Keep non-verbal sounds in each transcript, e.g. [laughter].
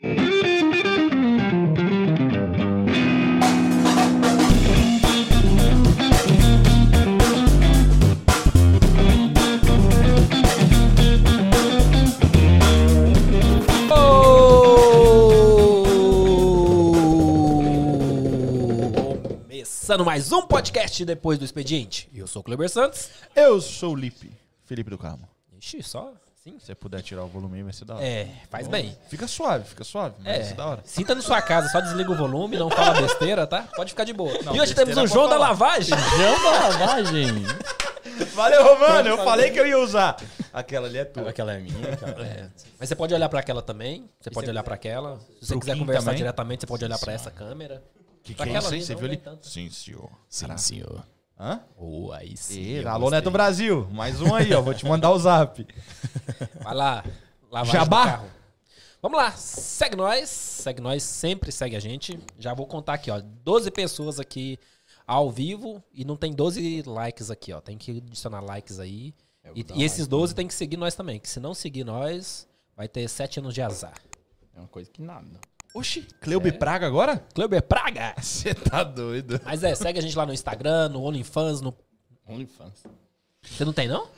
Começando mais um podcast depois do expediente. Eu sou o Kleber Santos. Eu sou o Lipe, Felipe do Carmo. Ixi, só sim. Se você puder tirar o volume aí, vai ser da hora. É, faz bem. Fica suave, fica suave, mas vai É, ser da hora. sinta na sua casa, só desliga o volume, não fala besteira, tá? Pode ficar de boa. Não, e hoje temos o [laughs] João da. Lavagem. João da lavagem. [laughs] Valeu, Romano, eu falei que eu ia usar. Aquela ali é tua. Aquela é minha, [laughs] cara. É, Mas você pode olhar pra aquela também, você pode olhar pra aquela. Se você quiser conversar também. diretamente, você pode olhar pra essa câmera. Que Pra que é aquela isso Você viu ali? Sim, senhor. Sim, senhor. Hã? Oh, aí sim. E, alô. Neto Brasil. Mais um aí, ó. Vou te mandar o zap. [laughs] Vai lá, Jabá? Vamos lá, segue nós, segue nós, sempre segue a gente. Já vou contar aqui, ó, 12 pessoas aqui ao vivo e não tem 12 likes aqui, ó. Tem que adicionar likes aí. Eu E, e esses like 12 tem que seguir nós também, que se não seguir nós, vai ter 7 anos de azar. É uma coisa que nada. Oxi, Cleuber Praga agora? Kleber Praga! [laughs] Você tá doido. Mas é, segue a gente lá no Instagram, no OnlyFans, no... OnlyFans. Você não tem, não?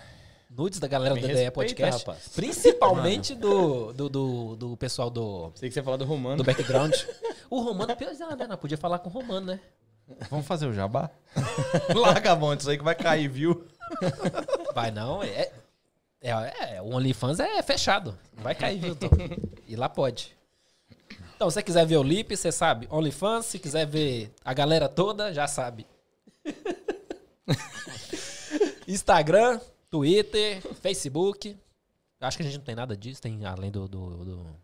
[sighs] Nudes da galera Me do DDE Podcast. rapaz. Principalmente do, do, do, do pessoal do, Sei que você fala do Romano. do background. [laughs] O Romano, pois é, né? Não podia falar com o Romano, né? Vamos fazer o jabá? [laughs] Larga a mão disso aí que vai cair, viu? Vai não, é. É, é, o OnlyFans é fechado. Vai cair, viu, Tom? E lá pode. Então, se você quiser ver o Lip, você sabe. OnlyFans, se quiser ver a galera toda, já sabe. [laughs] Instagram, Twitter, Facebook. Acho que a gente não tem nada disso, tem além do. do, do-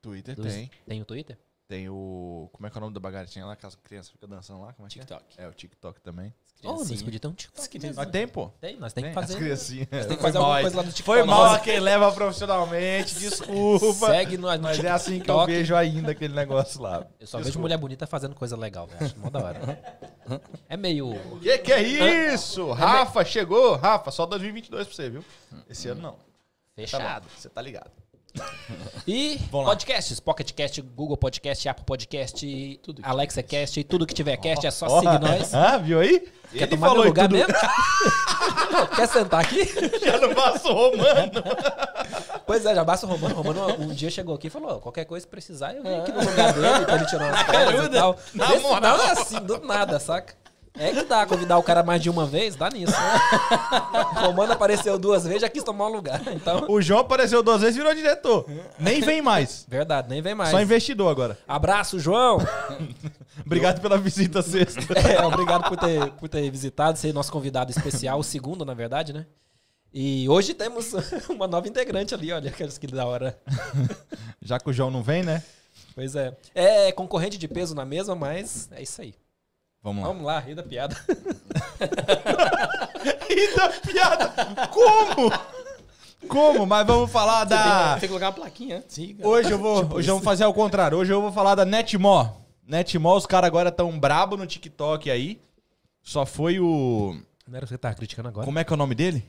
Twitter dos- tem. Tem o Twitter? Tem o... Como é que é o nome da bagatinha lá que as crianças ficam dançando lá? Como é que é? TikTok. É, o TikTok também. Oh, nós podia ter um TikTok. Mas tem, pô. Tem, nós tem que Tem, fazer. As criancinhas. tem que fazer alguma coisa lá no TikTok. Foi mal a quem [laughs] leva profissionalmente, desculpa. [laughs] Segue nós no Mas é assim que eu vejo ainda aquele negócio lá. Eu só vejo mulher bonita fazendo coisa legal, velho. Acho mó da hora. É meio. Que que é isso? Rafa, chegou. Rafa, só 2022 pra você, viu? Esse ano não. Tá Fechado. bom, Você tá ligado. E podcasts, Pocket Cast, Google Podcast, Apple Podcast, Tudo Alexa Cast, e tudo que tiver cast é só Ó, seguir nós. [laughs] Ah, viu aí? Quer Ele tomar meu lugar tudo. mesmo? [laughs] Quer sentar aqui? [laughs] Já não passou romano. Pois é, já basta o Romano. O Romano um dia chegou aqui e falou: "Ó, qualquer coisa que precisar, eu venho aqui no lugar dele pra gente tirar umas férias e tal. Na Desse- moral. Não é assim, do nada, saca? É que dá, convidar o cara mais de uma vez, dá nisso. [laughs] O Romano apareceu duas vezes, já quis tomar um lugar. Então, O João apareceu duas vezes e virou diretor. Nem vem mais. verdade, nem vem mais. Só investidor agora. Abraço, João. [laughs] Obrigado pela visita sexta. [laughs] É, obrigado por ter, por ter visitado, ser nosso convidado especial, o segundo, na verdade, né? E hoje temos uma nova integrante ali, olha, aqueles que da hora. Já que o João não vem, né? Pois é. É concorrente de peso na mesma, mas é isso aí. Vamos lá. Vamos lá, ri da piada. [laughs] Ih, da piada. Como? Como? Mas vamos falar da... Tem que colocar a plaquinha antes. Siga. Hoje eu vou, hoje vamos fazer ao contrário. Hoje eu vou falar da Netmó. Netmó, os caras agora tão brabo no TikTok aí. Só foi o. Não era você que tava criticando agora? Como é que é o nome dele?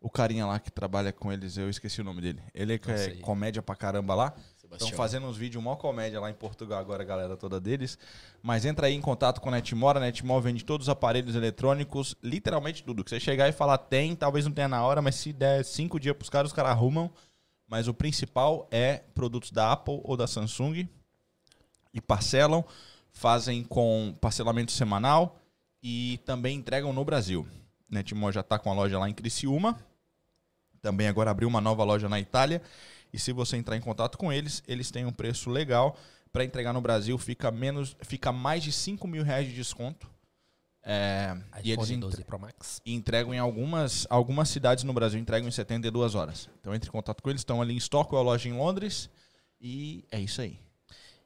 O carinha lá que trabalha com eles, eu esqueci o nome dele. Ele é, que é comédia pra caramba lá. Estão fazendo uns vídeos mó comédia lá em Portugal agora, a galera toda deles. Mas entra aí em contato com a Netmó. A Netmó vende todos os aparelhos eletrônicos, literalmente tudo. Que você chegar e falar tem, talvez não tenha na hora, mas se der cinco dias pros caras, os caras arrumam. Mas o principal é produtos da Apple ou da Samsung. E parcelam, fazem com parcelamento semanal e também entregam no Brasil. Netmó já está com a loja lá em Criciúma. Também agora abriu uma nova loja na Itália. E se você entrar em contato com eles, eles têm um preço legal. Para entregar no Brasil, fica, menos, fica mais de 5 mil reais de desconto. É, e eles entre- 12 Pro Max. e entregam em algumas, algumas cidades no Brasil, entregam em 72 horas. Então entre em contato com eles, estão ali em Stockholm, a loja em Londres. E é isso aí.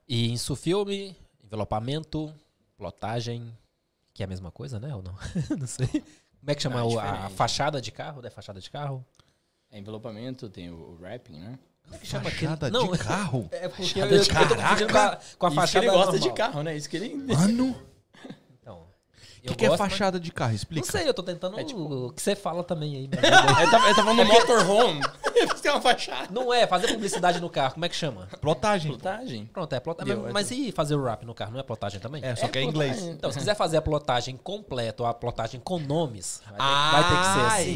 E insufilme, envelopamento, plotagem, que é a mesma coisa, né? Ou não? [laughs] não sei. Como é que chama Ah, é o- a fachada de carro? É fachada de carro? É envelopamento, tem o wrapping, né? Como [laughs] é que chama Fachada? Não, de carro? é porque Fachada eu, de eu tô confundindo com a, com a Isso que fachada ele gosta normal. de carro, né? Isso que ele... Mano, [laughs] Então, O Eu que, que é gosto, mas- fachada de carro? Não Explica. sei, eu tô tentando É tipo- o que você fala também aí. aí. [laughs] Ele tava, ele tava no motorhome. Ele tem uma fachada. Não é, fazer publicidade no carro, como é que chama? Plotagem. Plotagem. Pronto, é plotagem. Deu, Mas, é mas e fazer o rap no carro? Não é plotagem também? É, só que é em inglês. Então, se quiser fazer a plotagem completa ou a plotagem com nomes, vai ter, vai ter que ser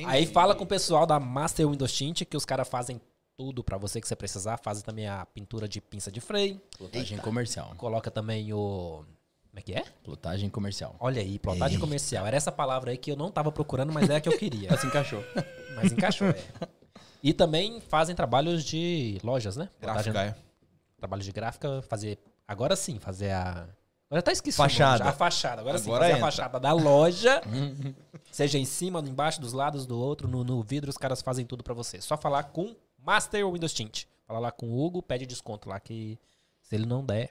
assim. Aí fala com o pessoal da Master Windows Tint que os caras fazem tudo pra você que você precisar. Fazem também a pintura de pinça de freio. Plotagem comercial. Coloca também o... Como é que é? Plotagem comercial. Olha aí, plotagem comercial. Era essa palavra aí que eu não tava procurando, mas é a que eu queria. [laughs] Mas encaixou. Mas encaixou, é. E também fazem trabalhos de lojas, né? Plotagem- Gráfica, é. trabalho de gráfica, fazer. Agora sim, fazer a. Agora até esqueci. Fachada. A fachada. Agora, sim, Agora fazer entra. a fachada da loja. [laughs] seja em cima, embaixo, dos lados do outro, no, no vidro, os caras fazem tudo pra você. Só falar com Master Windows Tint. Fala lá com o Hugo, pede desconto lá que se ele não der.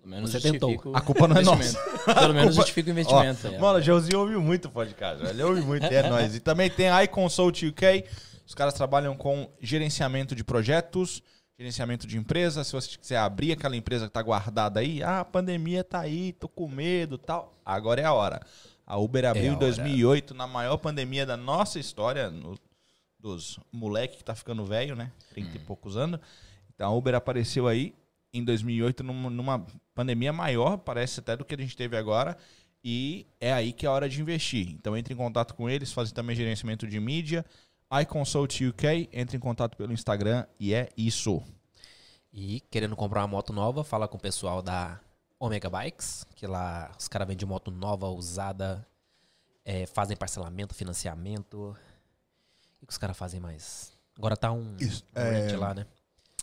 Pelo menos Você tentou. A culpa não é investimento. Pelo menos culpa- justifica o investimento. Ó, é. Mano, o Joãozinho ouve muito podcast, velho. Ele ouve muito, é [laughs] nóis. E também tem a iConsult UK. Os caras trabalham com gerenciamento de projetos, gerenciamento de empresa. Se você quiser abrir aquela empresa que tá guardada aí, ah, a pandemia tá aí, tô com medo tal. Agora é a hora. A Uber abriu a em hora. 2008, na maior pandemia da nossa história, no- dos moleque que tá ficando velho, né? 30 e poucos anos. Então a Uber apareceu aí em 2008 numa, numa pandemia maior, parece até do que a gente teve agora. E é aí que é a hora de investir. Então entre em contato com eles, fazem também gerenciamento de mídia. iConsult UK, entre em contato pelo Instagram e é isso. E querendo comprar uma moto nova, fala com o pessoal da Omega Bikes, que lá os caras vendem moto nova, usada, é, fazem parcelamento, financiamento. O que os caras fazem mais? Agora tá um Isso, é, lá, né?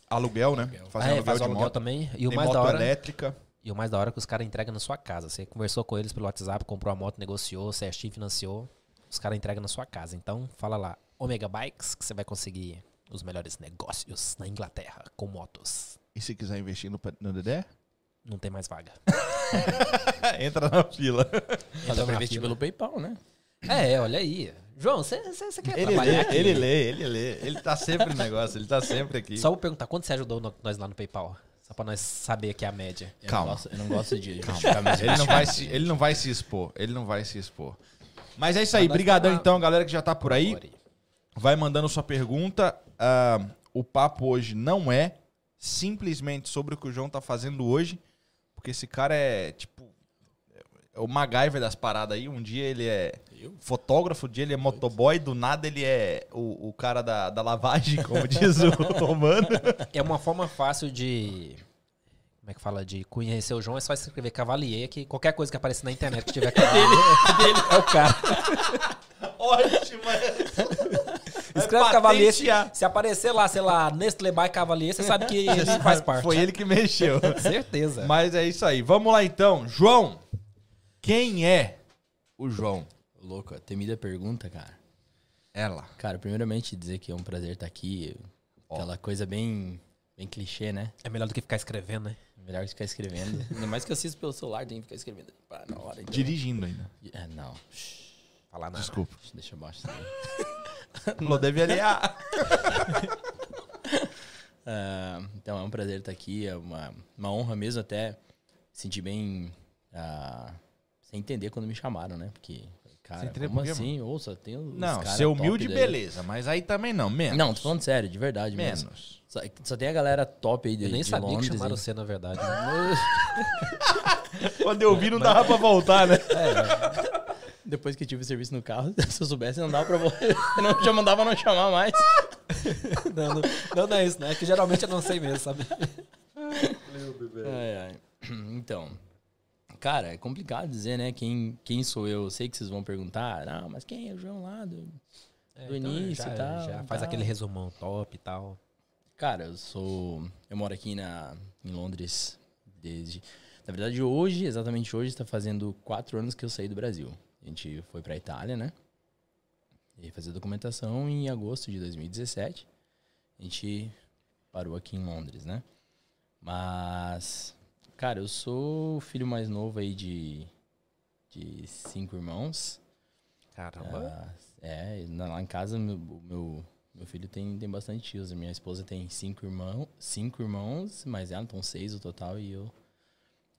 Aluguel, né? Fazem é, aluguel faz o de aluguel moto. também. E o Tem mais moto da hora. elétrica. E o mais da hora é que os caras entregam na sua casa. Você conversou com eles pelo WhatsApp, comprou a moto, negociou, certinho, financiou. Os caras entregam na sua casa. Então, fala lá, Omega Bikes, que você vai conseguir os melhores negócios na Inglaterra com motos. E se quiser investir no, no Dedé, Não tem mais vaga. [laughs] entra na fila. Mas dá Entra pra na investir fila. pelo PayPal, né? É, olha aí. João, você quer Ele trabalhar lê, aqui? ele lê, ele lê. Ele tá sempre no negócio, ele tá sempre aqui. Só vou perguntar, quanto você ajudou no- nós lá no PayPal? Só pra nós saber aqui a média. Eu Calma. Não gosto, eu não gosto de Ele não, vai se, ele não vai se expor. Ele não vai se expor. Mas é isso aí. Brigadão, então, galera que já tá por aí. Vai mandando sua pergunta. Ah, o papo hoje não é simplesmente sobre o que o João tá fazendo hoje. Porque esse cara é, tipo... É o MacGyver das paradas aí. Um dia ele é fotógrafo, um dia ele é motoboy. Do nada ele é o, o cara da, da lavagem, como [laughs] diz o [laughs] Romano. É uma forma fácil de. Como é que fala? De conhecer o João é só escrever Cavalier, que qualquer coisa que aparecer na internet que tiver Cavalier, [laughs] dele é o cara. Ótimo, Escreve Cavalier. Se, se aparecer lá, sei lá, Nestlé by Cavalier, você sabe que ele faz parte. Foi ele que mexeu. Certeza. Mas é isso aí. Vamos lá então. João, quem é o João? Louco, a temida pergunta, cara. Ela. Cara, primeiramente dizer que é um prazer estar aqui. Aquela coisa bem, bem clichê, né? É melhor do que ficar escrevendo, né? Melhor que ficar escrevendo. [laughs] Ainda mais que eu assisto pelo celular, tem que ficar escrevendo pá, na hora. Então. Dirigindo ainda. É, não. Falar nada. Desculpa. Deixa abaixo também. Lo deveria. Ah, então é um prazer estar aqui, é uma, uma honra mesmo até sentir bem sem entender quando me chamaram, né? Porque, cara, como por quê, assim? Ou só tem os Não, ser humilde, beleza. Mas aí também não. Menos. Não, tô falando sério, de verdade mesmo. Menos. Só, só tem a galera top aí de, Eu nem de sabia Londres. que chamaram você, na verdade. né? [laughs] Quando eu vi, não dava pra voltar, né? [laughs] Depois que eu tive serviço no carro, [laughs] se eu soubesse, não dava pra voltar. Eu não, já mandava não chamar mais. não, não, não, não é isso, né? É que geralmente eu não sei mesmo, sabe? Ai, ai. Então, cara, é complicado dizer, né? Quem, quem sou eu? Eu sei que vocês vão perguntar, não, mas quem é o João lá do, do início já, e tal? já faz tal. aquele resumão top e tal. Cara, eu sou. Eu moro aqui na, em Londres desde. Na verdade, hoje, exatamente hoje, está fazendo quatro anos que eu saí do Brasil. A gente foi pra Itália, né? E fazer documentação em agosto de 2017. A gente parou aqui em Londres, né? Mas, cara, eu sou o filho mais novo aí de, de cinco irmãos. Caramba. Ah, é, na- lá em casa meu, o meu, meu filho tem, tem bastante tios. A minha esposa tem cinco, irmão, cinco irmãos, mas ela então seis o total e eu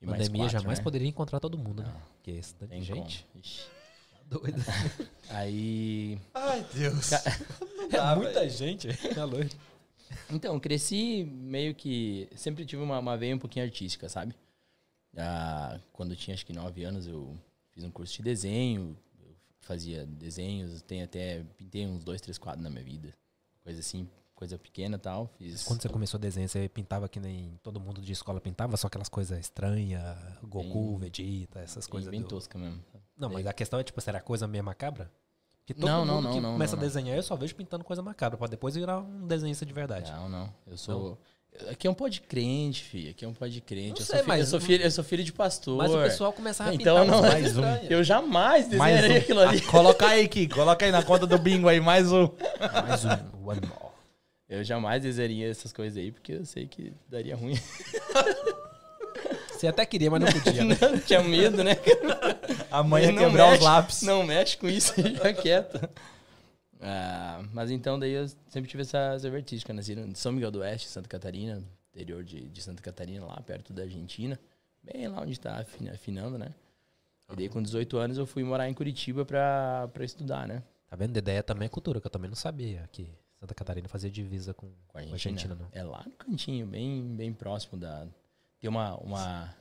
E mais Pandemia quatro, jamais né? poderia encontrar todo mundo, né? Não. Porque esse tanto de gente. Ixi. Doido. [laughs] Aí. Ai, Deus. [laughs] É muita gente. Tá louco. Então, cresci meio que. Sempre tive uma, uma veia um pouquinho artística, sabe? Ah, quando eu tinha acho que 9 anos, eu fiz um curso de desenho. Eu fazia desenhos, tem até. Pintei uns dois, três quadros na minha vida. Coisa assim, coisa pequena e tal. Fiz. Quando você começou a desenhar, você pintava que nem todo mundo de escola pintava, só aquelas coisas estranhas, Goku, Bem- Vegeta, essas bem, coisas. bem do- tosca mesmo. Não, mas a questão é, tipo, será coisa meio macabra? Porque todo Não, mundo não, não, que não, começa não, a não. desenhar, eu só vejo pintando coisa macabra, pra depois virar um desenhista de verdade. Não, não. Eu sou. Aqui é um pó de crente, filho. Aqui é um pó de crente. Não eu, sei, sou filho, mas- eu, sou filho, eu sou filho de pastor. Mas o pessoal começava a Então pintar não mais um. Eu jamais Mais desenharia um. aquilo ali. Ah, coloca aí, Kiko. Coloca aí na conta do bingo aí, mais um. Mais um, one more. Eu jamais desenharia essas coisas aí, porque eu sei que daria ruim. [laughs] Você até queria, mas não podia, né? [laughs] Não, tinha medo, né? Amanhã Não quebrar os mexe, lápis. Não mexe com isso, [laughs] fica quieto. Ah, mas então, daí eu sempre tive essa, essa vertigem. Nasci em São Miguel do Oeste, Santa Catarina, interior de, de Santa Catarina, lá perto da Argentina. Bem lá onde tá afina- afinando, né? E daí, com 18 anos, eu fui morar em Curitiba pra, pra estudar, né? Tá vendo? Ideia também é cultura, que eu também não sabia que Santa Catarina fazia divisa com, Com a com Argentina. Argentina, não. É lá no cantinho, bem, bem próximo da... Tem uma... uma...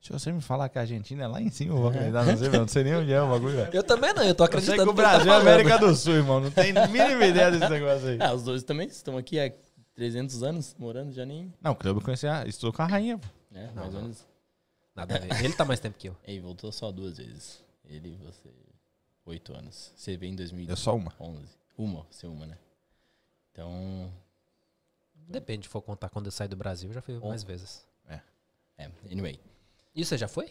Se você me falar que a Argentina é lá em cima, eu vou acreditar, não sei. Não sei nem onde é o bagulho, velho. Eu também não, eu tô Eu sei acreditando que o ele tá Brasil é falando. América do Sul, irmão. Não tem a mínima ideia desse negócio aí. [laughs] Ah, os dois também estão aqui há 300 anos morando, já nem... Não, o Clube conhecia, a- estudou com a rainha, pô. Né? Não, mais ou menos. Nada a ver. Ele tá mais tempo que eu. [laughs] Ei, voltou só duas vezes. Ele e você. Oito anos. Você veio em 2011. É só uma. Uma, você uma, né? Então. Depende, se for contar quando eu saí do Brasil, eu já fui mais vezes. É, anyway. E você já foi?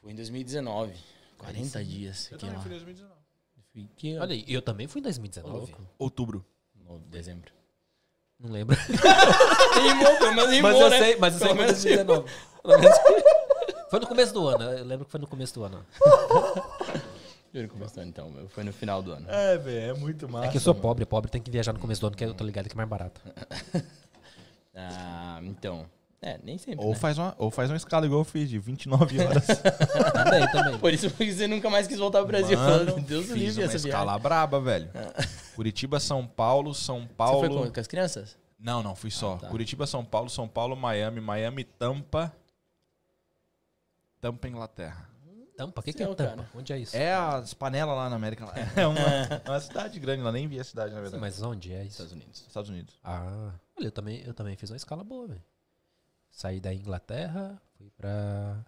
Fui em 2019. 40 dias. Fiquei lá. 2019. Fiquei, Olha aí, eu também fui em Ô, 2019. louco. Outubro. No dezembro. Não lembro. [laughs] rimou, pelo menos rimou, mas eu né? sei, mas eu sei que foi menos 2019. Pelo menos- [laughs] Foi no começo do ano, eu lembro que foi no começo do ano. Juro que começou, então. Foi no final do ano. É, velho, é muito massa. É que eu sou pobre, pobre tem que viajar no começo do ano, que eu tô ligado que é mais barato. [laughs] Ah, então. É, nem sempre. Ou né? faz, uma, ou faz uma escala igual eu fiz, de 29 horas. [laughs] Também, também. Por isso que você nunca mais quis voltar pro Brasil. Mano, Falando, Deus do fiz livre uma essa escala viagem. braba, velho. Curitiba, São Paulo, São Você Paulo... foi com, com as crianças? Não, não, fui só. Ah, tá. Curitiba, São Paulo, São Paulo, Miami, Miami, Tampa. Tampa, Inglaterra. Tampa? O que, que Céu, é Tampa? cara. Onde é isso? É as panelas lá na América. [laughs] É uma, é uma cidade grande, lá nem vi a cidade, na Sim, verdade. mas onde é isso? Estados Unidos. Estados Unidos. Ah, olha, eu também, eu também fiz uma escala boa, velho. Saí da Inglaterra, fui pra,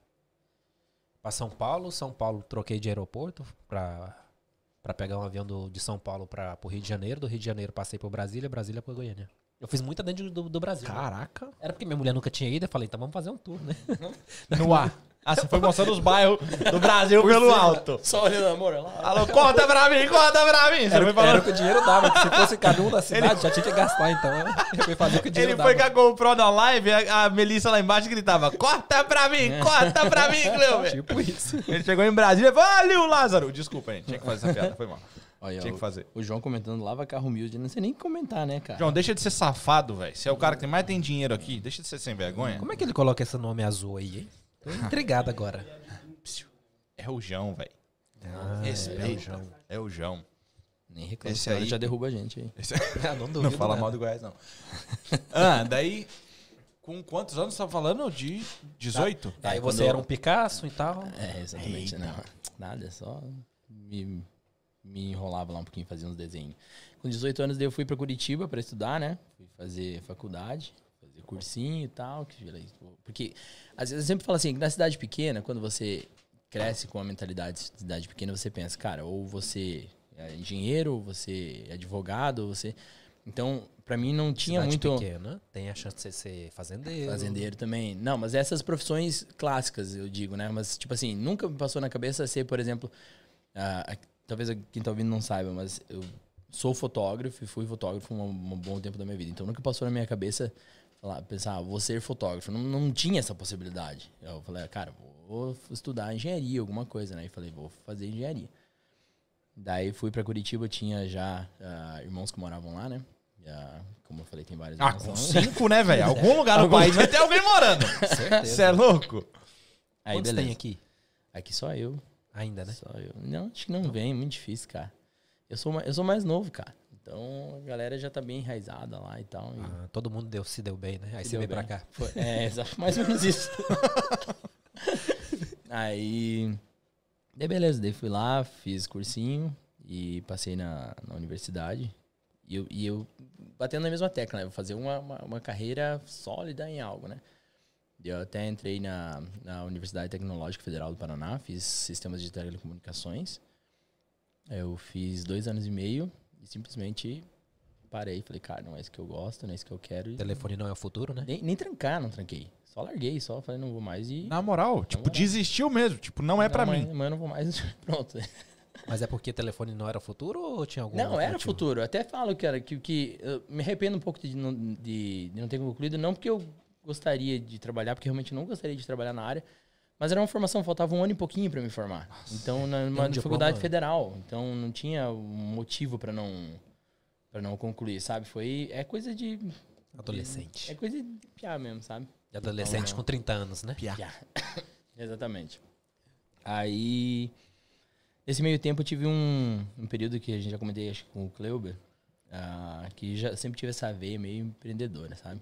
pra São Paulo. São Paulo, troquei de aeroporto pra, pra pegar um avião do, de São Paulo pra, pro Rio de Janeiro. Do Rio de Janeiro passei pro Brasília, Brasília pro Goiânia. Eu fiz muita dentro do, do Brasil. né? Caraca. Era porque minha mulher nunca tinha ido, eu falei, então vamos fazer um tour, né? No ar. [laughs] Ah, você foi mostrando os bairros do Brasil pelo alto. Só olhando, amor, lá. Alô, conta pra mim, conta pra mim. Você Era, foi era falando. o que o dinheiro dava, que se fosse cada um da cidade, já tinha que gastar, então. Eu fui fazer o que o dinheiro Ele dava. foi com a GoPro na live, a, a Melissa lá embaixo gritava: Corta pra mim, corta pra mim, Cleuber. Tipo isso. Ele chegou em Brasília e falou: Olha o Lázaro. Desculpa, gente, tinha que fazer essa piada, foi mal. Olha, Tinha que o, fazer. o João comentando lava carro humilde. Não sei nem comentar, né, cara? João, deixa de ser safado, velho. Você é o cara que mais tem dinheiro aqui. Deixa de ser sem vergonha. Como é que ele coloca esse nome azul aí, hein? Tô intrigado agora. É o João, velho. Ah, Respeita. é o João. É o João. Nem reclama. Esse aí- já derruba a gente [laughs] aí. Esse- Ah, não [laughs] Não fala nada. mal do Goiás, não. [laughs] ah, daí. Com quantos anos você tá falando? De 18? Aí É, você quando- era um Picasso e tal. É, exatamente. Eita. Não, nada, só me, me enrolava lá um pouquinho, fazia uns desenhos. Com 18 anos, daí eu fui pra Curitiba pra estudar, né? Fui fazer faculdade, cursinho e tal. que Porque, às vezes, eu sempre falo assim, que na cidade pequena, quando você cresce com a mentalidade de cidade pequena, você pensa, cara, ou você é engenheiro, ou você é advogado, ou você... Então, pra mim não tinha Cidade muito... pequena, tem a chance de você ser fazendeiro. Fazendeiro também. Não, mas essas profissões clássicas, eu digo, né? Mas, tipo assim, nunca me passou na cabeça ser, por exemplo. ah, talvez quem tá ouvindo não saiba, mas eu sou fotógrafo e fui fotógrafo um, um bom tempo da minha vida. Então nunca passou na minha cabeça falar, pensar, ah, vou ser fotógrafo. Não, não tinha essa possibilidade. Eu falei, ah, cara, vou estudar engenharia, alguma coisa, né? E falei, vou fazer engenharia. Daí fui pra Curitiba, tinha já ah, irmãos que moravam lá, né? Já, como eu falei, tem vários Ah, com lá. cinco, né, velho? [laughs] Algum lugar no país vai ter alguém morando. [laughs] Você é louco? Aí, Quantos beleza. tem aqui? Aqui só eu. Ainda, né? Só eu. Não, acho que não vem, muito difícil, cara. Eu sou, eu sou mais novo, cara. Então a galera já tá bem enraizada lá e tal. e Ah, todo mundo deu, se deu bem, né? Aí se você veio pra bem. cá. Foi- é, [laughs] exato, mais ou menos isso. [laughs] Aí. Daí beleza, daí fui lá, fiz cursinho e passei na, na universidade. E eu, e eu batendo na mesma tecla, né? Vou fazer uma, uma, uma carreira sólida em algo, né? Eu até entrei na, na Universidade Tecnológica Federal do Paraná, fiz sistemas de telecomunicações. Eu fiz dois anos e meio e simplesmente parei. Falei, cara, não é isso que eu gosto, não é isso que eu quero. E Telefone não é o futuro, né? nem, nem trancar, não tranquei. Só larguei, só falei, não vou mais e. Na moral, tipo, moral. desistiu mesmo. Tipo, não é pra amanhã, mim. Amanhã eu não vou mais. [laughs] Pronto. Mas é porque telefone não era o futuro ou tinha algum Não, era motivo? futuro. Eu até falo, cara, que, que eu me arrependo um pouco de não, de, de não ter concluído, não porque eu gostaria de trabalhar, porque realmente não gostaria de trabalhar na área, mas era uma formação, faltava um ano e pouquinho pra me formar. Então, na, numa um dificuldade diploma? federal. Então, não tinha um motivo pra não para não concluir, sabe? Foi é coisa de Adolescente. é coisa de piar mesmo, sabe? De adolescente Não. com 30 anos, né? Piá. Já. [laughs] Exatamente. Aí, nesse meio tempo, eu tive um, um período que a gente já comentei acho, que com o Kleuber, ah, que já sempre tive essa veia meio empreendedora, sabe?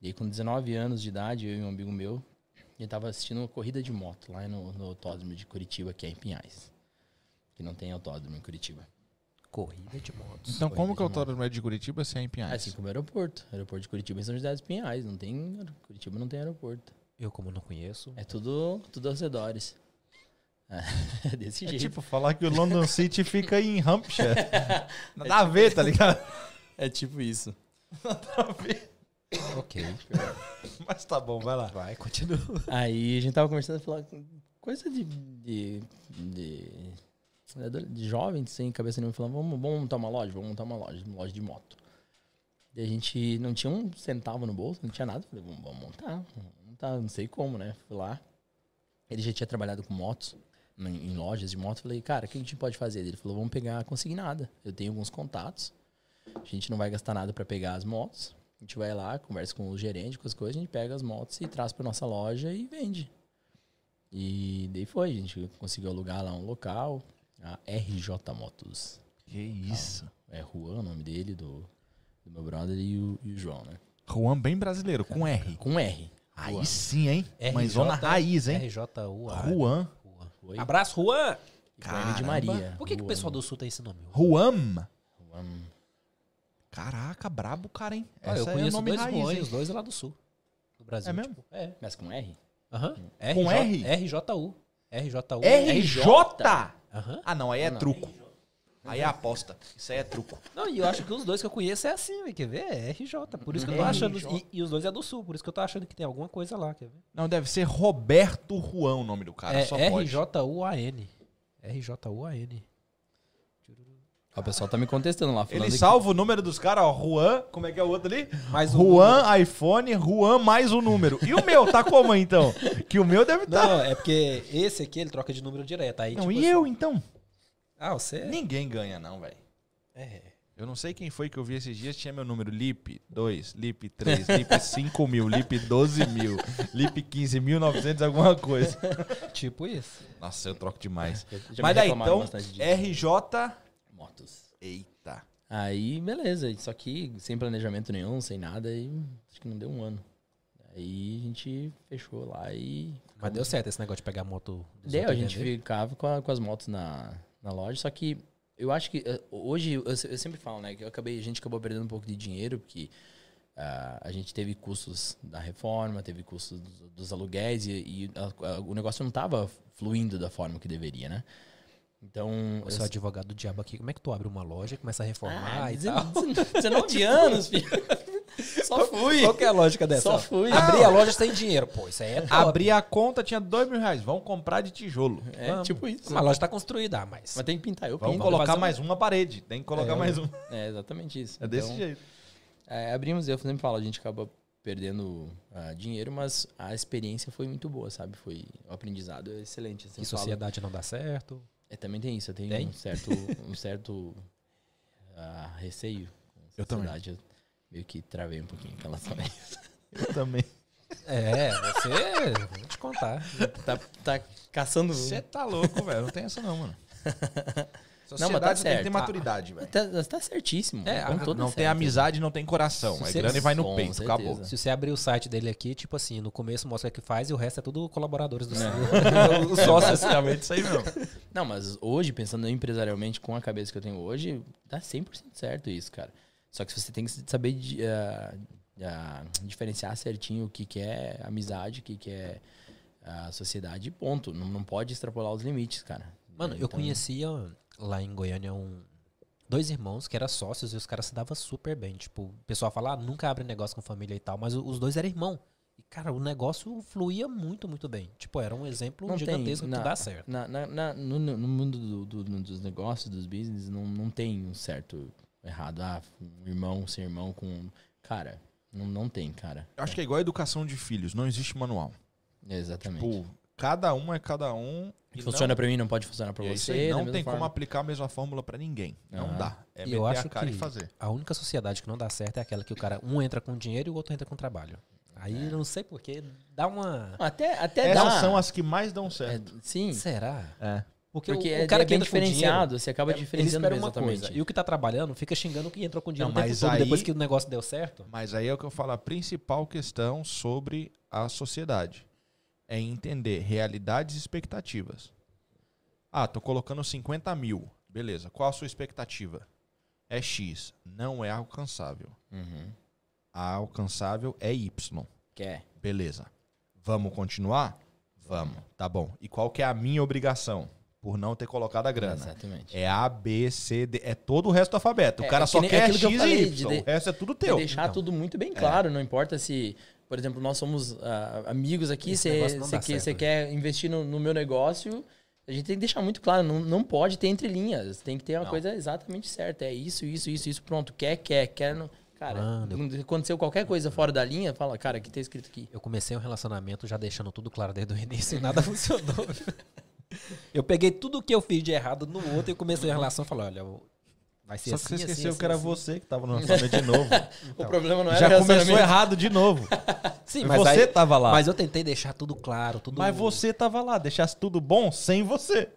E aí, com 19 anos de idade, eu e um amigo meu, a gente tava assistindo uma corrida de moto lá no, no autódromo de Curitiba, que é em Pinhais. Que não tem autódromo em Curitiba. Corrida de motos. Então, como que o Corrida autódromo é de Curitiba se é em Pinhais? Assim como o aeroporto. O aeroporto de Curitiba em São José dos Pinhais. Não tem, Curitiba não tem aeroporto. Eu, como não conheço. É tudo, tudo aos redores. É, [laughs] desse É jeito. tipo falar que o London City fica em Hampshire. [laughs] Nada a ver, tá ligado? É tipo isso. [laughs] Ok. [laughs] Mas tá bom, vai lá. Vai, continua. Aí a gente tava conversando, falando coisa de, de, de, de jovem, sem cabeça nenhuma, falando, vamos, vamos montar uma loja, vamos montar uma loja, uma loja de moto. E a gente não tinha um centavo no bolso, não tinha nada. Falei, vamos, vamos montar, vamos montar, não sei como, né? Fui lá. Ele já tinha trabalhado com motos, em, em lojas de moto. Falei, cara, o que a gente pode fazer? Ele falou, vamos pegar consignada. Eu tenho alguns contatos. A gente não vai gastar nada para pegar as motos. A gente vai lá, conversa com o gerente, com as coisas, a gente pega as motos e traz para nossa loja e vende. E daí foi, a gente conseguiu alugar lá um local, a RJ Motos. Que isso. É Juan o nome dele, do, do meu brother e o, e o João, né? Juan bem brasileiro, com R. Com R. Aí Juan. sim, hein? RJ, Mas zona raiz, hein? RJUA. Juan. Foi. Abraço, Juan! R de Caramba. Maria. Por que, que o Juan. pessoal do Sul tem esse nome? Juan. Juan. Caraca, brabo cara, hein? Ah, eu Essa é conheço nome dois raiz, Juan, os dois lá do Sul. Do Brasil. É mesmo? tipo, é. Mas com R? Aham. Com RJ, R? RJU. RJU. RJ? Aham. Ah, não, aí é Não. truco. Aí é aposta. Isso aí é truco. Não, e eu acho que os dois que eu conheço é assim, véi, quer ver? É RJ. Por isso que eu tô achando. E, e os dois é do Sul, por isso que eu tô achando que tem alguma coisa lá, quer ver? Não, deve ser Roberto Juan o nome do cara, é. RJUAN. RJUAN. O pessoal tá me contestando lá, Ele que- salva o número dos caras, ó. Juan, como é que é o outro ali? Mais um Juan, iPhone, Juan mais o número. E o meu, tá como então? Que o meu deve estar. Não, é porque esse aqui ele troca de número direto. Aí, Não, tipo e assim- eu, então? Ah, você. Ninguém ganha, não, velho. É. Eu não sei quem foi que eu vi esses dias, tinha meu número LIP 2, LIP 3, LIP [laughs] 5 mil, LIP 12 mil, LIP 15.900, alguma coisa. Tipo isso. Nossa, eu troco demais. Mas daí, então, disso. RJ... Eita. Aí, beleza. Só que sem planejamento nenhum, sem nada, e acho que não deu um ano. Aí a gente fechou lá e. Mas deu certo esse negócio de pegar moto. Deu, a gente vender? ficava com, a- com as motos na, na loja, só que eu acho que eh, hoje, eu, eu sempre falo, né, que eu acabei, a gente acabou perdendo um pouco de dinheiro, porque ah, a gente teve custos da reforma, teve custos dos, dos aluguéis e, e a- a- o negócio não estava fluindo da forma que deveria, né? Então. Eu sou advogado do diabo aqui. Como é que tu abre uma loja e começa a reformar Ah, e 19 tal? 19 anos, filho. [laughs] Só fui. Qual que é a lógica dessa? Só fui. Abrir a loja sem dinheiro. Pô, isso aí é top. Abri a conta, tinha 2 mil reais. Vamos comprar de tijolo. É, Vamos. tipo isso. Mas a loja tá construída, ah, mas... Mas tem que pintar, eu Vamos pinto. colocar um- mais uma parede. Tem que colocar É, mais um. É, exatamente isso. É desse Então, jeito. é, abrimos, eu sempre falo, a gente acaba perdendo ah, dinheiro, mas a experiência foi muito boa, sabe? Foi o aprendizado é excelente. Eu Que sempre falo- sociedade não dá certo. É, também tem isso, eu tenho Tem? um certo, um certo ah, receio Eu também. Eu meio que travei um pouquinho em relação a isso. Eu também. É, você... A gente contar. Tá, tá caçando. Você tá louco, velho. Não tem essa não, mano. [laughs] Não, tá Sociedade tem que certo. ter maturidade, velho. Tá, tá certíssimo. É, com toda Não tem certeza. amizade, não tem coração. Se você- grana e vai no peito, certeza. acabou. Se você abrir o site dele aqui, tipo assim, no começo mostra o que faz e o resto é tudo colaboradores do Não. [laughs] Os Só sócios. basicamente isso aí mesmo. [laughs] Não, mas hoje, pensando empresarialmente com a cabeça que eu tenho hoje, dá 100% certo isso, cara. Só que você tem que saber ah, ah, diferenciar certinho o que, que é amizade, o que, que é a sociedade e ponto. Não, não pode extrapolar os limites, cara. Mano, eu Então, conhecia lá em Goiânia um, dois irmãos que eram sócios e os caras se davam super bem. Tipo, o pessoal fala, ah, nunca abre negócio com família e tal, mas os dois eram irmão. E, cara, o negócio fluía muito, muito bem. Tipo, era um exemplo Não tem, gigantesco na- que dá certo. Na, na- na- no, no mundo do- do- dos negócios, dos business, não, não tem um certo errado. Ah, um irmão ser irmão com. Cara, não, não tem, cara. Eu acho que é igual a educação de filhos, não existe manual. Exatamente. Tipo, cada um é cada um. e funciona pra mim, não pode funcionar pra e é você. Não tem como forma. aplicar a mesma fórmula pra ninguém. Não Aham. dá. É E meter eu acho a cara que e fazer. a única sociedade que não dá certo é aquela que o cara, um entra com dinheiro e o outro entra com trabalho. Aí eu não sei porquê, dá uma. Até, até Essas dá. são as que mais dão É, certo. sim. Será? É. Porque, Porque o, é, o cara é que dinheiro, diferenciado, você acaba ele diferenciando uma exatamente. coisa. E o que tá trabalhando fica xingando o que entrou com dinheiro Não, o tempo mas todo, aí- depois que o negócio deu certo. Mas aí é o que eu falo, a principal questão sobre a sociedade é entender realidades e expectativas. Ah, tô colocando 50 mil. Beleza, qual a sua expectativa? É X, não é alcançável. Uhum. A alcançável é Y. Quer. Beleza. Vamos continuar? Vamos. Tá bom. E qual que é a minha obrigação? Por não ter colocado a grana. Exatamente. É A, B, C, D. É todo o resto do alfabeto. É, o cara é que só nem- é quer aquilo X que e Y. de- O resto é tudo É teu. deixar Então. tudo muito bem claro, não importa se, por exemplo, nós somos ah, amigos aqui, você né? quer investir no, no meu negócio, a gente tem que deixar muito claro, não, não pode ter entre linhas, tem que ter uma Não. coisa exatamente certa, é isso, isso, isso, isso, pronto, quer, quer, quer, não. Cara, Mano, quando aconteceu qualquer coisa fora da linha, fala, cara, o que tá escrito aqui? Eu comecei um relacionamento já deixando tudo claro desde o início e nada [laughs] funcionou. [laughs] Eu peguei tudo que eu fiz de errado no outro e comecei a relação e falei, olha, vai ser Só assim, que você assim, esqueceu assim, que era assim. você que tava no [laughs] lançamento de novo. o problema não era Já o começou errado de novo. [laughs] Sim, E mas você aí- tava lá. Mas eu tentei deixar tudo claro, tudo... Mas você tava lá, deixasse tudo bom sem você.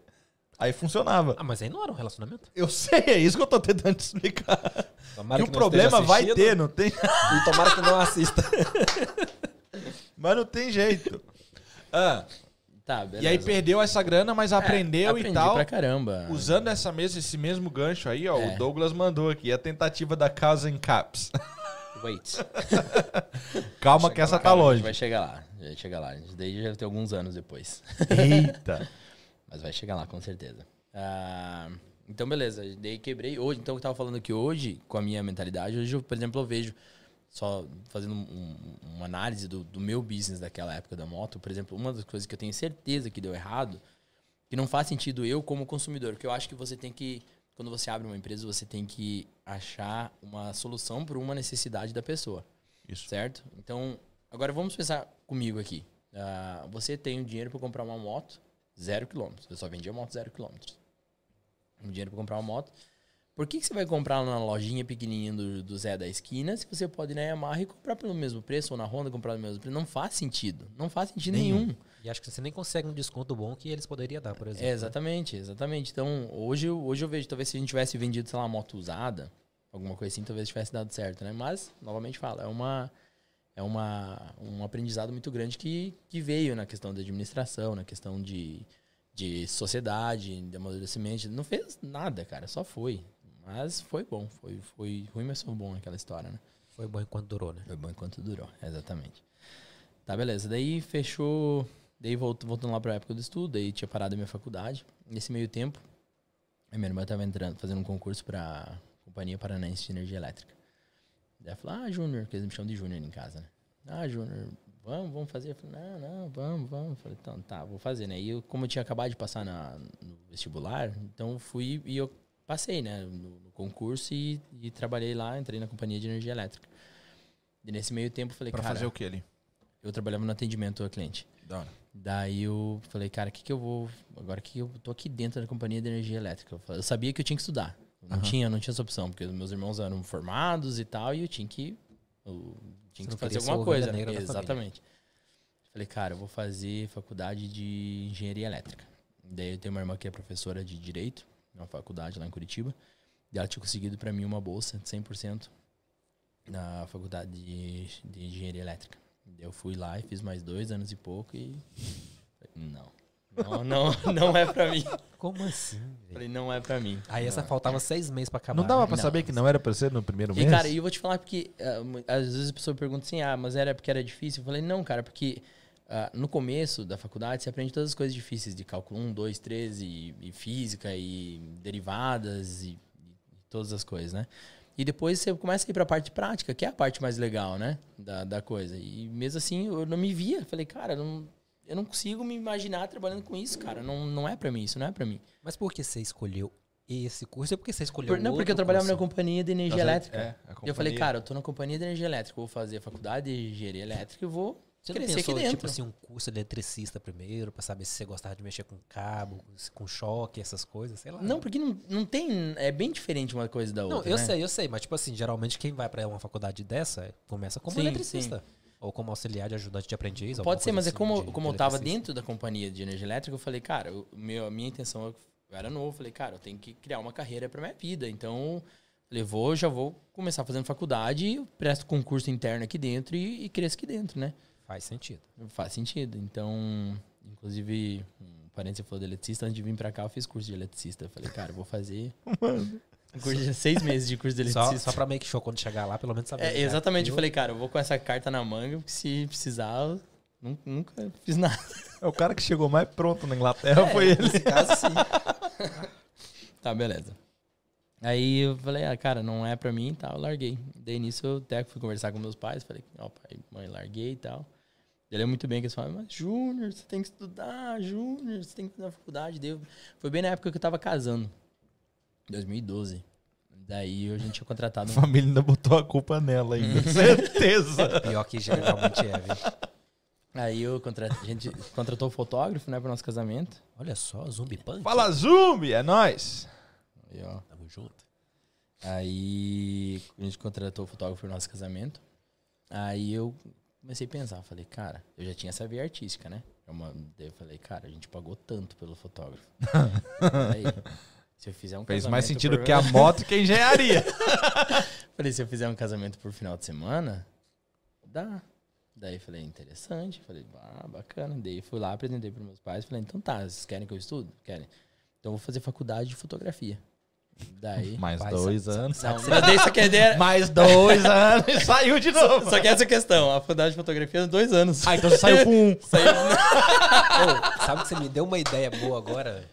Aí funcionava. Ah, mas aí não era um relacionamento. Eu sei, é isso que eu tô tentando te explicar. Tomara que o não problema vai ter, não tem. E tomara que não assista. [laughs] Mas não tem jeito. Ah, Tá, beleza. e aí perdeu essa grana, mas É, aprendeu e tal. pra caramba. Usando essa mesa, esse mesmo gancho aí, ó, É. o Douglas mandou aqui a tentativa da casa em caps. Wait. [laughs] Calma que essa tá A longe. gente vai chegar lá. Vai chegar lá. Isso daí já tem alguns anos depois. Eita. [laughs] Mas vai chegar lá, com certeza. Ah, então, beleza. Daí quebrei. Hoje, então, eu tava falando que hoje, com a minha mentalidade, hoje, eu, por exemplo, eu vejo, só fazendo um- uma análise do, do meu business daquela época da moto, por exemplo, uma das coisas que eu tenho certeza que deu errado, que não faz sentido eu como consumidor, que eu acho que você tem que, quando você abre uma empresa, você tem que achar uma solução para uma necessidade da pessoa. Isso. Certo? Então, agora vamos pensar comigo aqui. Ah, você tem o dinheiro para comprar uma moto, zero quilômetros. Eu só vendia moto zero quilômetros. O dinheiro para comprar uma moto. Por que, que você vai comprar na lojinha pequenininha do, do Zé da esquina se você pode ir na Yamaha e comprar pelo mesmo preço ou na Honda comprar pelo mesmo preço? Não faz sentido. Não faz sentido Nenhum. nenhum. E acho que você nem consegue um desconto bom que eles poderiam dar, por exemplo. É, exatamente, exatamente. Então, hoje, eu- hoje eu vejo, talvez se a gente tivesse vendido, sei lá, uma moto usada, alguma coisa assim, talvez tivesse dado certo, né? Mas, novamente falo, é uma é uma, um aprendizado muito grande que, que veio na questão da administração, na questão de, de sociedade, de amadurecimento. Não fez nada, cara, só foi. Mas foi bom, foi, foi ruim, mas foi bom aquela história, né? Foi bom enquanto durou, né? Foi bom enquanto durou, exatamente. Tá, beleza. Daí fechou. Daí voltou, voltando lá pra época do estudo, daí tinha parado a minha faculdade. Nesse meio tempo, a minha irmã tava entrando, fazendo um concurso pra Companhia Paranaense de Energia Elétrica. Daí ela falou, ah, Júnior, que eles me chamam de Júnior em casa, né? Ah, Júnior, vamos, vamos fazer? Eu falei, não, não, vamos, vamos. Eu falei, então, tá, vou fazer, né? E eu, como eu tinha acabado de passar na, no vestibular, então fui e eu passei, né, no, no concurso e, e trabalhei lá, entrei na Companhia de Energia Elétrica. E nesse meio tempo falei, Pra cara, fazer o que ali? eu trabalhava no atendimento ao cliente. Da hora. Daí eu falei, cara, o que, que eu vou. Agora que eu tô aqui dentro da companhia de energia elétrica. Eu sabia que eu tinha que estudar. Não, Aham. tinha, não tinha essa opção, porque os meus irmãos eram formados e tal, e eu tinha que. Eu tinha que fazer alguma coisa. família. Exatamente. Falei, cara, eu vou fazer faculdade de engenharia elétrica. Daí eu tenho uma irmã que é professora de direito, na faculdade lá em Curitiba. E ela tinha conseguido para mim uma bolsa de 100% na faculdade de, de engenharia elétrica. Eu fui lá e fiz mais dois anos e pouco e. Não. Não, não, [laughs] não é pra mim. Como assim? velho? Falei, não é pra mim. Aí essa faltava seis meses pra acabar. Não dava né? pra Não. saber que não era pra ser no primeiro mês? E, cara, e eu vou te falar porque mu- às vezes a pessoa pergunta assim, ah, mas era porque era difícil. Eu falei, não, cara, porque ah, no começo da faculdade você aprende todas as coisas difíceis de cálculo 1, 2, 3 e, e física e derivadas e, e todas as coisas, né? E depois você começa a ir pra parte prática, que é a parte mais legal, né? Da, da coisa. E mesmo assim, eu não me via. Falei, cara, eu não, eu não consigo me imaginar trabalhando com isso, cara. Não, não é pra mim, isso não é pra mim. Mas por que você escolheu esse curso? É porque você escolheu Por- não, porque eu trabalhava na curso? companhia de energia Nossa, elétrica. é, a E eu falei, cara, eu tô na companhia de energia elétrica, vou fazer a faculdade de engenharia elétrica e vou Você não crescer pensou, aqui dentro. tipo assim, um curso de eletricista primeiro, pra saber se você gostava de mexer com cabo, com choque, essas coisas, sei lá. Não, porque não, não tem. É bem diferente uma coisa da outra. Não, eu né? sei, eu sei, mas tipo assim, geralmente quem vai pra uma faculdade dessa é- começa como Sim, eletricista. Ou como auxiliar de ajudante de aprendiz. Pode ser, mas é assim, como, de- como eu de tava eletricista. dentro da companhia de energia elétrica, eu falei, cara, eu- meu, a minha intenção, eu era novo, eu falei, cara, eu tenho que criar uma carreira pra minha vida. Então, falei, vou, já vou começar fazendo faculdade, eu presto concurso interno aqui dentro e, e cresço aqui dentro, né? Faz sentido. Faz sentido. Então, inclusive, um parente falou de eletricista, antes de vir pra cá, eu fiz curso de eletricista. Eu falei, cara, eu vou fazer [laughs] um curso de seis meses de curso de Só, eletricista. só pra make show quando chegar lá, pelo menos saber. É, exatamente, eu Eu- falei, cara, eu vou com essa carta na manga, porque se precisar, eu nun- nunca fiz nada. É o cara que chegou mais pronto na Inglaterra, foi ele. Nesse caso, sim. tá, beleza. Aí eu falei, ah, cara, não é pra mim e tal, eu larguei. Daí nisso eu até fui conversar com meus pais, falei, ó, pai, mãe, larguei e tal. Ele é muito bem que eles falam, mas Júnior, você tem que estudar, Júnior, você tem que ir na faculdade. Daí eu- foi bem na época que eu tava casando, 2012. Daí a gente tinha contratado A um família ainda botou a culpa nela ainda. [laughs] Certeza. [laughs] Pior que geralmente é, viu? Aí eu contra... a gente contratou o fotógrafo, né, pro nosso casamento. Olha só, zumbi punk. Fala Zumbi, é nóis. Aí, ó. Tamo junto. Aí a gente contratou o fotógrafo pro nosso casamento. Aí eu comecei a pensar, falei, cara, eu já tinha essa veia artística, né? É uma- Daí eu falei, cara, a gente pagou tanto pelo fotógrafo. [laughs] Aí, se eu fizer um Fez mais sentido por- que a [laughs] moto que a engenharia. [laughs] Falei, se eu fizer um casamento por final de semana, dá. Daí falei, interessante. Falei, ah, bacana. Daí fui lá, apresentei para meus pais. Falei, então tá, vocês querem que eu estude? Querem. Então eu vou fazer faculdade de fotografia. Daí. Mais Pai, dois sabe- anos. Não, mas só que a ideia. Mais dois anos e saiu de novo. Só que essa questão, a faculdade de fotografia, dois anos. Ah, então você saiu com um. [laughs] Saiu- Ô, sabe que você me deu uma ideia boa agora?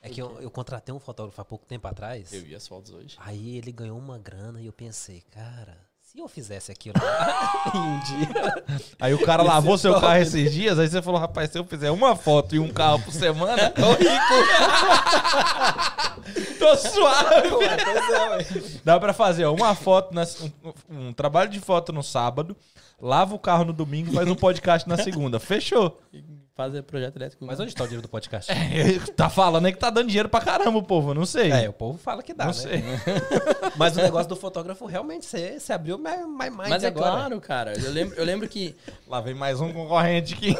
É que eu, eu contratei um fotógrafo há pouco tempo atrás. Eu vi as fotos hoje. Aí ele ganhou uma grana e eu pensei, cara, se eu fizesse aquilo lá [laughs] em um dia. Aí o cara lavou seu carro esses dias, aí você falou, rapaz, se eu fizer uma foto e um carro por semana, tô rico. [laughs] tô suave. Dá pra fazer ó, uma foto, na- um, um trabalho de foto no sábado, lava o carro no domingo e faz um podcast na segunda. Fechou. Fazer projeto elétrico. Mas onde tá o dinheiro do podcast? [laughs] tá falando aí que tá dando dinheiro pra caramba o povo, não sei. É, o povo fala que dá, não né? sei. [laughs] Mas o negócio do fotógrafo realmente você, você abriu mais mais Mas é agora. claro, cara. Eu lembro, eu lembro que. [laughs] Lá vem mais um concorrente aqui.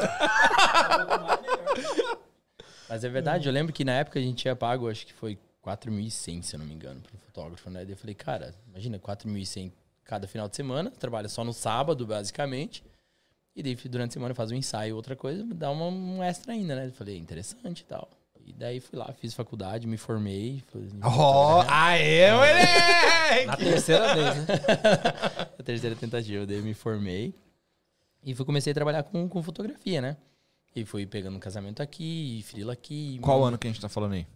Mas é verdade, eu lembro que na época a gente tinha pago, acho que foi 4.100, se eu não me engano, pro fotógrafo, né? Daí eu falei, cara, imagina, 4.100 cada final de semana, trabalha só no sábado, basicamente. E daí durante a semana faz um ensaio, outra coisa, dá uma, um extra ainda, né? Eu falei, interessante e tal. E daí fui lá, fiz faculdade, me formei. Fui, Ó, aê, moleque! Na terceira vez, né? [laughs] a terceira tentativa, daí eu me formei. E fui, comecei a trabalhar com, com fotografia, né? E fui pegando um casamento aqui, frila aqui. Qual ano que a gente tá falando aí?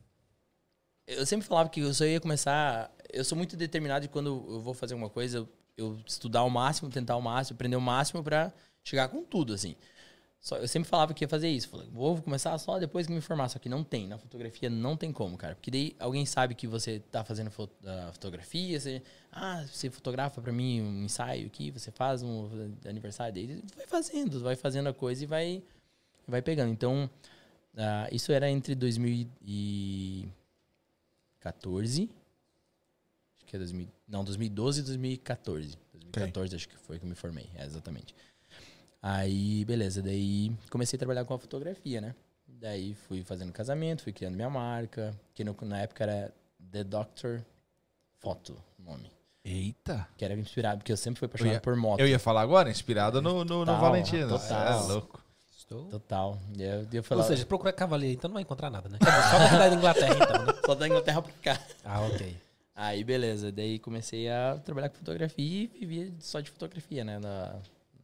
Eu sempre falava que eu só ia começar. Eu sou muito determinado e quando eu vou fazer alguma coisa, eu, eu estudar o máximo, tentar o máximo, aprender o máximo pra chegar com tudo, assim. Só, eu sempre falava que ia fazer isso. Falei, vou começar só depois que me formar. Só que não tem. Na fotografia não tem como, cara. Porque daí alguém sabe que você tá fazendo fo- a fotografia, você. Ah, você fotografa pra mim um ensaio aqui, você faz um aniversário dele. Vai fazendo, vai fazendo a coisa e vai, vai pegando. Então, ah, isso era entre 2014. Acho que é 2000, não, 2012 e 2014. 2014 acho que foi que eu me formei, é, exatamente. Aí, beleza, daí comecei a trabalhar com a fotografia, né? Daí fui fazendo casamento, fui criando minha marca, que no- na época era The Doctor Photo, o nome. Eita. Que era inspirado, porque eu sempre fui apaixonado ia- por moto. Eu ia falar agora, inspirado no, no, no Total, Valentino. total. É louco. Estou... Total. E eu, eu Ou falava, seja, procura cavaleiro, então não vai encontrar nada, né? Só da Inglaterra, então, né? [laughs] só da Inglaterra pra cá. Ah, ok. Aí, beleza. Daí comecei a trabalhar com fotografia e vivia só de fotografia, né? Na,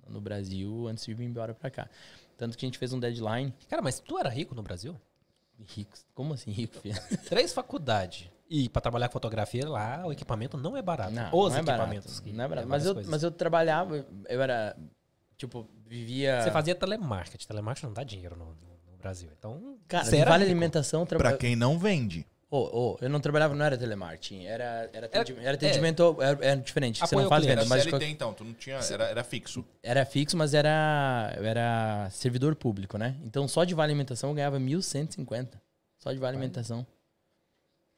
no Brasil, antes de vir embora pra cá. Tanto que a gente fez um deadline. Cara, mas tu era rico no Brasil? Rico. Como assim, rico, filho? [laughs] Três faculdades. E pra trabalhar com fotografia lá, o equipamento não é barato. Não, Os não é equipamentos. barato. que Não é barato. é Mas eu, coisas. mas eu trabalhava, eu era. Tipo, vivia. Você fazia telemarketing. Telemarketing não dá dinheiro no, no- Brasil. Então, Cara, você vale rico. alimentação. Pra Traba... quem não vende. Oh, oh, eu não trabalhava, não era telemarketing. Era, era, atendi- Era- era atendimento. Era, era diferente. Você não faz cliente. venda, mas. qual- então, tu não tinha. Era, era fixo. Era fixo, mas era, eu era servidor público, né? Então só de vale alimentação eu ganhava 1.150. Só de vale alimentação.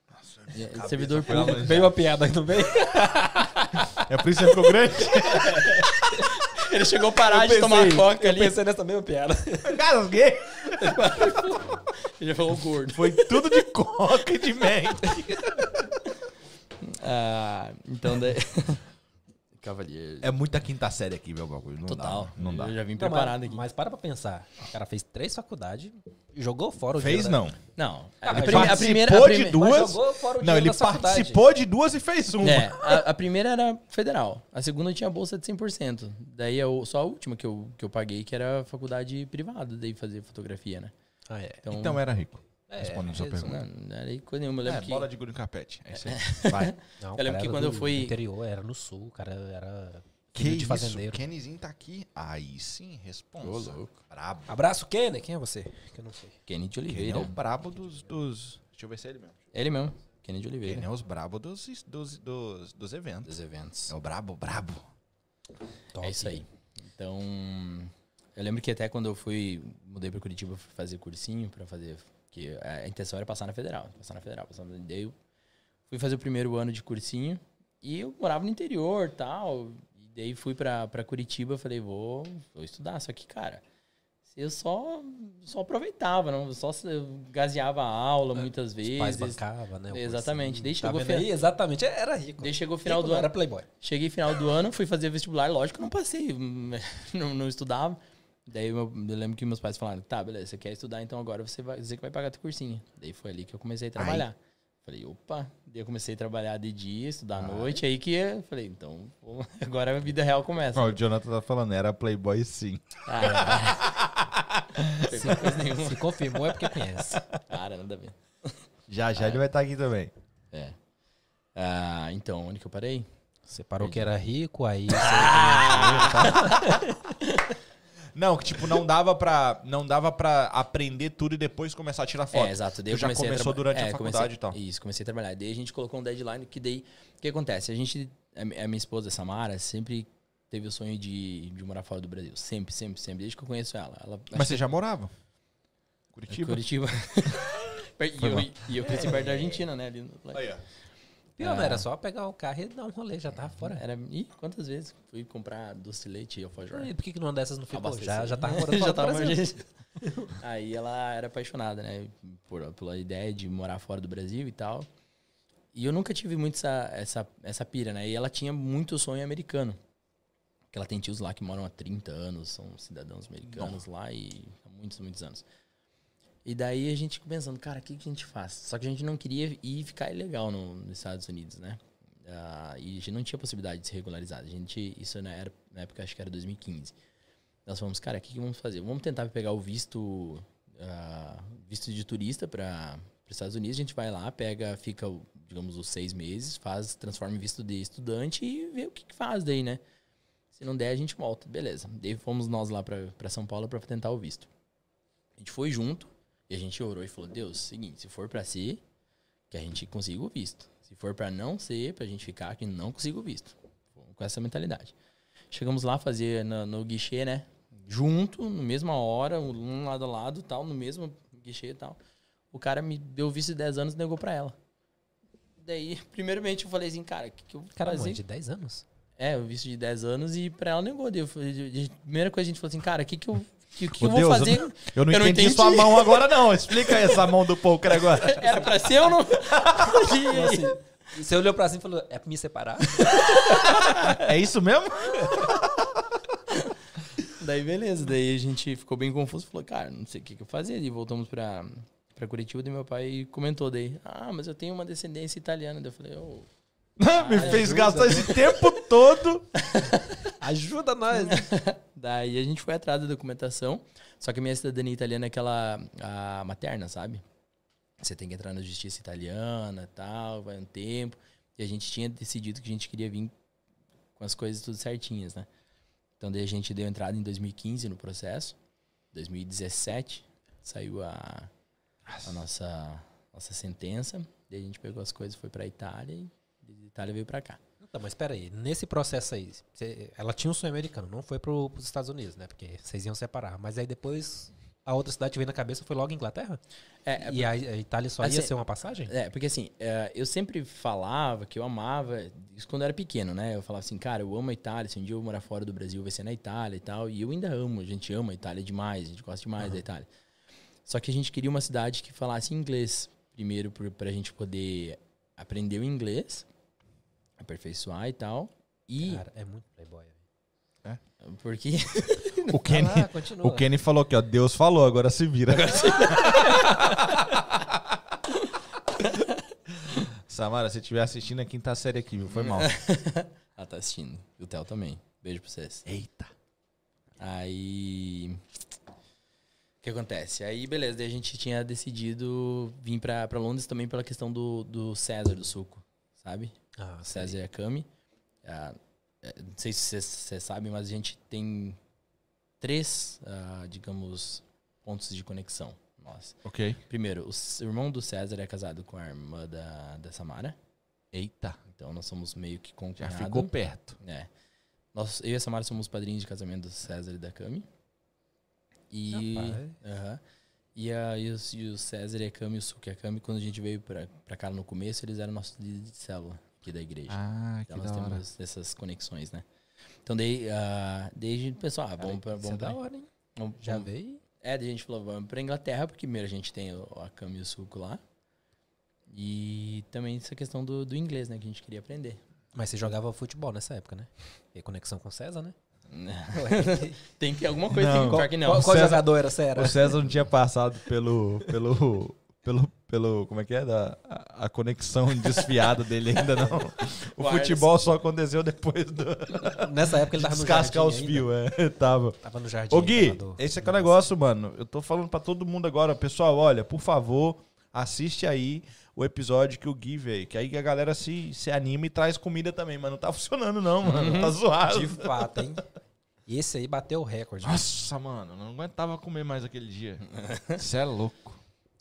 Cabeça servidor público. longe. Veio uma piada aí meio. [laughs] É por isso que você ficou grande? [laughs] Ele chegou a parar de Eu tomar coca eu ali. pensei nessa mesma piada. [laughs] Gasguei. [laughs] Ele falou gordo. Foi tudo de coca e de mente. [laughs] Ah, então daí. É muita quinta série aqui, meu bagulho. Não Total. Dá, não dá. Eu já vim Não, preparado mas, aqui. mas para pra pensar. O cara fez três faculdades, jogou fora o Fez não. Não. Ah, a, mas prime- a participou primeira. A de prime- duas? Mas jogou fora o Não, ele participou de duas e fez uma. É, a, [laughs] a primeira era federal. A segunda tinha bolsa de 100%. Daí eu, só a última que eu, que eu paguei, que era faculdade privada, daí fazer fotografia, né? Ah, é. Então, Então era rico. É, Respondendo sua isso, pergunta. não, era coisa nenhuma. Eu lembro É, que. bola de gude no carpete. É isso aí. [laughs] Vai. Não, o Eu lembro cara que era quando do- eu fui- interior, era no sul, o cara era que de isso? fazendeiro. Kennyzinho tá aqui. Aí sim, responsa. Ô, louco. Brabo. Abraço, Kenny. Quem é você? Que eu não sei. Kenny de Kenny Oliveira. é o brabo dos, dos... Deixa eu ver se é ele mesmo. Ele mesmo. Kenny de Oliveira. Kenny é os brabo dos, dos, dos, dos eventos. Dos eventos. É o brabo, brabo. Top. É isso aí. Então, eu lembro que até quando eu fui, mudei pra Curitiba pra fazer cursinho, pra fazer. Que a intenção era passar na federal. Passar na federal. Passar na, daí eu fui fazer o primeiro ano de cursinho e eu morava no interior tal. E daí fui pra, pra Curitiba falei, vou, vou estudar. Só que, cara, eu só, só aproveitava, não? Só gaseava a aula muitas Os pais vezes. bancavam, né? Exatamente. cursinho. Daí Tá chegou fe- aí? Exatamente. Era rico. Daí chegou final Rico do ano. Era playboy. Cheguei final do ano, fui fazer vestibular, lógico que não passei, [laughs] não, não estudava. Daí eu, eu lembro que meus pais falaram, tá, beleza, você quer estudar, então agora você vai dizer que vai pagar teu cursinho. Daí foi ali que eu comecei a trabalhar. Falei, opa, daí eu comecei a trabalhar de dia, estudar à noite, aí que eu falei, então, pô, [laughs] agora a vida real começa. Ó, o Jonathan tá falando, era playboy sim. Ah, [laughs] não coisa nenhuma. Se confirmou é porque conhece. Cara, nada a ver. Já, já ele vai estar aqui também. É. Ah, então, onde que eu parei? Você parou que era rico, aí... [laughs] Não, que tipo, não dava pra, não dava pra aprender tudo e depois começar a tirar foto. É, exato. Daí Tu eu já comecei a começou traba- durante a é, faculdade comecei- e tal. Isso, comecei a trabalhar. Daí a gente colocou um deadline que daí... O que acontece? A gente... A a minha esposa, Samara, sempre teve o sonho de, de morar fora do Brasil. Sempre, sempre, sempre. Desde que eu conheço ela. ela Mas você já morava? Curitiba? Curitiba. [laughs] e, eu, e eu cresci perto da Argentina, né? Ali no... Aí, ó. Pior, Ah. era só pegar o carro e dar um rolê, já tava fora. Era... Ih, quantas vezes? Fui comprar doce leite e alfajor. E por que, que numa dessas não ficou? Já, já tava [laughs] morando já fora tava do Brasil. Aí ela era apaixonada, né? Por, pela ideia de morar fora do Brasil e tal. E eu nunca tive muito essa, essa, essa pira, né? E ela tinha muito sonho americano. Porque ela tem tios lá que moram há 30 anos, são cidadãos americanos lá e há muitos, muitos anos. E daí a gente pensando, cara, o que, que a gente faz? Só que a gente não queria ir ficar ilegal no, nos Estados Unidos, né? Ah, e a gente não tinha possibilidade de se regularizar. A gente, isso na, era, na época, acho que era 2015. Nós falamos, cara, o que, que vamos fazer? Vamos tentar pegar o visto, ah, visto de turista para os Estados Unidos. A gente vai lá, pega, fica, digamos, os seis meses, faz, transforma em visto de estudante e vê o que, que faz daí, né? Se não der, a gente volta. Beleza. Daí fomos nós lá para São Paulo para tentar o visto. A gente foi junto e a gente orou e falou: Deus, seguinte, se for para ser, que a gente consiga o visto. Se for para não ser, pra gente ficar, que não consiga o visto. Com essa mentalidade. Chegamos lá fazer no, no guichê, né? Junto, na mesma hora, um lado a lado, tal, no mesmo guichê e tal. O cara me deu visto de 10 anos e negou pra ela. Daí, [laughs] primeiramente, eu falei assim, cara, o que, que eu vou Cara, fazer? mãe de 10 anos. É, o visto de 10 anos e pra ela negou. Daí eu falei- a primeira coisa a gente falou assim, cara, o que que eu, que, que Ô, eu vou Deus, fazer? Eu não, Eu não entendi, entendi. sua mão agora, não. Explica aí essa mão do poker agora. [laughs] Era pra ser ou não? [laughs] E? Assim, você olhou pra cima e falou, é pra me separar? [laughs] É isso mesmo? Daí beleza, daí a gente ficou bem confuso, falou, cara, não sei o que, que eu fazer. E voltamos pra, pra Curitiba, daí meu pai comentou daí, ah, mas eu tenho uma descendência italiana. Daí eu falei, ô, Me fez ajuda. gastar esse tempo todo. Ajuda nós. [laughs] Daí a gente foi atrás da documentação, só que a minha cidadania italiana é aquela a materna, sabe? Você tem que entrar na justiça italiana tal, vai um tempo. E a gente tinha decidido que a gente queria vir com as coisas tudo certinhas, né? Então daí a gente deu entrada em 2015 no processo. 2017 saiu a, a nossa, nossa sentença. Daí a gente pegou as coisas, foi pra Itália e de Itália veio pra cá. Tá, mas espera aí, nesse processo aí, você- ela tinha um sonho americano, não foi pro, pros Estados Unidos, né? Porque vocês iam separar. Mas aí depois a outra cidade que veio na cabeça foi logo Inglaterra? É, e a, a Itália só ia assim, ser uma passagem? É, porque assim, é, eu sempre falava que eu amava, isso quando eu era pequeno, né? Eu falava assim, cara, eu amo a Itália, se um dia eu morar fora do Brasil vai ser na Itália e tal. E eu ainda amo, a gente ama a Itália demais, a gente gosta demais da Itália. Só que a gente queria uma cidade que falasse inglês, primeiro por, pra gente poder aprender o inglês, aperfeiçoar e tal. E Cara, é muito playboy. porque [laughs] O Kenny, continua. o Kenny falou aqui, ó. Deus falou, agora se vira. [laughs] Samara, se estiver assistindo a quinta série aqui, viu? Foi mal. ela [laughs] tá assistindo. E o Theo também. Beijo pra vocês. Eita. Aí. O que acontece? Aí, beleza, daí a gente tinha decidido vir pra, pra Londres também pela questão do, do César do suco, sabe? Ah, O César Yakami. Ah, é, não sei se vocês sabem, mas a gente tem três, ah, digamos, pontos de conexão. Nossa. Ok. Primeiro, o o irmão do César é casado com a irmã da, da Samara. Eita. Então nós somos meio que Já concunhado. ficou perto. É. Nós, eu e a Samara somos padrinhos de casamento do César e da Cami. E. Rapaz. Aham. E, a, e, os- e o César e a Cami, o Suki e a Cami, quando a gente veio pra, pra cá no começo, eles eram nossos líderes de célula aqui da igreja. Ah, que então nós da hora. temos essas conexões, né? Então daí, daí a gente pensou, ah, vamos pra. é Vamos da pra hora, hein? vamos- Já vamos- veio? É, daí a gente falou, vamos pra Inglaterra, porque primeiro a gente tem o- a Cami e o Suco lá. E também essa questão do, do inglês, né? Que a gente queria aprender. Mas você jogava futebol nessa época, né? E conexão com o César, né? [laughs] Tem que ter alguma coisa, Não. tem que pior que não. Qual, qual César- jogador era? Você era? O César não tinha passado pelo. pelo. pelo. Pelo. Como é que é? Da, a, a conexão [laughs] desfiada dele ainda, não. [laughs] O Wireless. futebol só aconteceu depois do. [laughs] Nessa época ele tava no descascar jardim os ainda. fios, é. Tava. Tava no jardim. Ô Gui, do- esse aqui é o negócio, mano. Eu tô falando pra todo mundo agora. Pessoal, olha, por favor, assiste aí o episódio que o Gui veio. Que aí a galera se, se anima e traz comida também. Mas não tá funcionando, não, mano. Tá zoado. De fato, hein? Esse aí bateu o recorde. Nossa, mano, não aguentava comer mais aquele dia. Você é louco.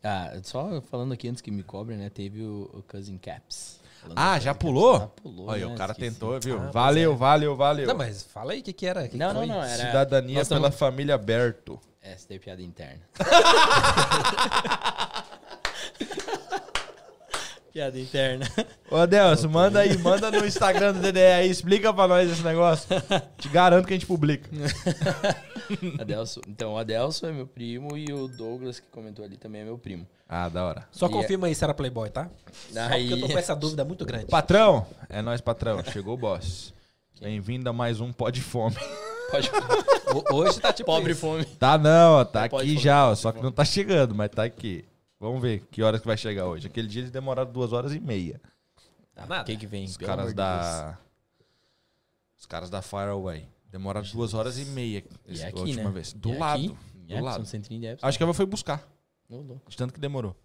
Ah, só falando aqui antes que me cobrem, né? Teve o, o Cousin Caps. Ah, já pulou? Caps, Já pulou. Olha, né? o cara Esqueci. tentou, viu? Ah, valeu, é. valeu, valeu. Não, mas fala aí o que, que era. que Não, que não, foi? não. Era, Cidadania nós pela tamo- família Berto. É, essa daí é piada interna. [laughs] piada interna. Ô, Adelson, manda aí, manda no Instagram do DDE aí, explica pra nós esse negócio. Te garanto que a gente publica. [laughs] Adelso, então, o Adelso é meu primo e o Douglas, que comentou ali, também é meu primo. Ah, da hora. Só E confirma aí se era Playboy, tá? Só Aí- porque eu tô com essa dúvida muito grande. Patrão, é nós, patrão. Chegou o boss. Bem-vindo a mais um Pó de Fome. Pode [laughs] Ho- Hoje tá tipo Pobre isso. fome. Tá não, ó, tá pode aqui falar, já, ó, só que não tá chegando, mas tá aqui. Vamos ver que horas que vai chegar hoje. Aquele dia eles demoraram duas horas e meia. Tá nada. O que que vem? Os Pelo caras amor de da... Os caras da Fireway. Demoraram duas horas e meia. E é aqui, última né? vez. E Do é lado. aqui, Do lado. Centrinho de Epson. Acho que ela foi buscar. Ô, louco. De tanto que demorou.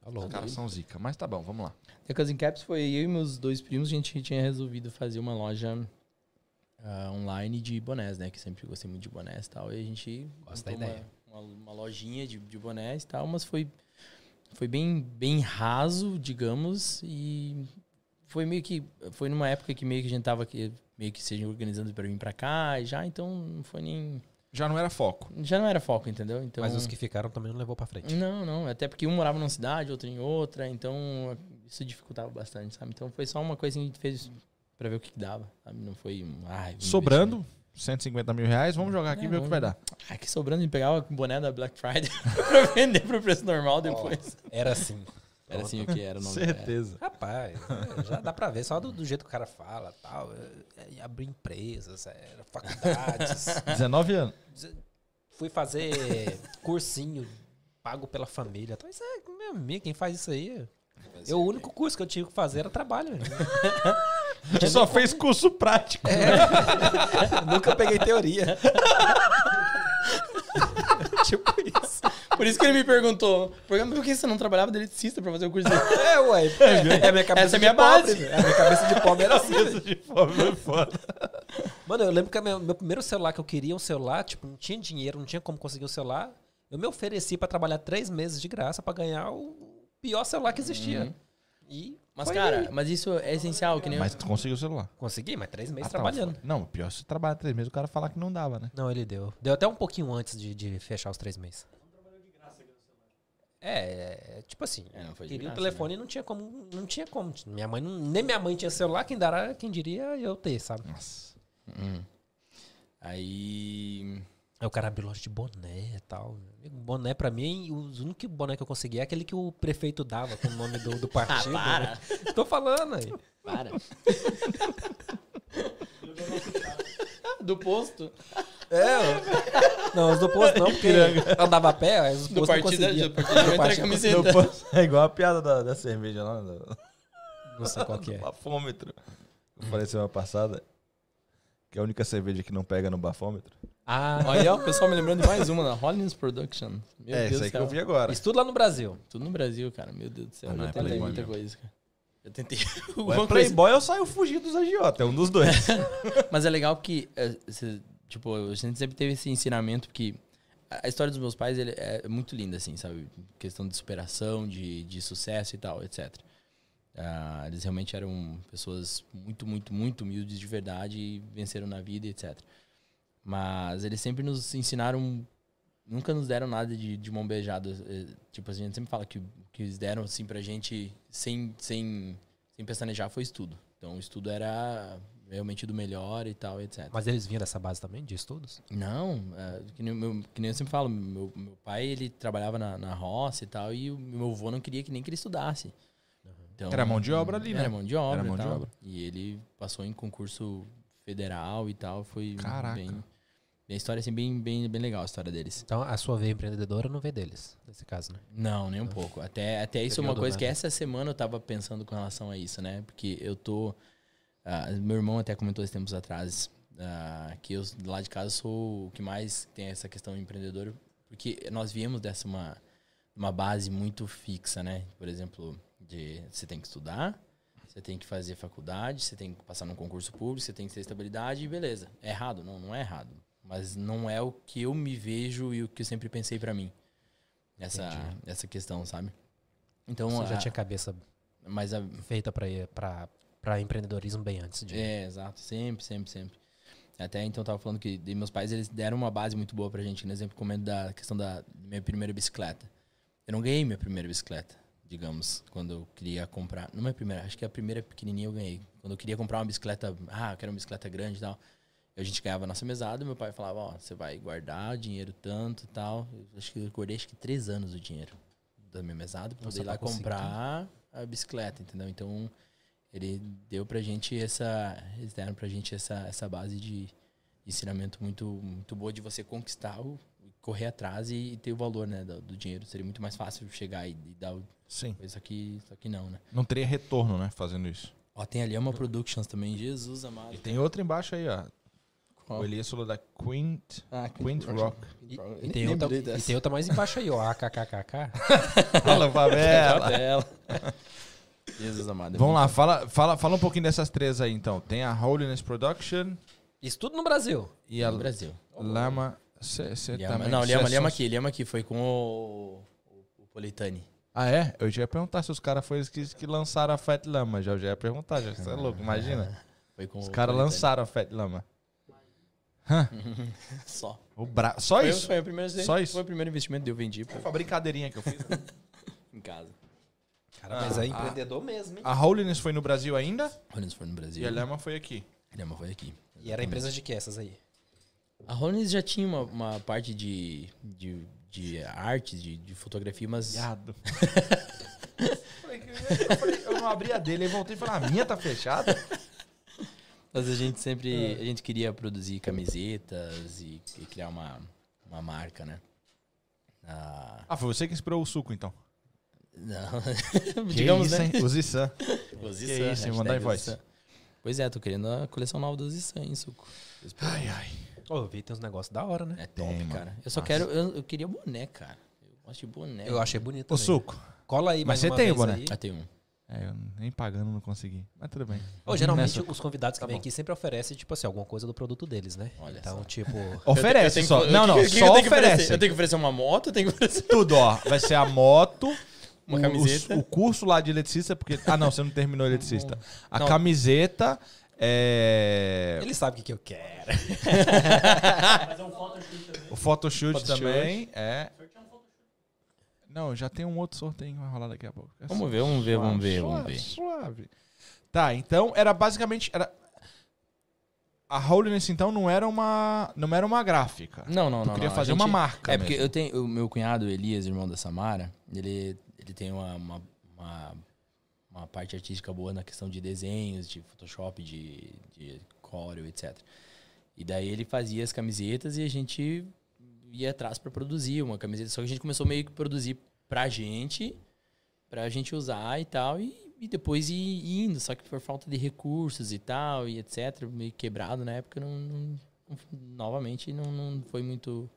Tá Os louco. caras são zica. Mas tá bom, vamos lá. A Cousin Caps foi eu e meus dois primos, a gente tinha resolvido fazer uma loja ah, online de bonés, né? Que sempre gostei muito de bonés e tal. E a gente Gosto da montou ideia. Uma, uma, uma lojinha de, de bonés e tal, mas foi, foi bem, bem raso, digamos, e foi meio que. Foi numa época que meio que a gente tava aqui, meio que se organizando para vir pra cá e já, então não foi nem. Já não era foco. Já não era foco, entendeu? Então, Mas os que ficaram também não levou pra frente. não, não. Até porque um morava numa cidade, outro em outra, então isso dificultava bastante, sabe? Então foi só uma coisa que a gente fez pra ver o que, que dava. Sabe? Não foi. Ai, um Sobrando 150 mil reais, vamos jogar aqui e É, ver o que vai dar. que sobrando, gente pegava o boné da Black Friday [laughs] pra vender pro preço normal depois. Era assim. Era assim o que era o nome. Certeza. Rapaz, é, já dá pra ver só do, do jeito que o cara fala tal. É, é, abrir empresas, é, faculdades. [laughs] 19 anos. Fui fazer cursinho pago pela família. Então, isso é meu amigo, quem faz isso aí? Eu, o único curso que eu tive que fazer era trabalho. Você só fez curso prático. [laughs] Nunca peguei teoria. [laughs] tipo isso. Por isso que ele me perguntou, por que- você não trabalhava de eletricista pra fazer o curso? É, ué. [laughs] É, é a minha cabeça Essa é de minha pobre. base. velho. A minha cabeça de pobre era assim. velho. de fome é foda. Mano, eu lembro que meu, meu primeiro celular que eu queria, um celular, tipo, não tinha dinheiro, não tinha como conseguir um celular. Eu me ofereci pra trabalhar três meses de graça pra ganhar o pior celular que existia. Uhum. E Mas, foi cara, aí. mas isso é essencial, que nem. Mas tu conseguiu o celular. consegui, mas três meses Ah, tá, trabalhando. Não, o pior é se você trabalhar três meses o cara falar que não dava, né? Não, ele deu. Deu até um pouquinho antes de, de fechar os três meses. É, é, tipo assim, É, não queria o graça, telefone e não tinha como. Não tinha como. Minha mãe não- nem minha mãe tinha celular, quem dará, quem diria eu ter, sabe? Nossa. Hum. Aí. Aí o cara abriu loja de boné e tal. Boné pra mim, o único boné que eu consegui é aquele que o prefeito dava com o nome do, do [laughs] partido. Ah, para. né? Tô falando aí. Para. [laughs] Do posto. É, não, os do posto não, porque andava a pé, os do Do posto não partido, conseguia. do partido partido- camiseta. Não posso- É igual a piada da, da cerveja lá, do, Não sei qual que do é. [laughs] bafômetro. Eu falei semana passada que é a única cerveja que não pega no bafômetro. Ah, Olha, o pessoal me lembrando de mais uma, da Hollins Production. Meu é, Deus isso aí que eu vi agora. isso tudo lá no Brasil. Tudo no Brasil, cara. Meu Deus do céu. Ah, não, eu é tentei muita mesmo. coisa, cara. Eu tentei. [laughs] Alguma é. Playboy ou saiu fugir dos agiota, é um dos dois. [laughs] Mas é legal porque, é, tipo, a gente sempre teve esse ensinamento porque a história dos meus pais ele é muito linda, assim, sabe? Questão de superação, de, de sucesso e tal, etc. Ah, eles realmente eram pessoas muito, muito, muito humildes de verdade e venceram na vida, etc. Mas eles sempre nos ensinaram, nunca nos deram nada de, de mão beijada. eh, Tipo, a gente sempre fala que o que eles deram, assim, pra gente, sem, sem, sem pestanejar, foi estudo. Então, o estudo era realmente do melhor e tal, etc. Mas eles vinham dessa base também, de estudos? Não, é, que, nem, meu, que nem eu sempre falo, meu, meu pai, ele trabalhava na, na roça e tal, e o meu avô não queria que nem que ele estudasse. Então, Era mão de obra ali, né? Era mão de obra Era mão e de obra. E ele passou em concurso federal e tal, foi Caraca. bem... bem- A história, assim, bem, bem, bem legal a história deles. Então a sua veia empreendedora não vê deles, nesse caso, né? Não, nem um pouco. Até, até isso é uma coisa que essa semana eu tava pensando com relação a isso, né? Porque eu tô. ah, meu irmão até comentou esses tempos atrás ah, que eu lá de casa sou o que mais tem essa questão empreendedora, porque nós viemos dessa uma, uma base muito fixa, né? Por exemplo, de você tem que estudar, você tem que fazer faculdade, você tem que passar num concurso público, você tem que ter estabilidade e beleza. É errado? Não, não é errado. Mas não é o que eu me vejo e o que eu sempre pensei pra mim. Essa, essa questão, sabe? Então, Você já a- tinha cabeça mas a, feita pra empreendedorismo bem antes de. é, exato, sempre, sempre, sempre. Até então eu tava falando que de meus pais eles deram uma base muito boa pra gente, no exemplo comendo da questão da minha primeira bicicleta. Eu não ganhei minha primeira bicicleta, digamos, quando eu queria comprar. Não é a primeira, acho que a primeira pequenininha eu ganhei. Quando eu queria comprar uma bicicleta, ah, eu quero uma bicicleta grande e tal. A gente ganhava a nossa mesada, meu pai falava, ó, você vai guardar dinheiro tanto e tal. Eu acho que eu guardei acho que três anos o dinheiro da minha mesada pra Nossa, poder ir lá conseguir. comprar a bicicleta, entendeu? Então, ele deu pra gente essa. Eles deram pra gente essa, essa base de ensinamento muito, muito boa de você conquistar o. correr atrás e, ter o valor, né, do, do dinheiro. Seria muito mais fácil chegar e, e dar o. Sim. Isso aqui, isso aqui não, né? Não teria retorno, né, fazendo isso. Ó, tem ali uma Productions também, Jesus amado. E tem outra embaixo aí, ó. Qual? O Elias falou da Quint, Ah, Quint Rock. E, e tem outra, e tem outra mais embaixo aí, ó. AKKKK. [laughs] Fala, favela. Jesus amado. é Vamos lá, fala, fala, fala um pouquinho dessas três aí, então. Tem a Holiness Production Isso tudo no Brasil. e a No Brasil. Lama... Você Lhama- também... não, cê Lhama, é Lhama aqui, Lhama aqui foi com o, o, o Politani. Ah, é? Eu já ia perguntar se os caras foram eles que, que lançaram a Fat Lama. Já, eu já ia perguntar, já. Você é louco, imagina. [laughs] Foi com Os caras lançaram a Fat Lama. [laughs] Só. O bra... Só Foi, isso? Foi o primeiro, Só isso? Foi o primeiro investimento que eu vendi pô, Foi uma brincadeirinha que eu fiz. [laughs] em casa. Cara, mas é empreendedor mesmo, hein? A Holiness foi no Brasil ainda Rollins foi no Brasil. e a Lema foi aqui. Lema foi aqui. E era empresa de que essas aí? A Rollins já tinha uma, uma parte de, de, de arte, de, de fotografia, mas Viado. [laughs] Falei que- eu, falei, eu não abri a dele, aí voltei e falei, a minha tá fechada? Mas a gente sempre. A gente queria produzir camisetas e, e criar uma, uma marca, né? Ah, Ah, foi você que inspirou o suco, então. não. [laughs] Digamos, isso, né? hein? O Zissan. O Que Zissan, isso, hein? hashtag Mandar em voz. Pois é, tô querendo a coleção nova do Zissan, hein, Suco. Ai, ai. Ô, eu vi, tem uns negócios da hora, né? É top, Tem, cara. Eu só Nossa. quero. Eu, eu queria boné, cara. Eu gosto de boné. Eu achei bonito também. suco. Cola aí Mas mais você uma tem o boné? aí. Ah, tem um. É, eu nem pagando não consegui. Mas tudo bem. Ô, geralmente Nessa- os convidados que Tá vêm aqui sempre oferecem, tipo assim, alguma coisa do produto deles, né? Olha então, só. tipo... [laughs] Oferece Eu só. que- Não, não, que- só que oferece. Eu tenho que oferecer uma moto, eu tenho que oferecer. Tudo, ó. Vai ser a moto. [laughs] Uma o- camiseta. O, o curso lá de eletricista, porque. Ah, não, você não terminou eletricista. A Não. camiseta. É. Ele sabe o que, que eu quero. [laughs] O photoshoot Photoshoot. também. É. Não, já tem um outro sorteio que vai rolar daqui a pouco. É Vamos ver, vamos ver, vamos ver, vamos suave, ver. Suave. Tá, então era basicamente. Era... A Holiness, então, não era uma. Não era uma gráfica. Não, não, Tu não. queria não. Fazer gente- uma marca. É porque mesmo. eu tenho o meu cunhado Elias, irmão da Samara, ele, ele tem uma, uma, uma, uma parte artística boa na questão de desenhos, de Photoshop, de, de Corel, etc. E daí ele fazia as camisetas e a gente ia atrás para produzir uma camiseta. Só que a gente começou meio que produzir pra gente, pra gente usar e tal, e, e depois ir, indo. Só que por falta de recursos e tal, e etc., meio quebrado na época, não, não- novamente não, não foi muito,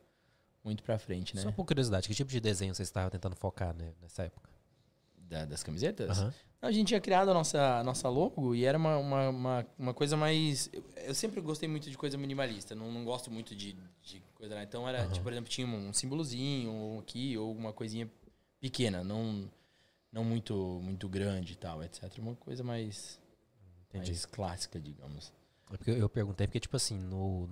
muito pra frente, né? Só por curiosidade, que tipo de desenho você estava tentando focar né, nessa época? Da- das camisetas? Aham. A gente tinha criado a nossa, nossa logo e era uma, uma, uma, uma coisa mais. Eu, sempre gostei muito de coisa minimalista, não, não gosto muito de, de coisa lá. Então era, tipo, por exemplo, tinha um símbolozinho ou aqui, ou uma coisinha pequena, não, não muito, muito grande e tal, etc. Uma coisa mais, Entendi. mais clássica, digamos. É porque eu- eu perguntei porque, tipo assim, no...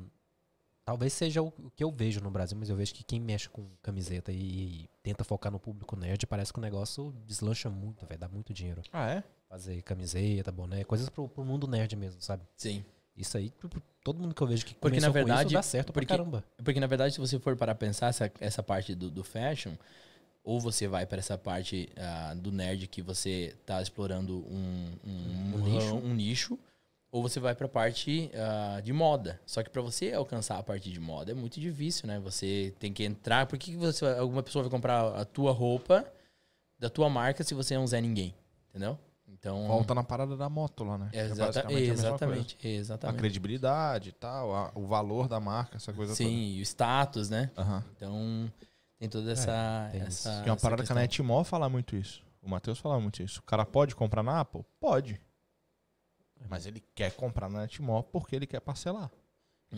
Talvez seja o que eu vejo no Brasil, mas eu vejo que quem mexe com camiseta e, e tenta focar no público nerd, parece que o negócio deslancha muito, velho. Dá muito dinheiro. Ah, é? Fazer camiseta, boné, coisas pro, pro mundo nerd mesmo, sabe? Sim. Isso aí, tipo, todo mundo que eu vejo que Porque, na com isso verdade, dá certo porque- pra caramba. Porque, na verdade, se você for para pensar essa, essa parte do, do fashion, ou você vai para essa parte ah, do nerd que você tá explorando um, um, Um um nicho. nicho. Ou você vai para a parte ah, de moda. Só que para você alcançar a parte de moda é muito difícil, né? Você tem que entrar. Por que, que você, alguma pessoa vai comprar a tua roupa da tua marca se você é um Zé Ninguém? Entendeu? Então. Volta na parada da moto lá, né? é É exata- a coisa. exatamente. A Exatamente. credibilidade e tal, a- o valor da marca, essa coisa Sim, e o status, né? toda. Aham. Então, tem toda essa. tem essa é uma essa parada que a. Netmall fala muito isso. O Matheus fala muito isso. O cara pode comprar na Apple? Pode. Mas ele quer comprar na Netmall porque ele quer parcelar.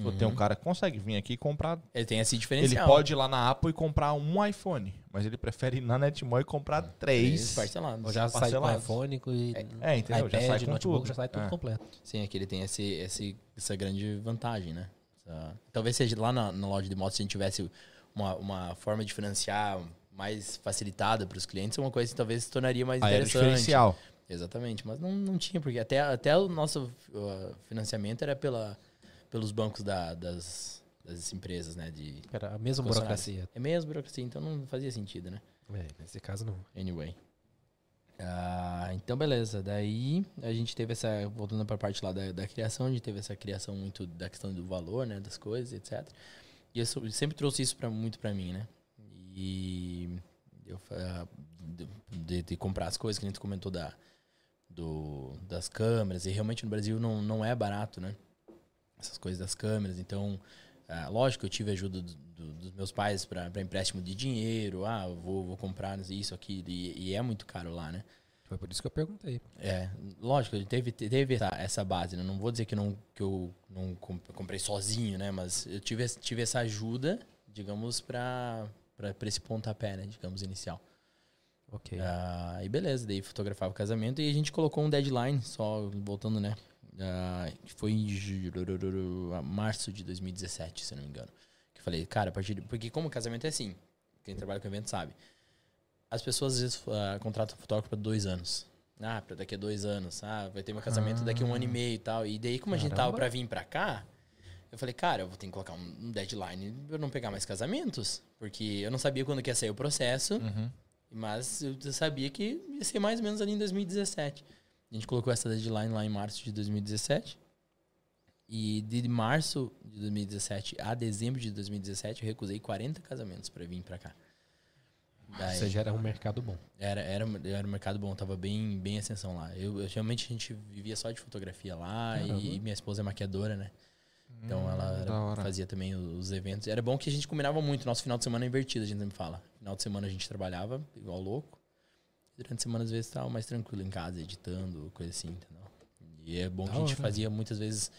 Pô, Tem um Uhum. cara que consegue vir aqui e comprar. Ele tem esse Ele diferencial. pode ir lá na Apple e comprar um iPhone. Mas ele prefere ir na Netmall e comprar três. parcelados. Ou já sai com parcelados. iPhone, e- É, entendeu? Já iPad, sai com notebook, tudo. já sai tudo É. completo. Sim, aqui ele tem esse, esse, essa grande vantagem, né? Essa- Talvez seja lá na, na loja de motos, se a gente tivesse uma, uma forma de financiar mais facilitada para os clientes, é uma coisa que talvez se tornaria mais Aí o interessante. diferencial. Exatamente, mas não, não tinha, porque até, até o nosso uh, financiamento era pela, pelos bancos da- das, das empresas, né? De, Era a mesma burocracia. é mesmo burocracia, então não fazia sentido, né? É, nesse caso não. Anyway. Ah, então, beleza. Daí a gente teve essa. Voltando para a parte lá da, da criação, a gente teve essa criação muito da questão do valor, né? Das coisas, etc. E eu sempre trouxe isso pra, muito para mim, né? E. Eu, de- de comprar as coisas que a gente comentou da, do, das câmeras. E realmente no Brasil não, não é barato, né? Essas coisas das câmeras. Então. Ah, lógico, eu tive ajuda do- do- dos meus pais para empréstimo de dinheiro. Ah, vou, vou comprar isso aqui. E, e é muito caro lá, né? Foi por isso que eu perguntei. É, lógico, teve, teve essa, essa base, né? Não vou dizer que, não, que eu não com- comprei sozinho, né? Mas eu tive, tive essa ajuda, digamos, para esse pontapé, né? Digamos, inicial. Ok. Ah, e beleza, daí fotografava o casamento e a gente colocou um deadline, só voltando, né? Ah, foi em março de 2017, se não me engano. Que eu falei, cara, a partir de, Porque como casamento é assim, quem trabalha com evento sabe. as pessoas às vezes ah, contratam fotógrafo para dois anos. Ah, pra daqui a dois anos. Ah, vai ter meu casamento daqui a um ano e meio e tal. E daí, como a gente tava pra vir pra cá, eu falei, cara, eu vou ter que colocar um deadline pra eu não pegar mais casamentos. Porque eu não sabia quando que ia sair o processo, Uhum. Mas eu sabia que ia ser mais ou menos ali em 2017. A gente colocou essa deadline lá em março de 2017. E de março de 2017 a dezembro de 2017, eu recusei 40 casamentos pra vir pra cá. Ou Daí- seja, era um mercado bom. era, era, era um mercado bom, tava bem, bem ascensão lá. Eu, eu- realmente a gente vivia só de fotografia lá e minha esposa é maquiadora, né? Então ela hora. fazia também os eventos. Era bom que a gente combinava muito. Nosso final de semana é invertido, a gente sempre fala. Final de semana a gente trabalhava igual louco. Durante a semana, às vezes, tava mais tranquilo em casa, editando, coisa assim, entendeu? E é bom Da que a gente hora. fazia muitas vezes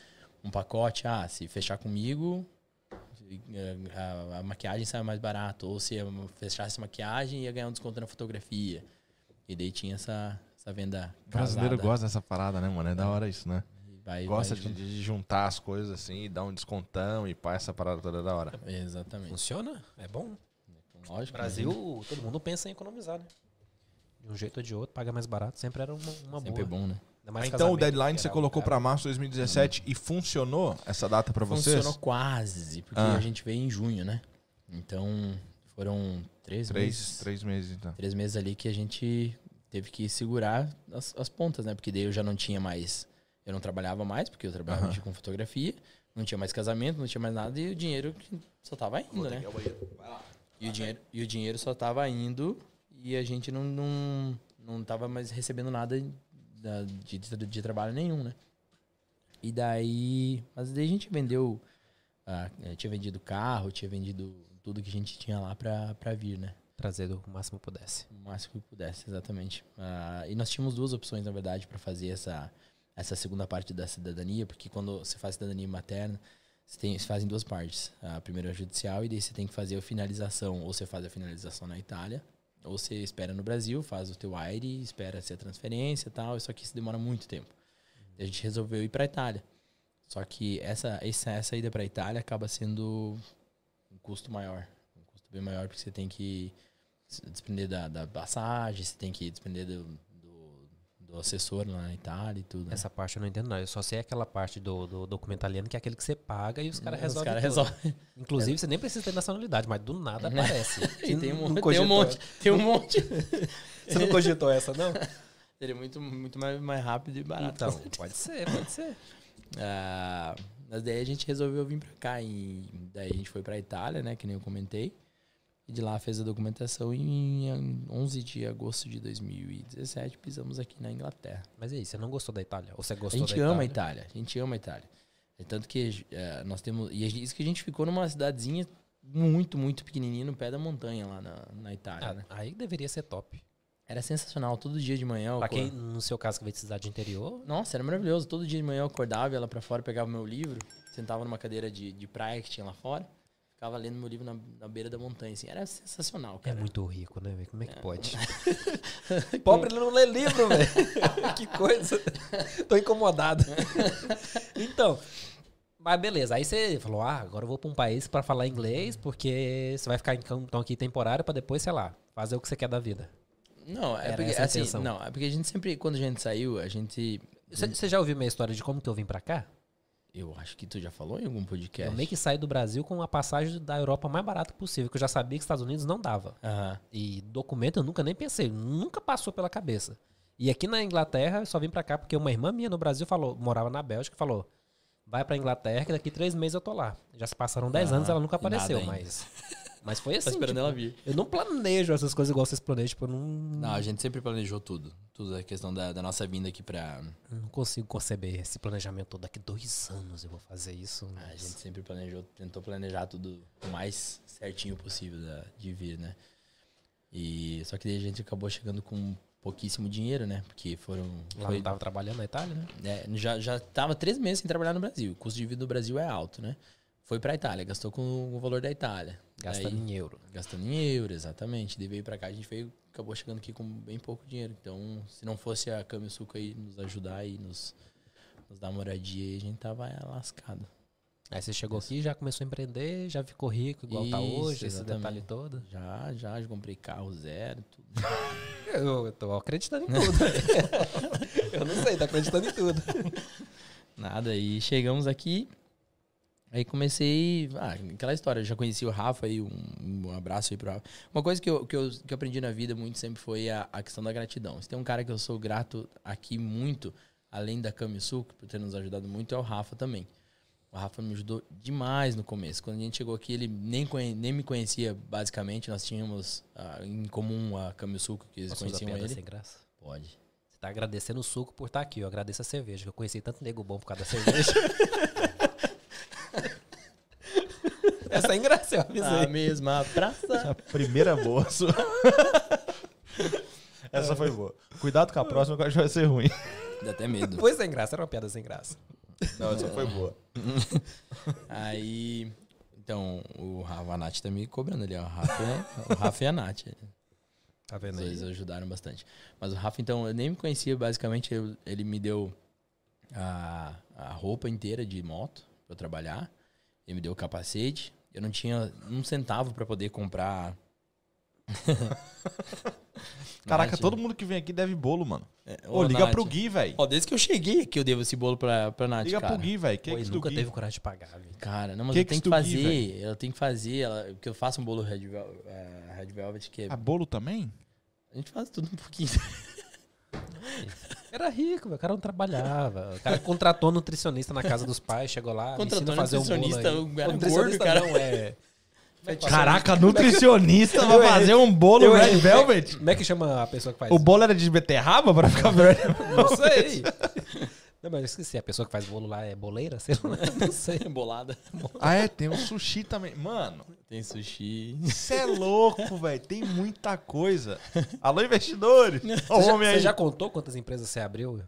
um pacote. Ah, se fechar comigo, eh, a, a maquiagem sai mais barato. Ou se fechasse maquiagem, ia ganhar um desconto na fotografia. E daí tinha essa, essa venda O brasileiro casada. gosta dessa parada, né, mano? É da hora isso, né? Vai- Gosta vai de, de juntar as coisas assim e dar um descontão e pá, essa parada toda é da hora. Exatamente. Funciona? É bom. Lógico. né? Brasil, todo mundo pensa em economizar, né? De um jeito ou de outro, paga mais barato, sempre era uma, uma Sempre é boa. bom, né? Mais então o deadline você colocou pra cara- março de 2017 e funcionou essa data pra vocês? Funcionou quase, porque Ah. a gente veio em junho, né? Então, foram três, Três, meses. três meses, então. Três meses ali que a gente teve que segurar as, as pontas, né? Porque daí eu já não tinha mais. Eu não trabalhava mais, porque eu trabalhava Aham. com fotografia. Não tinha mais casamento, não tinha mais nada. E o dinheiro só tava indo, né? E o, dinheiro, e o dinheiro só tava indo e a gente não, não, não tava mais recebendo nada da- de, de, de trabalho nenhum, né? E daí. Mas daí a gente vendeu. ah, eh, tinha vendido carro, tinha vendido tudo que a gente tinha lá pra, pra vir, né? Trazer do máximo que pudesse. O máximo que pudesse, exatamente. Ah, e nós tínhamos duas opções, na verdade, para fazer essa, essa segunda parte da cidadania, porque quando você faz cidadania materna, você, tem, você faz em duas partes. A primeira é a judicial, e daí você tem que fazer a finalização, ou você faz a finalização na Itália, ou você espera no Brasil, faz o teu AIRE, espera ser a transferência e tal, só que isso demora muito tempo. A gente resolveu ir para Itália. Só que essa, essa, essa ida para Itália acaba sendo um custo maior. Um custo bem maior, porque você tem que desprender da, da passagem, você tem que desprender do, do, assessor lá na Itália e tudo. né? Essa parte eu não entendo, não. Eu só sei aquela parte do, do documento italiano, que é aquele que você paga e os caras Os resolvem. caras tudo. resolvem. Inclusive, você nem precisa ter nacionalidade, mas do nada aparece. [laughs] E tem, um, tem um monte. Tem um monte. Você não cogitou essa, não? [laughs] Seria muito, muito mais, mais rápido e barato. Então, pode ser, pode ser. [laughs] Ah, mas daí a gente resolveu vir pra cá. E daí a gente foi pra Itália, né? Que nem eu comentei. E de lá fez a documentação e em 11 de agosto de 2017 pisamos aqui na Inglaterra. Mas e aí, você não gostou da Itália? Ou você A gostou gente da ama a Itália? Itália. A gente ama a Itália. É tanto que eh, nós temos. E a gente- isso que a gente ficou numa cidadezinha muito, muito pequenininha no pé da montanha lá na, na Itália, Ah, né? aí deveria ser top. Era sensacional. Todo dia de manhã. eu Pra quem, no seu caso, que veio de cidade interior, Nossa, era maravilhoso. Todo dia de manhã eu acordava, ia lá pra fora, pegava meu livro, sentava numa cadeira de, de praia que tinha lá fora, ficava lendo meu livro na, na beira da montanha, assim. Era sensacional, é cara. muito rico, né, velho? Como é que É. pode? [laughs] Pobre não lê livro, velho. [laughs] que coisa. Tô incomodado. [laughs] então, mas beleza. Aí você falou, ah, agora eu vou pra um país pra falar inglês, porque você vai ficar então aqui temporário pra depois, sei lá, fazer o que você quer da vida. Não, é Era porque, assim, não, é porque a gente sempre, quando a gente saiu, a gente... Você você já ouviu minha história de como que eu vim pra cá? Eu acho que tu já falou em algum podcast. Eu meio que saí do Brasil com a passagem da Europa mais barata possível, que eu já sabia que os Estados Unidos não dava. Aham. E documento eu nunca nem pensei, nunca passou pela cabeça. E aqui na Inglaterra eu só vim pra cá porque uma irmã minha no Brasil falou, morava na Bélgica, falou: vai pra Inglaterra que daqui três meses eu tô lá. Já se passaram dez Ah, anos ela nunca apareceu, ainda. [laughs] mas. Foi assim. Tá esperando tipo, ela vir. Eu não planejo essas coisas igual vocês planejam, tipo, eu não, Não, a gente sempre planejou tudo. Tudo a questão da, da nossa vinda aqui pra... não consigo conceber esse planejamento todo. Daqui dois anos eu vou fazer isso. A mas- gente sempre planejou, tentou planejar tudo o mais certinho possível da- de vir, né? E só que daí a gente acabou chegando com pouquíssimo dinheiro, né? Porque foram Lá foi- não tava trabalhando na Itália, né? é, já já tava três meses sem trabalhar no Brasil. O custo de vida do Brasil é alto, né? Foi pra Itália, gastou com o valor da Itália. Gastando em euro. gastando em euro, exatamente. Daí veio pra cá, a gente veio, acabou chegando aqui com bem pouco dinheiro. Então, se não fosse a Câmbio Suco aí nos ajudar e nos, nos dar moradia, a gente tava lascado. Aí você chegou aqui, já começou a empreender, já ficou rico, igual tá Isso, hoje, esse exatamente. detalhe todo. Já, já, já comprei carro zero, tudo. Eu, [laughs] eu tô acreditando em tudo. [laughs] eu não sei, tô acreditando em tudo. Nada. E chegamos aqui. Aí comecei. Ah, aquela história. Eu já conheci o Rafa aí. Um, um abraço aí pro Rafa. Uma coisa que eu, que eu, que eu aprendi na vida muito sempre foi a, a questão da gratidão. Se tem um cara que eu sou grato aqui muito, além da Camisul, por ter nos ajudado muito, é o Rafa também. O Rafa me ajudou demais no começo. Quando a gente chegou aqui, ele nem, conhe- nem me conhecia, basicamente. Nós tínhamos ah, em comum a Camisul, que eles Posso conheciam ele. sem graça? Pode. Você tá agradecendo o suco por estar aqui. Eu agradeço a cerveja, que eu conheci tanto nego bom por causa da cerveja. [laughs] Essa é engraçada, eu avisei. A mesma praça. A primeira boa sua. Essa foi boa. Cuidado com a próxima, que eu acho que vai ser ruim. Dá até medo. Foi sem graça, era uma piada sem graça. Não, essa foi boa. Aí, então, o Rafa, a Nath tá me cobrando ali, ó. O Rafa, é- o Rafa e a Nath. Tá Os vendo dois aí? ajudaram bastante. Mas o Rafa, então, eu nem me conhecia, basicamente, eu- ele me deu a, a roupa inteira de moto pra eu trabalhar. Ele me deu o capacete. Eu não tinha um centavo pra poder comprar. [laughs] Caraca, todo mundo que vem aqui deve bolo, mano. é, Ô, ô, liga Nath. pro Gui, velho. Ó, desde que eu cheguei aqui, eu devo esse bolo pra, pra Nath, Liga cara. pro Gui, velho. Pô, Cakes ele do nunca Gui. teve coragem de pagar, velho. Cara, não, mas Que eu que tenho que tu Gui, fazer. eu tenho que fazer. Ela, porque eu faço um bolo Red, Vel- eh, Red Velvet, que é- Ah, bolo também? a gente faz tudo um pouquinho. [laughs] Era rico, velho. O cara não trabalhava. O cara contratou nutricionista na casa dos pais, chegou lá, Contratou fazer um bolo nutricionista, aí. o cara nutricionista gordo, cara. não, é... Caraca, [laughs] nutricionista vai fazer um bolo Eu Red. Velvet? Como é que chama a pessoa que faz? O bolo era de beterraba pra ficar verde? Não sei. [laughs] [laughs] Não, mas eu esqueci. A pessoa que faz bolo lá é boleira? Sei lá. [laughs] Não sei. [laughs] Bolada. Ah, é, tem o sushi também. Mano, Tem sushi. você é louco, velho. Tem muita coisa. Alô, investidores. O Você já, contou quantas empresas você abriu?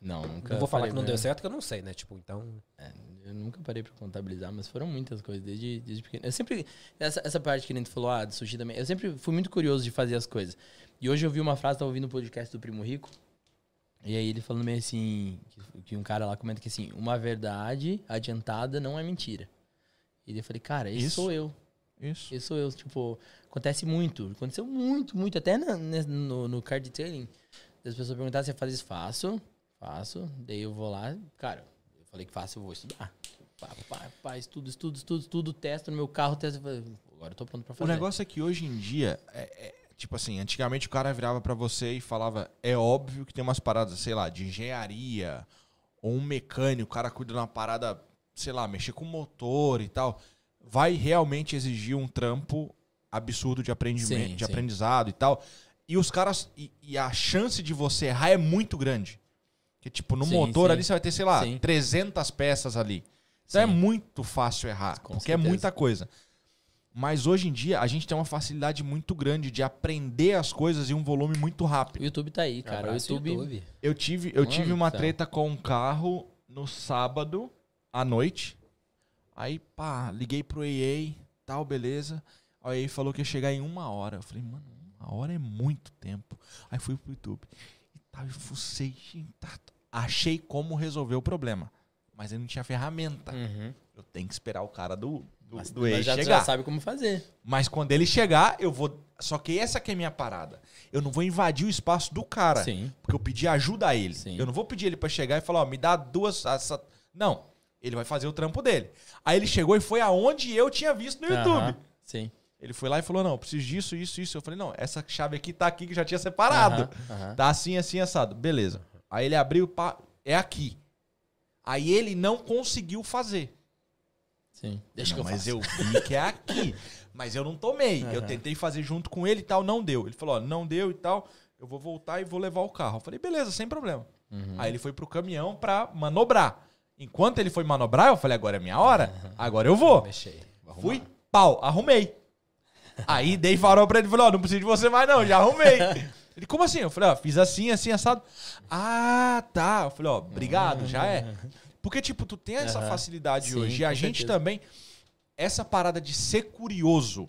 Não, nunca. Não vou falar que não pra- deu certo, que eu não sei, né? Tipo, então... É, eu nunca parei pra contabilizar, mas foram muitas coisas desde, desde pequeno. Eu sempre. Essa, essa parte que a gente falou, ah, de sushi também. Eu sempre fui muito curioso de fazer as coisas. E hoje eu vi uma frase, tava ouvindo um podcast do Primo Rico. E aí ele falando meio assim, que, um cara lá comenta que assim, uma verdade adiantada não é mentira. E daí eu falei, cara, esse Isso. sou eu. Isso. Esse sou eu. Tipo, acontece muito. Aconteceu muito, muito. Até na- no, no card detailing. As pessoas perguntaram se eu faz isso. Faço, faço. Daí eu vou lá, cara, eu falei que faço, eu vou estudar. Pá, pá, pá, estudo, estudo, estudo, estudo, testo no meu carro, testo. Agora eu tô pronto pra O fazer. negócio é que hoje em dia, é, é, tipo assim, antigamente o cara virava pra você e falava: é óbvio que tem umas paradas, sei lá, de engenharia, ou um mecânico, o cara cuida de uma parada, sei lá, mexer com motor e tal. Vai realmente exigir um trampo absurdo de aprendimento, Sim, de sim. aprendizado e tal. E os caras. E, e a chance de você errar é muito grande. Que, tipo, no Sim, motor ali você vai ter, sei lá, Sim. 300 peças ali. Então é muito fácil errar, Com porque é certeza. muita coisa. Mas hoje em dia a gente tem uma facilidade muito grande de aprender as coisas em um volume muito O rápido. YouTube tá aí, cara. O YouTube. Eu tive, eu Mano tive uma treta com um carro no sábado à noite. Aí, pá, liguei pro EA, tal, beleza. Aí o EA falou que ia chegar em uma hora. Eu falei, mano, uma hora é muito tempo. Aí fui pro YouTube. E tal, eu fucei. tá, tá. Achei como resolver o problema. Mas eu não tinha ferramenta. Uhum. Eu tenho que esperar o cara do, do, Mas, do EA já, chegar. já sabe como fazer. Mas quando ele chegar, eu vou. Só que essa que é a minha parada. Eu não vou invadir o espaço do cara. Sim. Porque eu pedi ajuda a ele. Sim. Eu não vou pedir ele pra chegar e falar, ó, me dá duas. Essa... Não. Ele vai fazer o trampo dele. Aí ele chegou e foi aonde eu tinha visto no YouTube. Sim. Ele foi lá e falou: não, eu preciso disso, isso, isso. Eu falei, não, essa chave aqui tá aqui que já tinha separado. Tá assim, assim, assado. Beleza. Aí ele abriu, pá, é aqui. Aí ele não conseguiu fazer. Sim. Deixa Não, que eu mas faço. eu vi que é aqui. [laughs] mas eu não tomei. Eu Aham. tentei fazer junto com ele e tal, não deu. Ele falou, ó, não deu e tal. Eu vou voltar e vou levar o carro. Eu falei, beleza, sem problema. Uhum. Aí ele foi pro caminhão pra manobrar. Enquanto ele foi manobrar, eu falei, agora é minha hora. Agora eu vou. Mexei. Fui, pau, arrumei. Aí dei farol pra ele e falei, ó, não preciso de você mais não, já arrumei. [laughs] Ele, como assim? Eu falei, ó, fiz assim, assim, assado. Ah, tá. Eu falei, ó, obrigado, já é. Porque, tipo, tu tem essa Aham. facilidade Sim, hoje. E a gente certeza. também, essa parada de ser curioso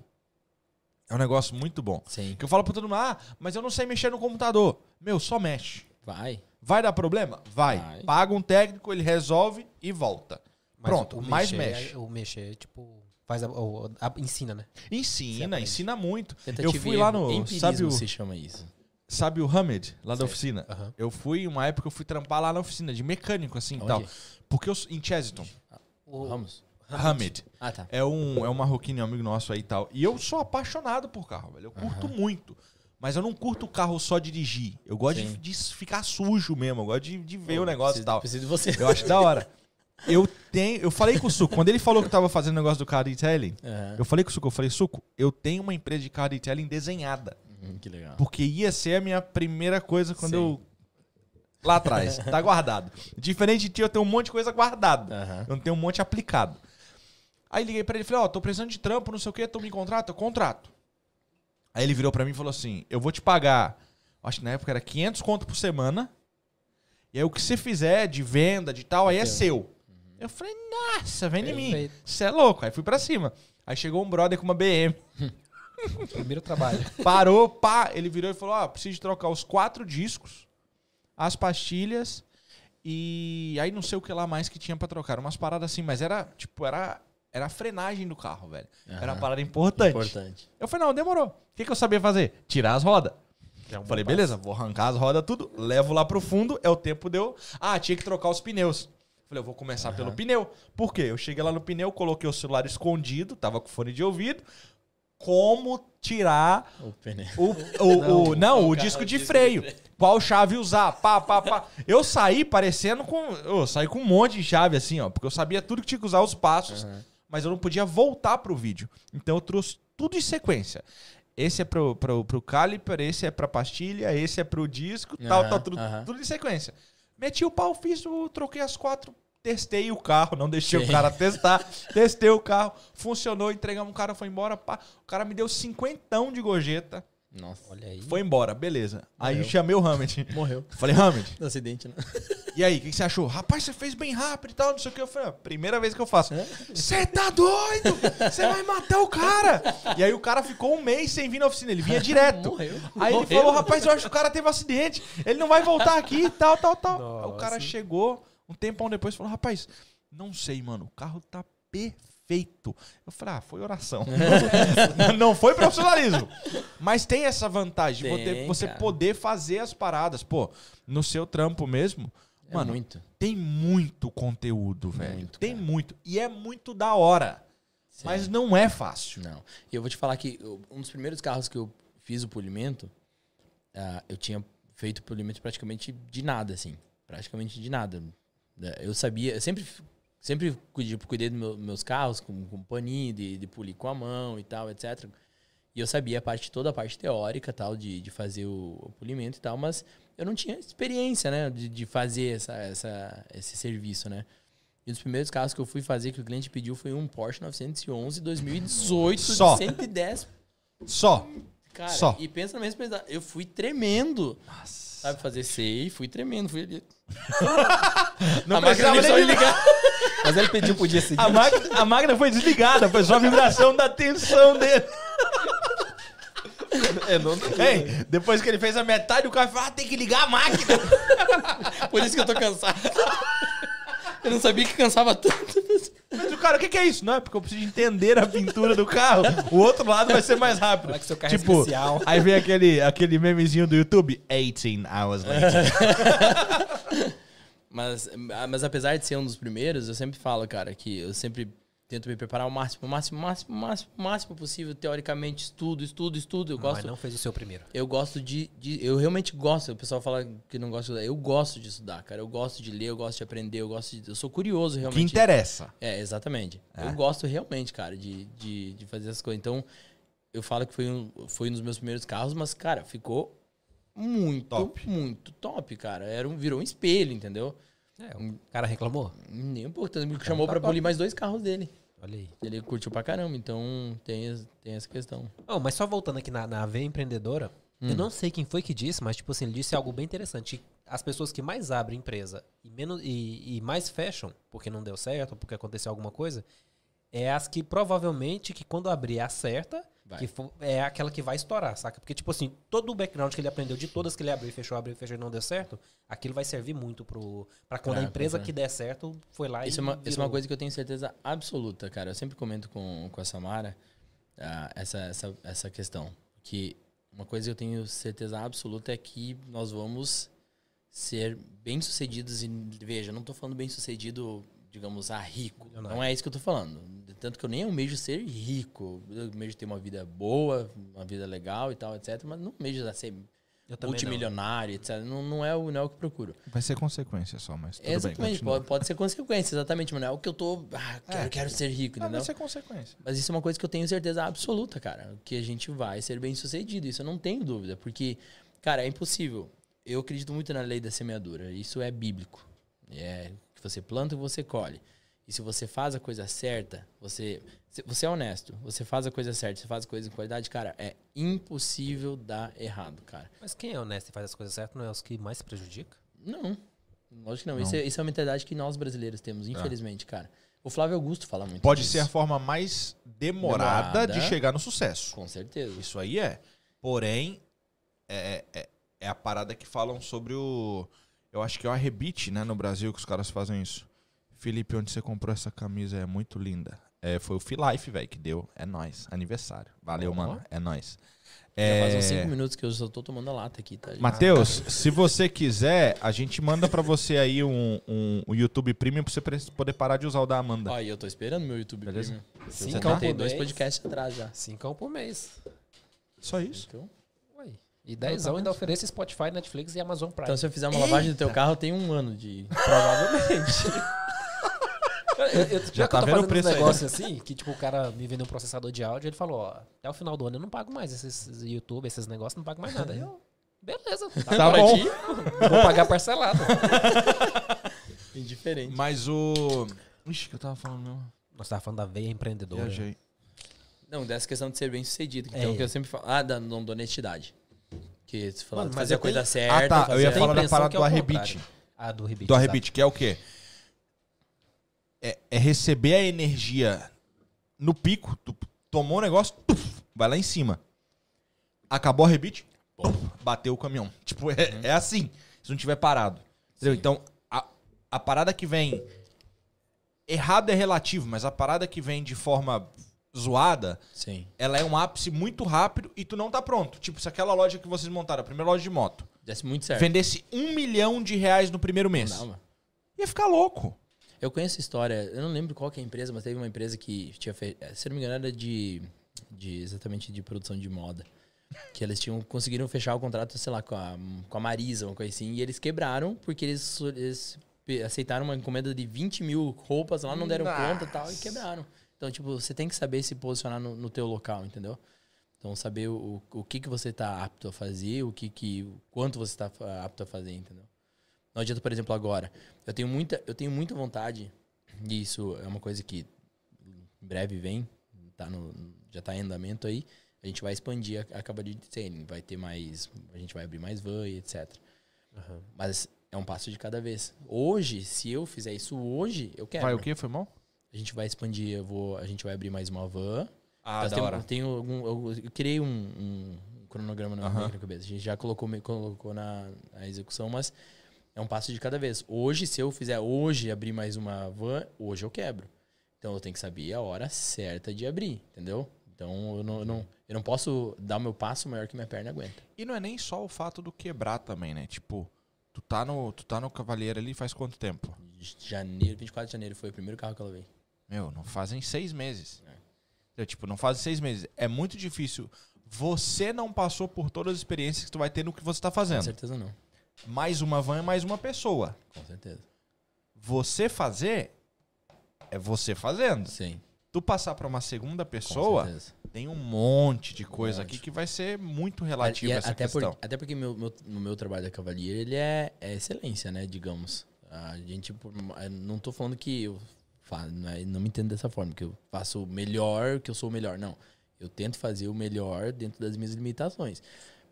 é um negócio muito bom. Sim. Que eu falo pra todo mundo, ah, mas eu não sei mexer no computador. Meu, só mexe. Vai. Vai dar problema? Vai. Vai. Paga um técnico, ele resolve e volta. Mas Pronto, o mais mexer, mexe. O mexer, tipo, faz a, o- a- ensina, né? Ensina, ensina muito. Tentativa eu fui lá no. Sabe o, se chama isso. Sabe o Hamid, lá da Sei. oficina? Aham. Eu fui, uma época, eu fui trampar lá na oficina, de mecânico, assim e tal. Porque eu, em Chesiton, O, Ramos? Hamid. Ah, tá. É um, é um marroquino, amigo nosso aí e tal. E eu sou apaixonado por carro, velho. Eu curto muito. Mas eu não curto o carro só dirigir. Eu gosto de, de ficar sujo mesmo. Eu gosto de, de ver o negócio e preciso, tal. Preciso de você. Eu acho da hora. Eu tenho. Eu falei com o Suco, quando ele falou que eu tava fazendo negócio do car detailing, Aham. eu falei com o Suco, eu falei, Suco, eu tenho uma empresa de car detailing desenhada. Hum, que legal. Porque ia ser a minha primeira coisa quando Sim. eu. Lá atrás. [laughs] Tá guardado. Diferente de ti, eu tenho um monte de coisa guardada. Aham. Eu não tenho um monte aplicado. Aí liguei pra ele e falei, ó, tô precisando de trampo, não sei o quê, tu me contrata? Eu contrato. Aí ele virou pra mim e falou assim, eu vou te pagar, acho que na época era 500 conto por semana, e aí o que você fizer de venda, de tal, aí é Teu. seu. Eu falei, nossa, vem de mim. Perfeito. Você é louco. Aí fui pra cima. Aí chegou um brother com uma BM. [laughs] primeiro trabalho. [laughs] Parou, pá. Ele virou e falou: Ó, preciso de trocar os quatro discos, as pastilhas e aí não sei o que lá mais que tinha pra trocar. Umas paradas assim, mas era, tipo, era, era a frenagem do carro, velho. Era uma parada importante. Importante. Eu falei: Não, demorou. O que, que eu sabia fazer? Tirar as rodas. Já é um Falei, passo. beleza, vou arrancar as rodas tudo, levo lá pro fundo, é o tempo deu. Ah, tinha que trocar os pneus. Falei, eu vou começar pelo pneu. Por quê? Eu cheguei lá no pneu, coloquei o celular escondido, tava com fone de ouvido. Como tirar O pneu. o, o, [laughs] o- não, o, o disco carro, de freio. de freio. Qual chave usar? Pá, pá, pá. Eu saí parecendo com. Eu saí com um monte de chave assim, ó. Porque eu sabia tudo que tinha que usar os passos, mas eu não podia voltar pro vídeo. Então eu trouxe tudo em sequência. Esse é pro, pro, pro caliper, esse é pra pastilha, esse é pro disco, tal, Aham, tal, tudo, aham. tudo em sequência. Meti o pau, fiz, o- troquei as quatro, testei o carro, não deixei o Sim. cara testar, testei o carro, funcionou, entregamos o cara, foi embora, pá. O cara me deu cinquentão de gorjeta. Nossa. Olha aí. Foi embora, beleza. Aí Morreu. chamei o Hammett. Morreu. [laughs] Falei, Hammett, No acidente, né? e aí, o que, que você achou? Rapaz, você fez bem rápido e tal, não sei o que. Eu falei, "Ah, primeira vez que eu faço. Você tá doido? Você vai matar o cara. E aí o cara ficou um mês sem vir na oficina, ele vinha [laughs] direto. Morreu. Aí ele Morreu. falou, rapaz, eu acho que o cara teve um acidente. Ele não vai voltar aqui e tal, tal, tal. Aí o Nossa. cara chegou um tempão depois falou, rapaz, não sei, mano, o carro tá perfeito. Eu falei, ah, foi oração. [laughs] não, foi profissionalismo. Mas tem essa vantagem de você- Tem, você cara. poder fazer as paradas. Pô, no seu trampo mesmo, É mano, muito. tem muito conteúdo, velho. Muito, tem muito. E é muito da hora. Sim. Mas não é fácil. Não. E eu vou te falar que um dos primeiros carros que eu fiz o polimento, ah, eu tinha feito polimento praticamente de nada, assim. Praticamente de nada. É, Eu sabia, eu sempre, sempre cuidei, cuidei dos meu- meus carros com, com paninho, de, de polir com a mão e tal, etc. E eu sabia a parte, toda a parte teórica tal, de, de fazer o, o polimento e tal, mas eu não tinha experiência, né, de, de fazer essa, essa, esse serviço, né. E um dos primeiros carros que eu fui fazer que o cliente pediu foi um Porsche 911 2018 Só. de 110. Só. Cara, Só. e pensa na mesma. Eu fui tremendo. Sabe fazer sei, fui tremendo. Fui ali. [laughs] Não a máquina precisava nem só ligar. ligar. Mas ele pediu pro dia seguinte. A máquina, a máquina foi desligada, foi só a vibração da tensão dele. É, não, Hein? Depois que ele fez a metade, o cara falou: ah, tem que ligar a máquina. Por isso que eu tô cansado. Eu não sabia que cansava tanto. Mas o cara, o que, que é isso? Não, é porque eu preciso entender a pintura do carro. O outro lado vai ser mais rápido. Que seu carro é tipo, especial. aí vem aquele, aquele memezinho do YouTube, 18 hours later. [laughs] Mas, mas apesar de ser um dos primeiros, eu sempre falo, cara, que eu sempre tento me preparar o máximo, o máximo, máximo, máximo, máximo possível, teoricamente, estudo, estudo, estudo. Eu Não, gosto, mas não fez o seu primeiro. Eu gosto de, de- Eu realmente gosto. O pessoal fala que não gosta de estudar. Eu gosto de estudar, cara. Eu gosto de ler, eu gosto de aprender, eu gosto de. Eu sou curioso, que realmente. interessa. É, exatamente. É. Eu gosto realmente, cara, de, de, de fazer essas coisas. Então, eu falo que foi um, foi um dos meus primeiros carros, mas, cara, ficou muito, Top. muito top, cara. Era um, virou um espelho, entendeu? É, o cara reclamou. Nem um pouco. Tanto me chamou tá pra top. polir mais dois carros dele. Olha aí. Ele curtiu pra caramba, então tem, tem essa questão. Não, mas só voltando aqui na, na veia empreendedora, Hum. eu não sei quem foi que disse, mas tipo assim, ele disse algo bem interessante. As pessoas que mais abrem empresa e, menos, e, e mais fecham, porque não deu certo, ou porque aconteceu alguma coisa, é as que provavelmente que quando abrir acerta Vai. Que é aquela que vai estourar, saca? Porque, tipo assim, todo o background que ele aprendeu, de todas que ele abriu e fechou, abriu e fechou e não deu certo, aquilo vai servir muito pro, pra quando Pra- a empresa pra- que der certo foi lá Isso e é, uma, isso é uma coisa que eu tenho certeza absoluta, cara. Eu sempre comento com, com a Samara ah, essa, essa, essa questão. Que uma coisa que eu tenho certeza absoluta é que nós vamos ser bem-sucedidos. E, veja, não tô falando bem-sucedido, digamos, a rico. Milionário. Não é isso que eu tô falando. Tanto que eu nem almejo ser rico. Eu almejo ter uma vida boa, uma vida legal e tal, etc. Mas não almejo ser também não. multimilionário, etc. Não, não, é o, não é o que procuro. Vai ser consequência só, mas tudo Exatamente, bem, pode, pode ser consequência, exatamente, mas não é o que eu tô. Ah, quero, É. quero ser rico, Ah, entendeu? vai ser consequência. Mas isso é uma coisa que eu tenho certeza absoluta, cara. Que a gente vai ser bem sucedido. Isso eu não tenho dúvida. Porque, cara, é impossível. Eu acredito muito na lei da semeadura. Isso é bíblico. É você planta e você colhe. E se você faz a coisa certa, você. se Você é honesto, você faz a coisa certa, você faz a coisa com qualidade, cara, é impossível dar errado, cara. Mas quem é honesto e faz as coisas certas não é os que mais se prejudicam? Não. Lógico que não. Não. Isso, é, isso é uma mentalidade que nós brasileiros temos, infelizmente, cara. O Flávio Augusto fala muito Pode disso. ser a forma mais demorada, Demorada. de chegar no sucesso. Com certeza. Isso aí é. Porém, é, é, é a parada que falam sobre o. Eu acho que é o arrebite, né, no Brasil, que os caras fazem isso. Felipe, onde você comprou essa camisa é muito linda. É, foi o Filife, velho, que deu. É nóis. Aniversário. Valeu, Ó. mano. É nóis. Já faz É... uns 5 minutos que eu só tô tomando a lata aqui, tá? Matheus, se você quiser, a gente manda pra você aí um, um, um YouTube Premium pra você poder parar de usar o da Amanda. Ó, e eu tô esperando meu YouTube Beleza? Premium. Cincão já por dois mês. podcasts atrás já. Cincão por mês. Só isso. Então. E dezão ainda oferece Spotify, Netflix e Amazon Prime. então, se eu fizer uma lavagem do teu carro, eu tenho um ano de. Provavelmente. eu, eu, Já já tá eu tô fazendo preço uns aí, negócios assim, que tipo, o cara me vendeu um processador de áudio, ele falou, ó, até o final do ano eu não pago mais esses YouTube, esses negócios, não pago mais nada. Aí eu, beleza, tá, Tá bom. vou pagar parcelado. [laughs] Indiferente. Mas o. Ixi, que eu tava falando mesmo. Nós tava falando da veia empreendedora. Viajei. Não, dessa questão de ser bem sucedido. É. Então, que eu sempre falo. Ah, da, da honestidade. Que você falou, Mano, mas fazer a coisa tenho- certa. Ah, tá. Eu ia Tem falar da parada é do o arrebite. Ah, do rebite. Do arrebite, que é o quê? É, é receber a energia no pico, tu tomou o negócio, tuf, vai lá em cima. Acabou o arrebite, tuf, bateu o caminhão. [laughs] Tipo, é, é assim, se não tiver parado. Entendeu? Sim. Então, a, a parada que vem. Errado é relativo, mas a parada que vem de forma zoada, Sim. ela é um ápice muito rápido e tu não tá pronto. Tipo, se aquela loja que vocês montaram, a primeira loja de moto, Desse muito certo. vendesse um milhão de reais no primeiro mês, Não ia ficar louco. Eu conheço a história, eu não lembro qual que é a empresa, mas teve uma empresa que tinha feito, se não me engano, era de, de exatamente de produção de moda. Que eles tinham conseguiram fechar o contrato, sei lá, com a, com a Marisa, uma coisa assim, e eles quebraram porque eles, eles pe- aceitaram uma encomenda de 20 mil roupas lá, não deram conta e tal, e quebraram. Então, tipo, você tem que saber se posicionar no, no teu local, entendeu? Então, saber o, o que, que você tá apto a fazer, o que que, quanto você tá fa- apto a fazer, entendeu? Não adianta, por exemplo, agora. Eu tenho muita, eu tenho muita vontade, e isso é uma coisa que em breve vem, tá no, já tá em andamento aí. A gente vai expandir a, a caba de design, vai ter mais, a gente vai abrir mais van e etc. Aham. Mas é um passo de cada vez. Hoje, se eu fizer isso hoje, eu quero. Vai o quê? Foi mal? A gente vai expandir, eu vou, a gente vai abrir mais uma van. Ah, Nós da temos- hora. tenho algum- eu, eu criei um, um- cronograma na, na cabeça. A gente já colocou, colocou na, na execução, mas é um passo de cada vez. Hoje, se eu fizer hoje abrir mais uma van, hoje eu quebro. Então eu tenho que saber a hora certa de abrir, entendeu? Então eu não, eu não, eu não posso dar o meu passo maior que minha perna aguenta. E não é nem só o fato do quebrar também, né? Tipo, tu tá no, tu tá no Cavaleiro ali faz quanto tempo? Janeiro, 24 de janeiro foi o primeiro carro que ela veio. Meu, não fazem seis meses. É. Entendeu? Tipo, não fazem seis meses. É muito difícil. Você não passou por todas as experiências que tu vai ter no que você tá Com fazendo. certeza não. Mais uma van é mais uma pessoa. Com certeza. Você fazer é você fazendo. Sim. Tu passar pra uma segunda Com pessoa, tem um monte de coisa monte. aqui que vai ser muito relativo a essa até, por- questão. até porque meu, meu- no meu trabalho da Cavalier, ele é, é excelência, né? Digamos. A gente, por- eu não tô falando que eu não, é- não me entendo dessa forma, que eu faço o melhor, que eu sou o melhor. Não. Eu tento fazer o melhor dentro das minhas limitações.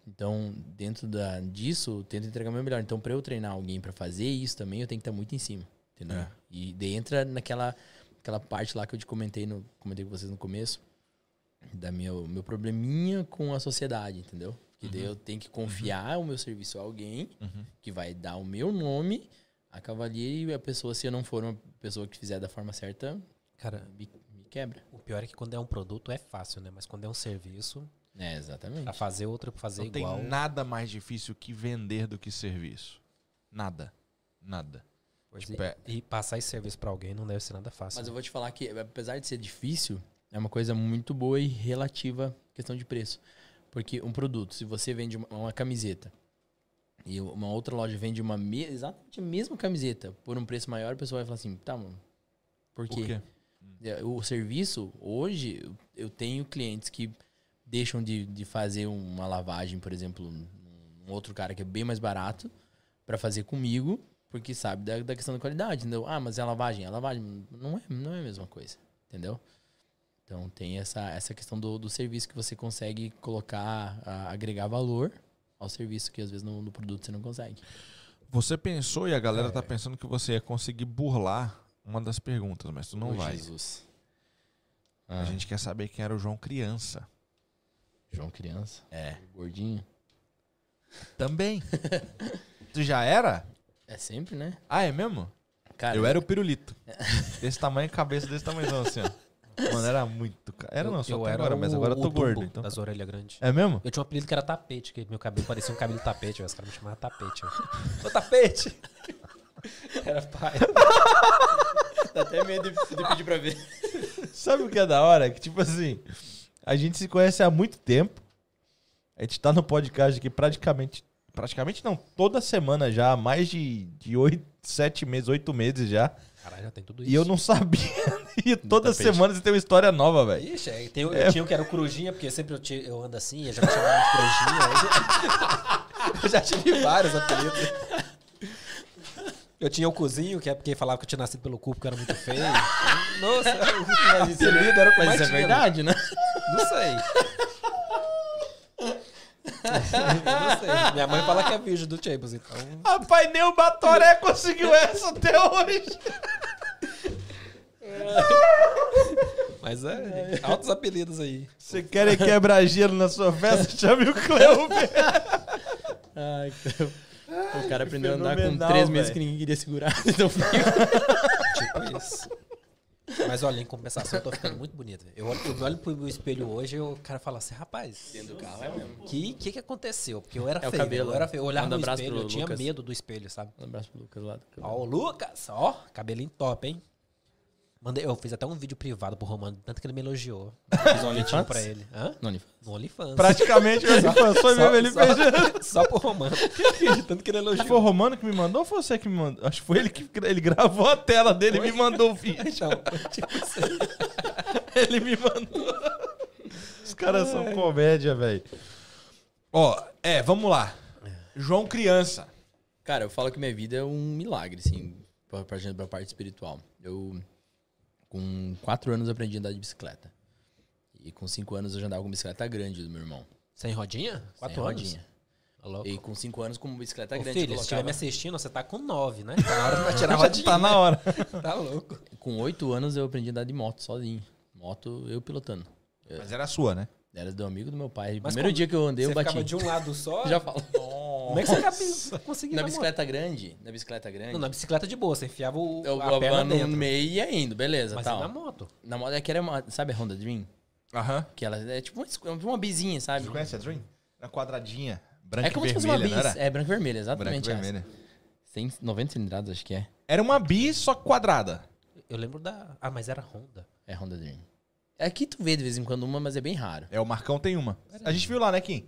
Então, dentro da, disso, eu tento entregar o meu melhor. Então, para eu treinar alguém para fazer isso também, eu tenho que estar muito em cima. Entendeu? É. E daí entra naquela aquela parte lá que eu te comentei, no, comentei com vocês no começo, da meu, meu probleminha com a sociedade, entendeu? Que daí eu tenho que confiar o meu serviço a alguém Uhum. que vai dar o meu nome a cavalier e a pessoa, se eu não for uma pessoa que fizer da forma certa, Cara, me, me quebra. o pior é que quando é um produto é fácil, né? Mas quando é um serviço, É, exatamente. pra fazer outro, pra fazer Não tem igual. nada mais difícil que vender do que serviço. Nada. Nada. Pois Tipo, é- e, e passar esse serviço pra alguém não deve ser nada fácil. Mas eu vou te falar que, apesar de ser difícil, é uma coisa muito boa e relativa à questão de preço. Porque um produto, se você vende uma, uma camiseta e uma outra loja vende uma me- exatamente a mesma camiseta por um preço maior, a pessoa vai falar assim, tá, mano, por Por quê? quê? É, O serviço, hoje, eu- eu tenho clientes que deixam de, de fazer uma lavagem, por exemplo, um outro cara que é bem mais barato, para fazer comigo, porque sabe da, da questão da qualidade, entendeu? Ah, mas é a lavagem, a lavagem não é, não é a mesma coisa, entendeu? Então tem essa, essa questão do, do serviço que você consegue colocar, a- agregar valor ao serviço que às vezes no, no produto você não consegue. Você pensou e a galera tá pensando que você ia conseguir burlar uma das perguntas, mas tu não Ô, vai. Jesus. A Ah, gente quer saber quem era o João criança. João criança, É. gordinho. Também. [laughs] tu já era? É sempre, né? Ah, é mesmo? Cara, eu era o pirulito. Desse tamanho, cabeça desse tamanhozão assim, ó. Mano, era muito. ca- Era não, só até agora, mas o- agora eu tô gordo. Então. Das orelhas grandes. É mesmo? Eu tinha um apelido que era tapete, que meu cabelo parecia um cabelo tapete, velho. os caras me chamavam tapete. Ô tapete! [laughs] Era pai. Dá até medo de, de pedir pra ver. Sabe o que é da hora? Que tipo assim, a gente se conhece há muito tempo. A gente tá no podcast aqui praticamente. Praticamente não, toda semana já, mais de, de oito, sete meses, oito meses já. Caralho, já tem tudo isso. E eu não sabia. [laughs] E toda tapete. semana você tem uma história nova, velho. Ixi, é, tem, eu tinha um que era o Corujinha, porque sempre eu, eu ando assim, eu já me chamava de Corujinha. [laughs] eu já tive vários apelidos. Eu tinha o cozinho, que é porque falava que eu tinha nascido pelo cu porque eu era muito feio. Nossa, [laughs] o apelido era o que Mas isso é tinha, verdade, né? Não sei. Não sei. Minha mãe fala que é virgem do Chambers, então. Rapaz, nem o Batoré conseguiu [laughs] essa até hoje. Mas é, altos apelidos aí. Você quer quebrar gelo na sua festa? [laughs] Chame o Cleuber. Ai, que... O cara aprendeu a andar com fenomenal, três meses que ninguém queria segurar. [laughs] Então, Tipo isso. Mas olha, em compensação, eu tô ficando muito bonito. Eu olho, eu olho pro meu espelho hoje e o cara fala assim, rapaz, dentro do carro é mesmo. que que que aconteceu? Porque eu era É o feio, cabelo, eu era né? feio. Eu olhava no espelho, eu tinha Lucas. medo do espelho, sabe? Um abraço pro Lucas lá. do Ó, o Lucas, ó, cabelinho top, hein? Mandei, eu fiz até um vídeo privado pro Romano, tanto que ele me elogiou. Fiz um OnlyFans pra ele. Hã? No OnlyFans. No OnlyFans. Praticamente, ele passou mesmo, ele só, fez. [laughs] só pro Romano. [laughs] tanto que ele elogiou. Foi o Romano que me mandou ou foi você que me mandou? Acho que foi ele que ele gravou a tela dele e me mandou o vídeo. [laughs] Então, tipo assim. Ele me mandou. Os caras são comédia, velho. Ó, é, vamos lá. João Criança. Cara, eu falo que minha vida é um milagre, assim, pra, pra, gente- pra parte espiritual. Eu, com quatro anos, eu aprendi a andar de bicicleta. E com cinco anos, eu já andava com bicicleta grande do meu irmão. Sem rodinha? Quatro Sem anos? rodinha. Tá louco. E com cinco anos, com uma bicicleta Ô, grande. filho, eu se estiver me colocava- assistindo, você tá com nove, né? Tá na hora de tirar [laughs] a rodinha. Tá na hora. [laughs] Tá louco. Com oito anos, eu aprendi a andar de moto sozinho. Moto, eu pilotando. Mas era a sua, né? Era do amigo do meu pai. Mas Primeiro dia que eu andei, Você eu bati. ficava de um lado só? [laughs] Já falo. Como é que você conseguia Na bicicleta grande, na bicicleta grande, Não, na bicicleta de boa, você enfiava o, eu a perna no dentro. meio e ia indo, beleza, Mas tal. e na moto? Na moto é que era uma, sabe a Honda Dream? Aham. Que ela é tipo uma, uma bizinha, sabe? Você conhece a Dream? Na quadradinha. Branca É como e se fosse vermelha, uma não bis. era? É branco e vermelho, Branca exatamente. e essa. vermelha. Tem 90 cilindradas, acho que é. Era uma bis, só que quadrada. Eu lembro da... Ah, mas era Honda. É Honda Dream. Aqui tu vê de vez em quando uma, mas é bem raro. É, o Marcão tem uma. A gente viu lá, né, Kim?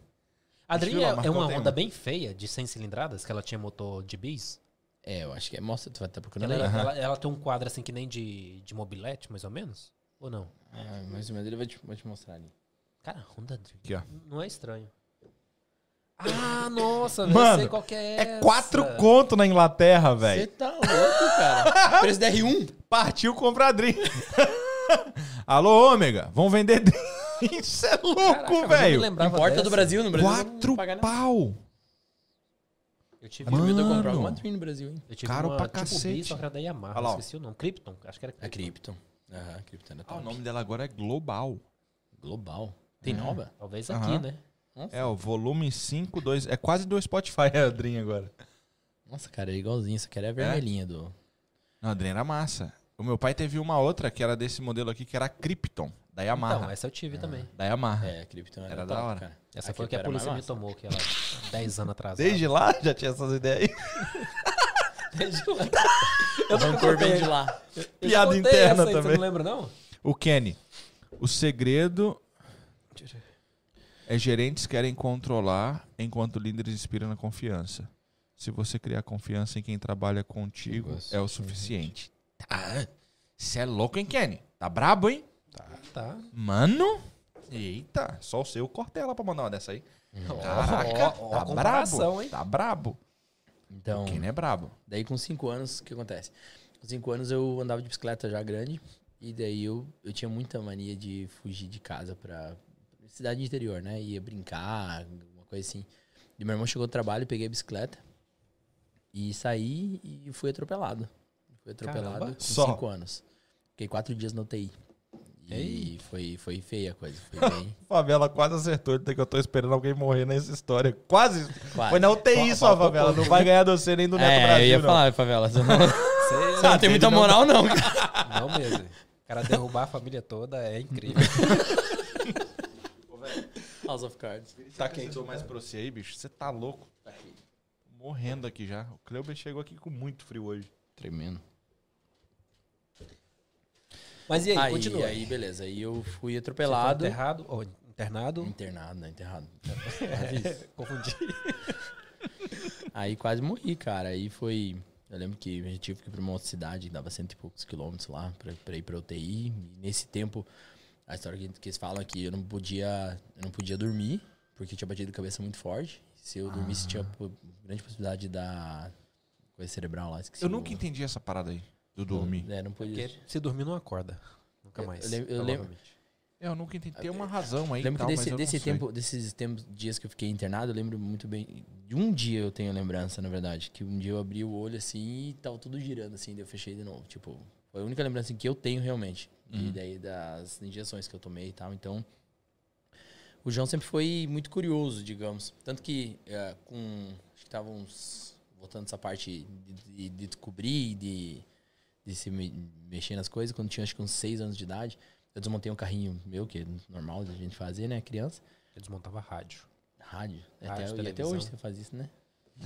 A Dream é, é uma Honda bem feia, de 100 cilindradas, que ela tinha motor de bis. É, eu acho que é. Mostra, tu vai estar procurando Ela, aí. ela, ela tem um quadro assim que nem de, de mobilete, mais ou menos? Ou não? Ah, mais ou menos ele vai te, vai te mostrar ali. Cara, Honda Dream. Aqui, ó. Não é estranho. Ah, nossa, velho. Mano, sei qual que é É quatro conto na Inglaterra, Você velho. tá louco, cara. [laughs] Preço da R1. Partiu comprar Dream. [laughs] Alô, Ômega, vamos vender Dream. [laughs] Isso é louco, velho. dessa. do Brasil, no Brasil. Quatro pau. Eu tive, medo de comprar Mano. uma Dream no Brasil, hein? eu tive Caro uma pra tipo cacete. bis, só que era da Yamaha. Olha lá, ó. esqueci o nome. Krypton. Acho que era A Krypton. Aham, a Krypton era Ah, o top. nome dela agora é Global. Global. Tem nova? Talvez aqui, Aham. né? Nossa, É, o volume 5, 2. É quase do Spotify [laughs] a Adrin agora. Nossa, cara, é igualzinho. Isso aqui era a vermelhinha do. Não, a Adrin era massa. O meu pai teve uma outra que era desse modelo aqui, que era a Krypton, da Yamaha. Então, essa eu tive também. Da Yamaha. É, a Krypton era, Era da hora. cara. Essa Aqui foi que a polícia me tomou, que ela [laughs] 10 anos atrás. Desde lá já tinha essas ideias aí. [laughs] Desde lá. [laughs] O rancor vem de lá. Eu já Piada contei interna essa aí, Você também. não lembra, não? O Kenny. O segredo é gerentes querem controlar enquanto líderes inspiram na confiança. Se você criar confiança em quem trabalha contigo, é o suficiente. Tá. Você é louco, hein, Kenny? Tá brabo, hein? Tá. Mano? Eita, só o seu Cortella pra mandar uma dessa aí. Ó, Caraca, ó, ó tá brabo. hein? Tá brabo. Então, O Kenny é brabo. daí com 5 anos, o que acontece? Com 5 anos eu andava de bicicleta já grande. E daí eu, eu tinha muita mania de fugir de casa pra cidade interior, né? Ia brincar, alguma coisa assim. E meu irmão chegou do trabalho, peguei a bicicleta. E saí e fui atropelado. Fui atropelado Caramba. com Só. 5 anos. Fiquei 4 dias no UTI. E foi, foi feia a coisa. Foi [laughs] bem. Favela quase acertou, até que eu tô esperando alguém morrer nessa história. Quase. Quase. Foi na UTI Só- Favela. Não vai ganhar de você nem do Neto é, Brasil, eu ia não. falar, favela. Você [laughs] não, Você você não tem muita moral, não, cara. Não mesmo. O cara derrubar a família toda é incrível. [laughs] House of Cards. Tá quente mais pra você aí, bicho? Você tá louco? Morrendo aqui já. O Cleuber chegou aqui com muito frio hoje. Tremendo. Mas e aí, Aí, continua. aí, beleza. Aí eu fui Você foi atropelado. enterrado, ou internado. Internado, né? Enterrado. [laughs] Confundi. [laughs] Aí quase morri, cara. Aí foi. Eu lembro que a gente tive que ir pra uma outra cidade, que dava cento e poucos quilômetros lá, pra, pra ir pra UTI. E nesse tempo, a história que, que eles falam é que eu não podia. Eu não podia dormir, porque eu tinha batido a cabeça muito forte. Se eu dormisse, tinha grande possibilidade de dar coisa cerebral lá. Eu o- nunca entendi essa parada aí, do dormir. É, não podia. Porque se dormir não acorda. Nunca Eu- mais. eu lembro- eu provavelmente. Eu nunca entendi. Tem uma razão aí. lembro tal, desse, eu não desse sei. tempo, desses tempos, dias que eu fiquei internado, eu lembro muito bem. De um dia eu tenho lembrança, na verdade. Que um dia eu abri o olho assim e tava tudo girando assim, daí eu fechei de novo. Tipo, foi a única lembrança que eu tenho realmente. Uhum. E daí das injeções que eu tomei e tal. Então, o João sempre foi muito curioso, digamos. Tanto que eh, com. Acho que tava uns. Voltando essa parte de, de- de descobrir, de, de se me- mexer nas coisas, quando tinha acho que uns seis anos de idade. Eu desmontei um carrinho meu, que é normal da gente fazer, né? Criança. Eu desmontava rádio. Rádio. Rádio, até, e até hoje você faz isso, né? [laughs]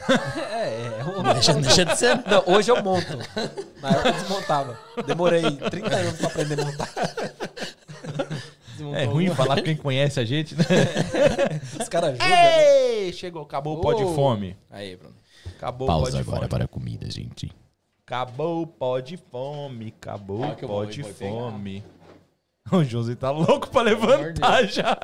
É, é. Não deixa, não deixa de ser. Não, hoje eu monto. Na época eu desmontava. Demorei 30 anos pra aprender a montar. É ruim falar com quem conhece a gente, né? Os caras julgam. né? Ei, chegou, acabou o pó de Oh. fome. Aí, pronto. Acabou o pó de fome. para a comida, gente. Acabou o pó de fome, acabou o pó de pegar. fome. [laughs] O Josi tá louco pra levantar já.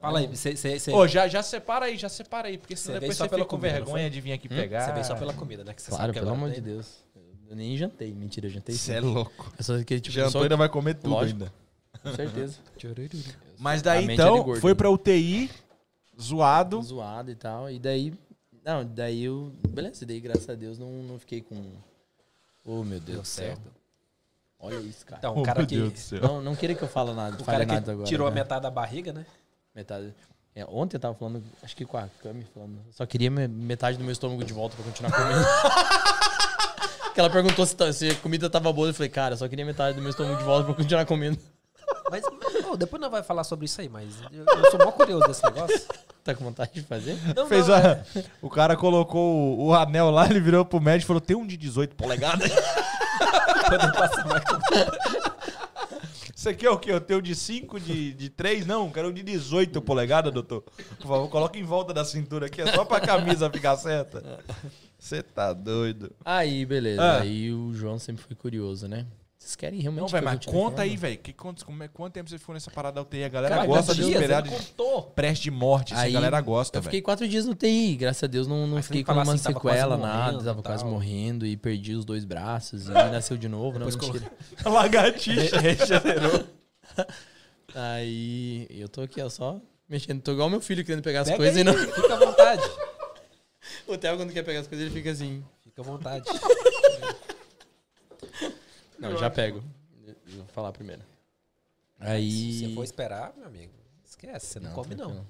Fala aí, você, você, você, Ô, já, já separa aí, já separa aí, porque senão depois só você pela fica com vergonha de vir aqui pegar. você veio só pela comida, né? Que você Claro, pelo amor de. Deus. Eu nem jantei. Mentira, eu jantei. Você é louco. Eu sou aquele tipo Jantou só ainda vai comer tudo Lógico. ainda. Com certeza. [laughs] Mas daí é então, gordo, foi né? pra UTI, zoado. Zoado e tal. E daí. Não, daí eu. Beleza, daí graças a Deus não, não fiquei com. Oh, meu Deus Deu do céu. certo. Olha isso, cara. Então, Oh, o cara meu que. Não, não queria que eu fale nada, o fale cara nada que agora. tirou a né? metade da barriga, né? Metade. É, ontem eu tava falando, acho que com a Cami falando. Só queria me- metade do meu estômago de volta pra continuar comendo. [laughs] que ela perguntou se, se a comida tava boa. Eu falei, cara, só queria metade do meu estômago de volta pra continuar comendo. Mas ô, depois nós vai falar sobre isso aí, mas eu, eu sou mó curioso desse negócio. Tá com vontade de fazer? Não, Fez não, a- O cara colocou o, o anel lá, ele virou pro médico e falou: tem um de 18 polegadas. poder passar mais com- Você quer o quê? Eu tenho de 5, de, de 3? Não, eu quero um de 18 polegadas, doutor. Por favor, coloca em volta da cintura aqui, é só pra camisa ficar certa. Você tá doido. Aí, beleza. Ah. Aí o João sempre foi curioso, né? Vocês querem realmente Não, velho, mas conta aí, velho. Que, quanto, como é, quanto tempo você ficou nessa parada da UTI? A galera Cara, gosta de dias, esperar de contou. preste de morte. Essa Aí, galera gosta, Eu fiquei velho. quatro dias no TI, graças a Deus não, não fiquei não com uma assim, tava sequela, morrendo nada, e tava quase morrendo e perdi os dois braços e [laughs] nasceu de novo, não, Depois mentira. [laughs] Lagartixa. [laughs] Regenerou. Aí eu tô aqui, ó, só mexendo. Tô igual meu filho querendo pegar as Pega coisas aí, e não. Fica à vontade. O Theo, quando quer pegar as coisas, ele fica assim. Fica à vontade. Não, já pego. Vou falar primeiro. Aí. Se você for esperar, meu amigo, esquece, você não, come não. tranquilo.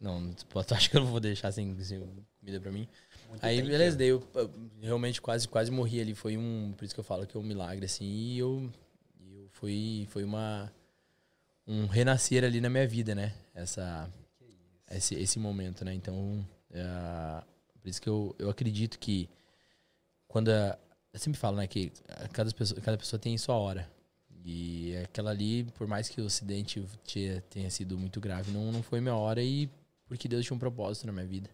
Não, tu tu acha que eu não vou deixar sem, sem comida pra mim? Muito Aí, bem, beleza, daí eu eu realmente quase, quase morri ali. Foi um. Por isso que eu falo que é um milagre, assim. E eu. e eu fui. Foi uma. Um renascer ali na minha vida, né? Essa. Esse, esse momento, né? Então. é, por isso que eu, eu acredito que. Quando. a- eu sempre falo, né? Que a- cada pessoa, cada pessoa tem sua hora. E aquela ali, por mais que o acidente tenha sido muito grave, não, não foi minha hora e porque Deus tinha um propósito na minha vida.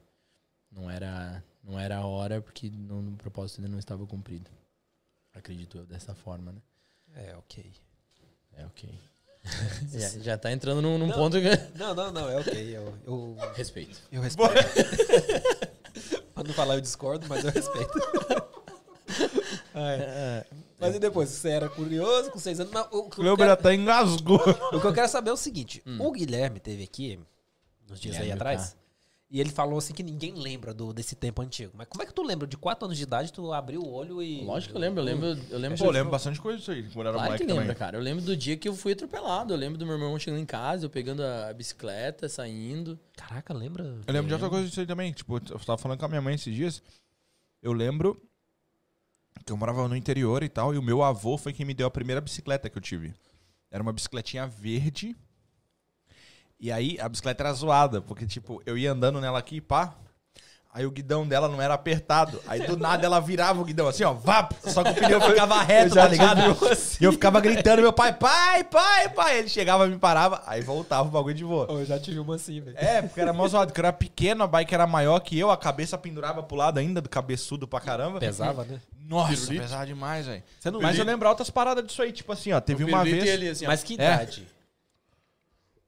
Não era, não era a hora porque não, o propósito ainda não estava cumprido. Acredito eu dessa forma, né? É, ok. É ok. [laughs] já, já tá entrando num, num Não. ponto que. Não, não, não, é ok. Eu, eu, Respeito. eu respeito. [laughs] pra não falar eu discordo, mas eu respeito. [laughs] É. Mas e depois, você era curioso com seis anos, mas o, o que Leuber quero- até engasgou. [laughs] O que eu quero saber é o seguinte: o Guilherme teve aqui uns dias aí Guilherme, atrás. E ele falou assim que ninguém lembra do, desse tempo antigo. Mas como é que tu lembra? De 4 anos de idade, tu abriu o olho e. Lógico que eu lembro, eu lembro. Eu lembro Pô, eu lembro bastante coisa disso aí, quando era Claro que lembra, também. cara. Eu lembro do dia que eu fui atropelado. Eu lembro do meu irmão chegando em casa, eu pegando a bicicleta, saindo. Caraca, lembra? Eu lembro de outra coisa disso aí também. Tipo, eu tava falando com a minha mãe esses dias. Eu lembro que eu morava no interior e tal, e o meu avô foi quem me deu a primeira bicicleta que eu tive. Era uma bicicletinha verde. E aí a bicicleta era zoada, porque, tipo, eu ia andando nela aqui, pá. Aí o guidão dela não era apertado. Aí do nada ela virava o guidão assim, ó, vá. Só que o pneu ficava reto, tá ligado? E eu ficava gritando, meu pai, pai, pai, pai. Ele chegava, me parava, aí voltava o bagulho de boa. Eu já tive uma assim, velho. É, porque era mó zoado, porque eu era pequeno, a bike era maior que eu, a cabeça pendurava pro lado ainda, do cabeçudo pra caramba. Pesava, né? Nossa, Pirulito. pesava demais, velho. Não Mas eu lembro outras paradas disso aí, tipo assim, ó, teve uma vez... assim, Mas que É. idade?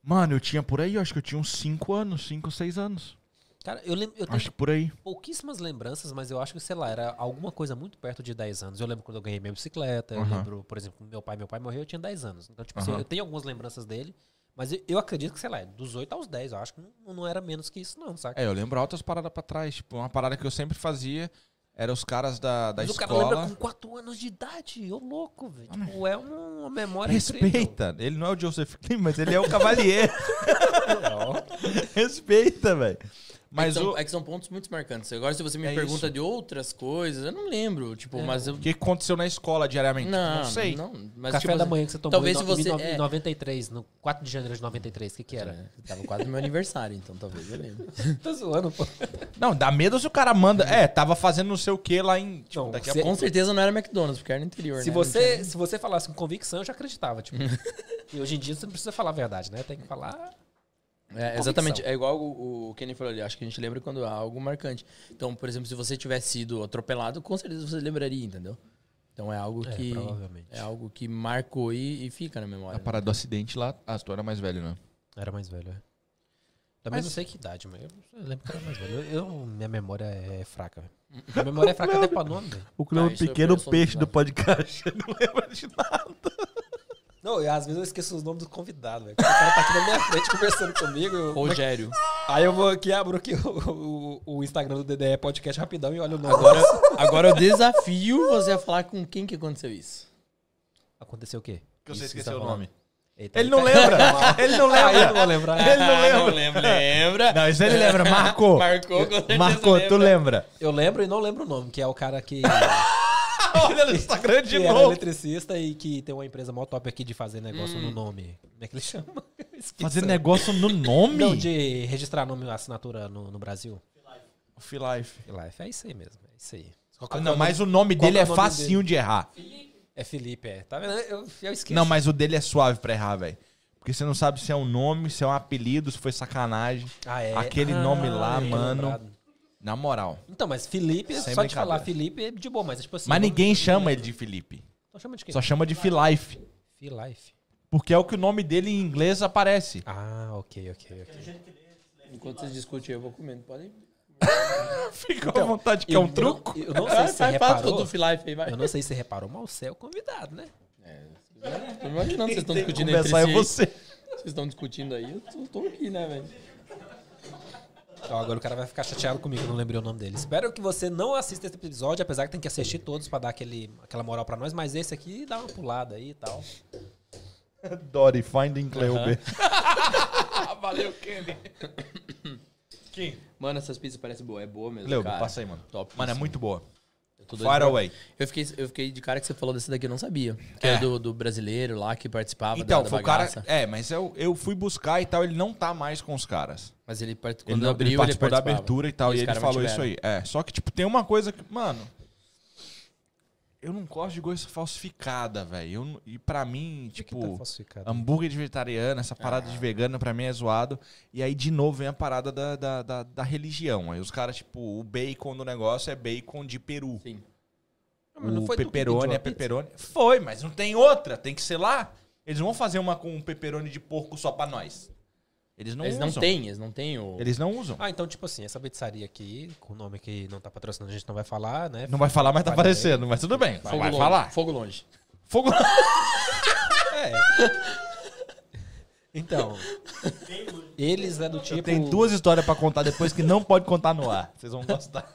Mano, eu tinha por aí, eu acho que eu tinha uns 5 anos, 5, 6 anos. Cara, eu, lembro, eu tenho Acho por aí. pouquíssimas lembranças, mas eu acho que, sei lá, era alguma coisa muito perto de 10 anos. Eu lembro quando eu ganhei minha bicicleta, eu Aham. lembro, por exemplo, meu pai, meu pai morreu, eu tinha 10 anos. Então, tipo assim, Aham. eu tenho algumas lembranças dele, mas eu, eu acredito que, sei lá, dos 8 aos 10, eu acho que não, não era menos que isso, não, saca? É, eu lembro outras paradas pra trás. Tipo, uma parada que eu sempre fazia era os caras da, da mas o cara escola... lembra com 4 anos de idade, ô louco, velho. Tipo, é uma memória Respeita. Ele não é o Joseph Klim, mas ele é o Cavalier. incrível. [laughs] [laughs] Respeita, velho. Mas é, que são, o... é que são pontos muito marcantes. Agora, se você me É pergunta isso. de outras coisas, eu não lembro. Tipo, mas eu. o que aconteceu na escola diariamente? Não, não sei. Não, mas Café tipo, da manhã que você tomou talvez em, você- em é. em 93, no 4 de janeiro de 93, o que que era? É, tava quase no meu aniversário, então talvez eu lembre. [laughs] Tô zoando, pô. Não, dá medo se o cara manda. É, tava fazendo não sei o que lá em. Tipo, Não, daqui a se- pouco. Com certeza não era McDonald's, porque era no interior, Se né? Você, tinha- se você falasse com convicção, eu já acreditava, tipo. [laughs] e hoje em dia você não precisa falar a verdade, né? Tem que falar. É, exatamente. É igual o, o Kenny falou ali. Acho que a gente lembra quando há algo marcante. Então, por exemplo, se você tivesse sido atropelado, com certeza você lembraria, entendeu? Então é algo É, que. provavelmente. É algo que marcou e, e fica na memória. A parada do acidente lá. Ah, tu era mais velho, né? Era mais velho, é. Também Mas- não sei que idade, mas eu, lembro que era mais velho. Eu, eu- minha memória é fraca. velho. [laughs] Minha memória é fraca até pra nome, velho. O Cleo é um pequeno peixe do podcast. [laughs] não lembra de nada. Não, e às vezes eu esqueço os nomes dos convidados, velho. O cara tá aqui na minha frente conversando [laughs] comigo. Rogério. Aí eu vou aqui, abro aqui o, o- o Instagram do DDE Podcast rapidão e olho o nome. Agora, agora eu desafio você a falar com quem que aconteceu isso. Aconteceu o quê? Que você Isso esqueceu tá o nome. Eita, Ele não tá- lembra. [laughs] Ele não Aí eu não lembra. vou lembrar. Ele não Ah, lembra. lembra. lembra. Não, isso ele lembra. Marcou. [laughs] Marcou, com certeza Marcou, tu lembra. lembra. Eu lembro e não lembro o nome, que é o cara que, Olha no Instagram de que era novo. eletricista e que tem uma empresa mó top aqui de fazer negócio no nome. Como é que ele chama? [laughs] Esqueci. Fazer negócio no nome? Não, de registrar nome e assinatura no, no Brasil. Life. Life, é isso aí mesmo, é isso aí. Ah, Não, mas o nome Qual dele é é o nome facinho de errar. É Felipe, é. Tá vendo? Eu, eu esqueci. Não, mas o dele é suave pra errar, velho. Porque você não sabe se é um nome, se é um apelido, se foi sacanagem. Ah, é. aquele Ah, nome lá, mano. lembrado. Na moral. Então, mas Felipe, Sem só de falar. Felipe é de boa, mas é tipo assim. Mas ninguém chama ele de Felipe. Então chama de quem? Só chama de Filife. Filife. Porque é o que o nome dele em inglês aparece. Ah, ok, ok, ok. Enquanto vocês discutem, eu vou comendo. Podem? [laughs] Fica à vontade, que é um truco. Eu não sei se você reparou. do Filife aí, vai. Eu não sei se você reparou, mas você é o convidado, né? Tô imaginando, vocês estão discutindo entre si. começar é aí. você. Vocês estão discutindo aí, eu tô, tô aqui, né, velho? Então agora o cara vai ficar chateado comigo, eu não lembrei o nome dele. Espero que você não assista esse episódio, apesar que tem que assistir todos pra dar aquele, aquela moral pra nós, mas esse aqui dá uma pulada aí e tal. [laughs] Dory, Finding Cleobe. [laughs] Valeu, Kenny. Quem? Mano, essas pizzas parecem boas. É boa mesmo, Cleobe, cara. passa aí, mano. Top. Mano, é muito boa. Pra- away. Eu fiquei, eu fiquei de cara que você falou desse daqui, eu não sabia. Que É. é do, do brasileiro lá que participava Então, da, da foi o cara. É, mas eu, eu fui buscar e tal, ele não tá mais com os caras. Mas ele part... Ele, quando não, abriu, ele participou da participava. abertura e tal, E e, ele falou isso aí. É, só que, tipo, tem uma coisa que. Mano. Eu não gosto de coisa falsificada, velho. Não- E pra mim, Que que tipo. tá falsificado? Hambúrguer de vegetariano, essa parada Ah. de vegano pra mim é zoado. E aí, de novo, vem a parada da, da, da, da religião. Aí os caras, tipo, o bacon do negócio é bacon de peru. Sim. Não o foi tu que pepperoni pediu a é pizza? pepperoni. Foi, mas não tem outra. Tem que ser lá. Eles não vão fazer uma com um pepperoni de porco só pra nós. Eles não eles usam. não têm, eles não têm o... Eles não usam. Ah, então, tipo assim, essa pizzaria aqui, com o nome que não tá patrocinando, a gente não vai falar, né? Não vai falar, mas tá aparecendo. Mas tudo bem. Fogo vai longe. falar. Fogo longe. Fogo. [laughs] É. Então. Eles é do tipo. Tem duas histórias pra contar depois que não pode contar no ar. Vocês vão gostar.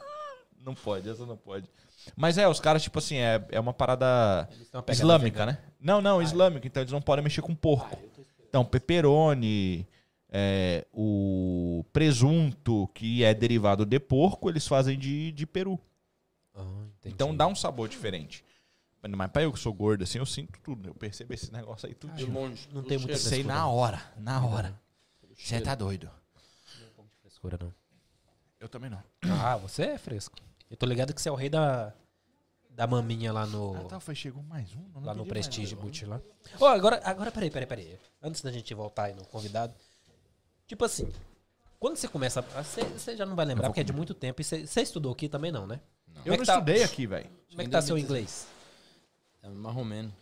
Não pode, essa não pode. Mas é, os caras, tipo assim, é, é uma parada islâmica, né? Não, não, islâmica. Então eles não podem mexer com porco. Então, pepperoni, é, o presunto, que é derivado de porco, eles fazem de, de peru. Ah. Então dá um sabor diferente. Mas pra eu que sou gordo, assim, eu sinto tudo. Eu percebo esse negócio aí tudo. De longe. Não do tem muita cheiro. Sei na não. hora, na hora. Você tá doido. frescura, não. Eu também não. Ah, você é fresco. Eu tô ligado que você é o rei da, da maminha lá no, Ah, tá, foi, chegou mais um? Não lá no Prestige. Boot lá. Ó, agora, agora, peraí, peraí, peraí. Antes da gente voltar aí no convidado. Tipo assim, quando você começa. Você, você já não vai lembrar, porque é de muito tempo. E você, você estudou aqui também, não, né? Eu Como é não tá- estudei aqui, velho. Como é que tá seu inglês? É marromeno.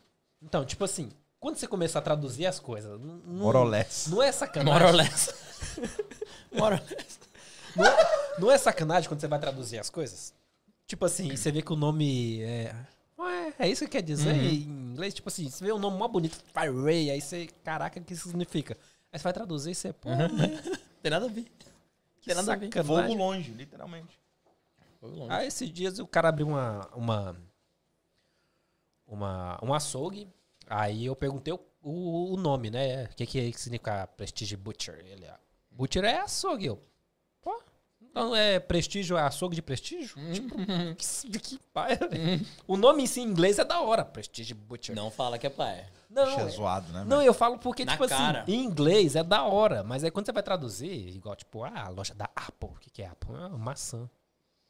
Então, tipo assim, quando você começa a traduzir as coisas. n- Não, More or less. não é sacanagem. More or less. [laughs] More or less. Não é, não é sacanagem quando você vai traduzir as coisas? Tipo assim, você vê que o nome é. Ué, é isso que quer dizer Uhum. em inglês? Tipo assim, você vê um nome mó bonito, Fireway, aí você. Caraca, o que isso significa? Aí você vai traduzir e você. Pô, né? [laughs] Tem nada a ver. que Tem nada a ver. Fogo sacanagem. longe, literalmente. Fogo longe. Aí esses dias o cara abriu uma. uma. uma um açougue. Aí eu perguntei o, o, o nome, né? O que, que, que significa Prestige Butcher? Ele, ah, Butcher é açougue. Eu, então é prestígio, é açougue de prestígio? Tipo, [laughs] que, que pai, velho. O nome em si em inglês é da hora, Prestige Butcher. Não fala que é pai. não, é- zoado, né? não, eu falo porque, Na tipo cara. assim, em inglês é da hora, mas aí quando você vai traduzir, igual, tipo, ah, a loja da Apple, o que, que é Apple? Ah, maçã.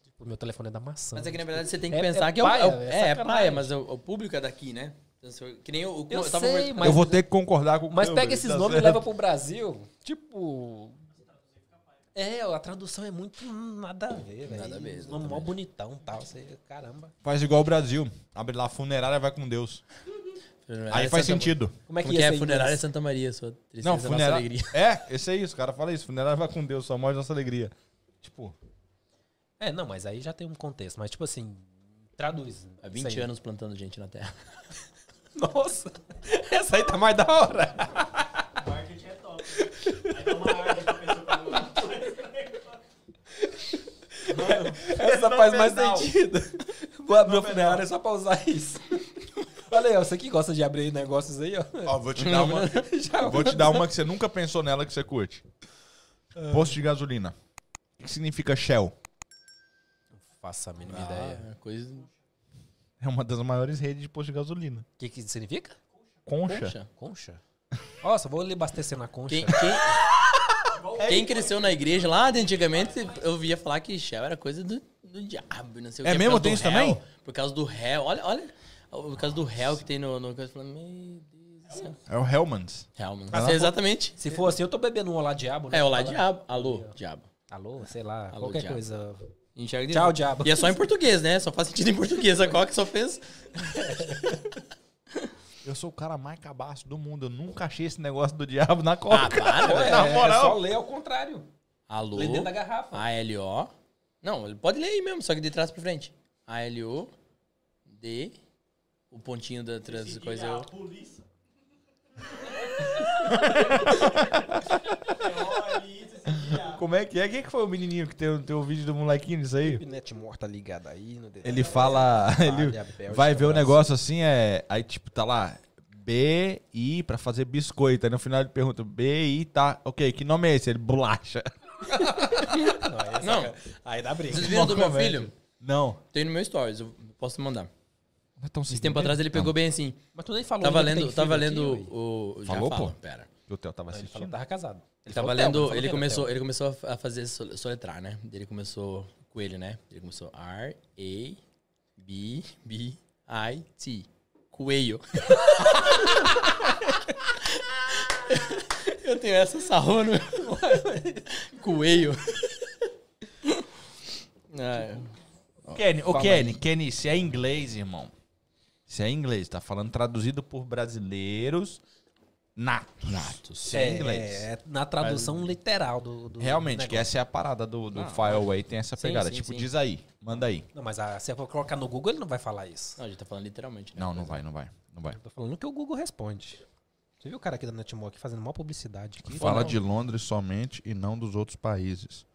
Tipo, meu telefone é da maçã. Mas é que na verdade você tem que É- pensar é que é, o- paia, é, o- é é, é sacanagem. paia, mas o, o público é daqui, né? Então, se eu- que nem eu, Eu tava sei, mas- eu vou ter que concordar com o Mas pega esses tá nomes e certo? leva pro Brasil. Tipo. É, a tradução é muito nada a ver, velho. Nada Os nomes mó bonitão e tal. Você, caramba. Faz igual o Brasil. Abre lá, funerária vai com Deus. Aí faz Santa- sentido. Como é que, Como que é? ser em Funerária inglês? Santa Maria, sua tristeza, Não, nossa funerária. alegria. [laughs] É, esse é isso, o cara fala isso. Funerária vai com Deus, só morre nossa alegria. Tipo, É, não, mas aí já tem um contexto. Mas, tipo assim, traduz. Há 20 Isso aí. anos plantando gente na Terra. [laughs] Nossa, essa aí tá mais da hora. Marketing é top. Aí dá uma pra pessoa quando... Essa faz mais sentido. Vou abrir uma funerária só pra usar isso. Olha aí, ó, você que gosta de abrir negócios aí, ó. ó, vou te dar uma. [laughs] Já vou te dar uma que você nunca pensou nela que você curte. Posto de gasolina. O que significa Shell? faço a mínima Ah, ideia. é coisa. É uma das maiores redes de posto de gasolina. O que, que significa? Concha. Poxa. Concha? Nossa, vou lhe abastecer na concha. Quem, quem, quem cresceu na igreja lá de antigamente, eu ouvia falar que Shell era coisa do, do diabo, não sei o É que. mesmo? por causa Tem isso também? réu, Por causa do réu. Olha, olha. Por causa do réu que tem no. no meu Deus do céu. É o Hellmans. Mano. Ela- Exatamente. Se for assim, eu tô bebendo um olá diabo. né? É, olá, diabo. Alô, diabo. Alô, sei lá, Alô, qualquer diabo. coisa. Enxerga de Tchau, novo. diabo. E é só em português, né? Só faz sentido em português. A Coca só fez. [laughs] Eu sou o cara mais cabaço do mundo. Eu nunca achei esse negócio do diabo na coca. Ah, para, [laughs] É, na é moral. só ler ao contrário. Alô. Ler dentro da garrafa. A-L-O. Não, ele pode ler aí mesmo, só que de trás pra frente. A-L-O. D. O pontinho da trans coisa. [laughs] é A polícia. [laughs] Como é que é? Quem que foi o menininho que tem, tem o vídeo do molequinho nisso aí? Net morta ligada aí. No Ele fala. Ele vai ver o negócio assim, é. Aí, tipo, tá lá. BI pra fazer biscoito. Aí no final ele pergunta, BI tá. Ok, que nome é esse? Ele bolacha. [laughs] Não, aí, Não. saca- aí dá briga. Vocês viram do meu filho? Não. Tem no meu stories, eu posso mandar. Não é tão Esse tempo atrás ele pegou bem assim. Mas tu nem falou Tava lendo, tava lendo o. Falou, falo, pô? Pera. O Theo tava Ele falou assistindo. tava casado. Ele tava Theo, lendo, ele era começou, ele começou a fazer sol- soletrar, né? Ele começou com ele, né? Ele começou R A B B I T. Coelho. [laughs] Eu tenho essa sarrona. no Coelho. [laughs] Ah, Kenny, ô Kenny, Kenny, se é inglês, irmão. Se é inglês, tá falando traduzido por brasileiros natos. Natos. Se é, inglês. É, na tradução literal do, do Realmente, que negócio. essa é a parada do, do Não, Fireway, tem essa sim, pegada. sim, tipo, sim. diz aí, manda aí. Não, mas a, se eu for colocar no Google, ele não vai falar isso. Não, a gente tá falando literalmente, né? Não, não vai, não vai, não vai. Eu tô falando que o Google responde. Você viu o cara aqui da Netmore aqui fazendo uma publicidade aqui? Fala Não. de Londres somente e não dos outros países.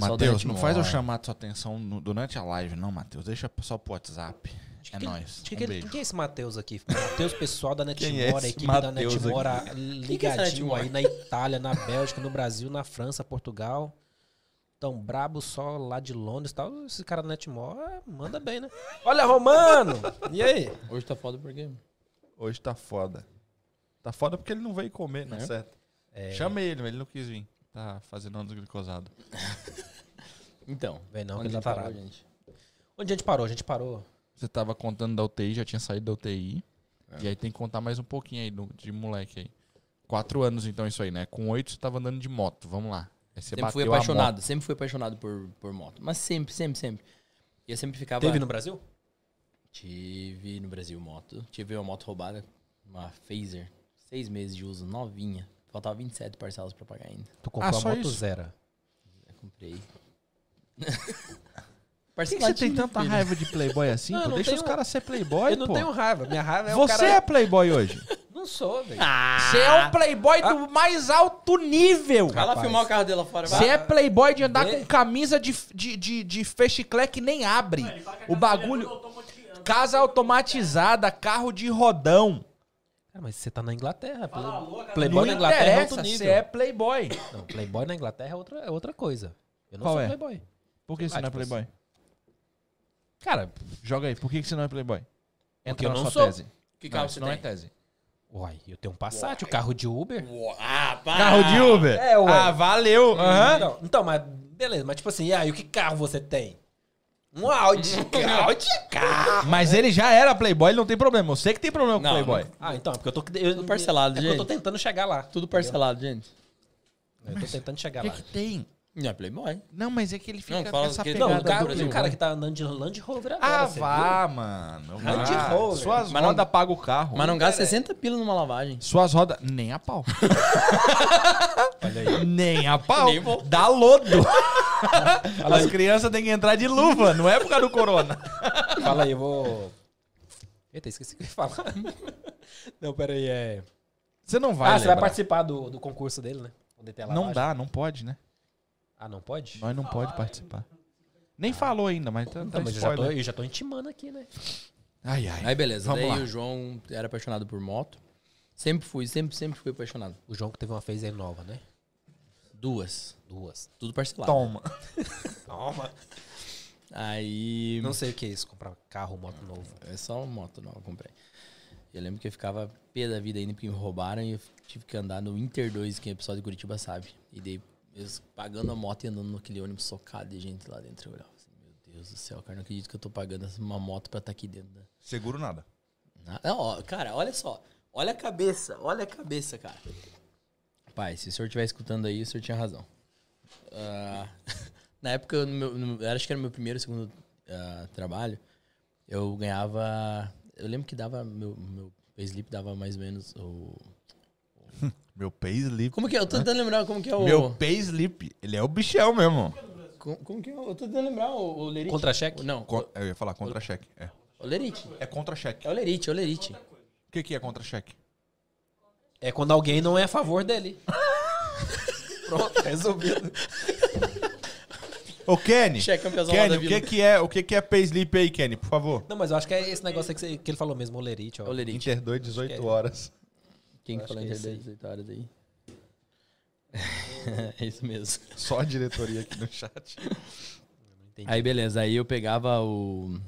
Matheus, não faz eu chamar tua atenção no- durante a live, não, Matheus. Deixa só pro WhatsApp. É Que- nóis. que- Um que- beijo. Quem é esse Matheus aqui? Matheus, pessoal da Quem Netmore, é equipe da aqui? ah, que é ligadinho Netmore? aí na Itália, na Bélgica, no Brasil, na França, Portugal. Tão brabo só lá de Londres e tal. Esse cara da Netmore ah, manda bem, né? Olha, Romano! E aí? Hoje tá foda porque. Hoje tá foda. Tá foda porque ele não veio comer, não é É? certo? É, Chama ele, mas ele não quis vir. Tá fazendo anos glicosado. Então. Vem não, onde que ele a tá gente parou, tarado. gente? Onde a gente parou? A gente parou. Você tava contando da UTI, já tinha saído da UTI. É. E aí tem que contar mais um pouquinho aí do- de moleque aí. Quatro anos então isso aí, né? Com oito você tava andando de moto. Vamos lá. Aí você Sempre fui apaixonado, sempre fui apaixonado por, por moto. Mas sempre, sempre, sempre. E eu sempre ficava. Teve no Brasil? Tive no Brasil moto. Tive uma moto roubada, uma Phaser. Seis meses de uso, novinha. Faltava 27 parcelas pra pagar ainda. Tu comprou Ah, a só moto isso? zero. Eu comprei. [laughs] Por que, que você tem tanta raiva de playboy assim? Não, pô? não Deixa tenho- os caras ser playboy, eu não pô. tenho raiva. Minha raiva é o Você cara... é playboy hoje. [laughs] Não sou, velho. Você é o playboy do mais alto nível. Vai lá filmar o carro dela fora, vai. Você é playboy de andar Vê. com camisa de, de, de, de fechiclé que nem abre. O bagulho... Casa automatizada, carro de rodão. Cara, mas você tá na Inglaterra. Play- alô, cara. Playboy na Inglaterra é outro você nível. é playboy. Não, Playboy na Inglaterra é outra, é outra coisa. Eu não Qual sou é? Playboy. Por que você Ah, não é playboy? Cara, Joga aí, por que que você não é playboy? Entra eu na não sua sou. tese. Que Não, carro isso você não é tem? tese. uai, eu tenho um Passat, o carro de Uber. Ah, pá! Carro de Uber? É, ué. Ah, valeu. Aham. Então, então, mas beleza. Mas tipo assim, e aí, o que carro você tem? Um Audi. [laughs] Audi é carro. Mas ele já era playboy, ele não tem problema. Eu sei que tem problema com Não, playboy. Ah, então, é porque eu tô... Eu, Tudo parcelado, é que eu tô gente. tentando chegar lá. Tudo parcelado, gente. Eu tô tentando chegar O que lá. que tem? Não é Playboy. Não, mas é que ele fica Não, fala com essa que- Não, pegada. o cara, do o cara que tá andando de Land Rover agora, Ah, vá, mano. Land. Rover. Suas Mas não- rodas pagam o carro. Mas não gasta cara, é. 60 pila numa lavagem. Suas rodas, nem a pau. [laughs] Olha aí. nem a pau. Nem vou. Dá lodo. [laughs] As crianças têm que entrar de luva, não é por causa do corona. Fala aí, eu vou... Eita, esqueci o que eu ia falar. [laughs] Não, pera aí, é... Você não vai ah, você vai lembrar. participar do, do concurso dele, né? Não dá, não pode, né? Ah, não pode? Nós não pode participar. Nem falou ainda, mas tá, tá mas eu já, tô, spoiler. eu já tô intimando aqui, né? Ai, ai. Aí beleza, Vamos daí lá. o João era apaixonado por moto. Sempre fui, sempre, sempre fui apaixonado. O João que teve uma Phaser nova, né? Duas. Duas. Tudo parcelado. Toma. [laughs] Toma. Aí. Não sei o que é isso, comprar carro, moto novo. É só uma moto nova, eu comprei. Eu lembro que eu ficava pé da vida ainda porque me roubaram e eu tive que andar no Inter 2, quem é pessoal de Curitiba sabe. E daí, eu pagando a moto e andando naquele ônibus socado de gente lá dentro. Eu olhava assim, meu Deus do céu, cara, não acredito que eu tô pagando uma moto pra estar aqui dentro. Da... Seguro nada. Na- Não, ó, cara, olha só. Olha a cabeça, olha a cabeça, cara. Pai, se o senhor estiver escutando aí, o senhor tinha razão. Ah, [laughs] na época, no meu, no- eu acho que era meu primeiro, segundo ah, trabalho, eu ganhava. Eu lembro que dava. Meu, meu payslip dava mais ou menos o. [laughs] Meu payslip. Como que é? Eu tô tentando lembrar como que é o. Meu payslip. Ele é o bichão mesmo. Como, como que é? Eu tô tentando lembrar o, o Lerite. Contra-cheque? Não, Con- Eu ia falar contra-cheque. É. o Lerite. É contra-cheque. É o Lerite, é o Lerite. O que, que é contra-cheque? É quando alguém não é a favor dele. [laughs] Pronto, resolvido. Ô, Kenny. Cheque campeãozão lá Kenny, da o Vila. que, que é, o que, que é payslip aí, Kenny, por favor? Não, mas eu acho que é esse negócio aí que, você- que ele falou mesmo, olerite, ó. Olerite. Inter 2, 18 Acho que é. horas. Quem que falou que é entre esse aí. 10 e horas aí? [laughs] é isso mesmo. Só a diretoria aqui no chat. [laughs] Aí beleza, aí eu pegava o.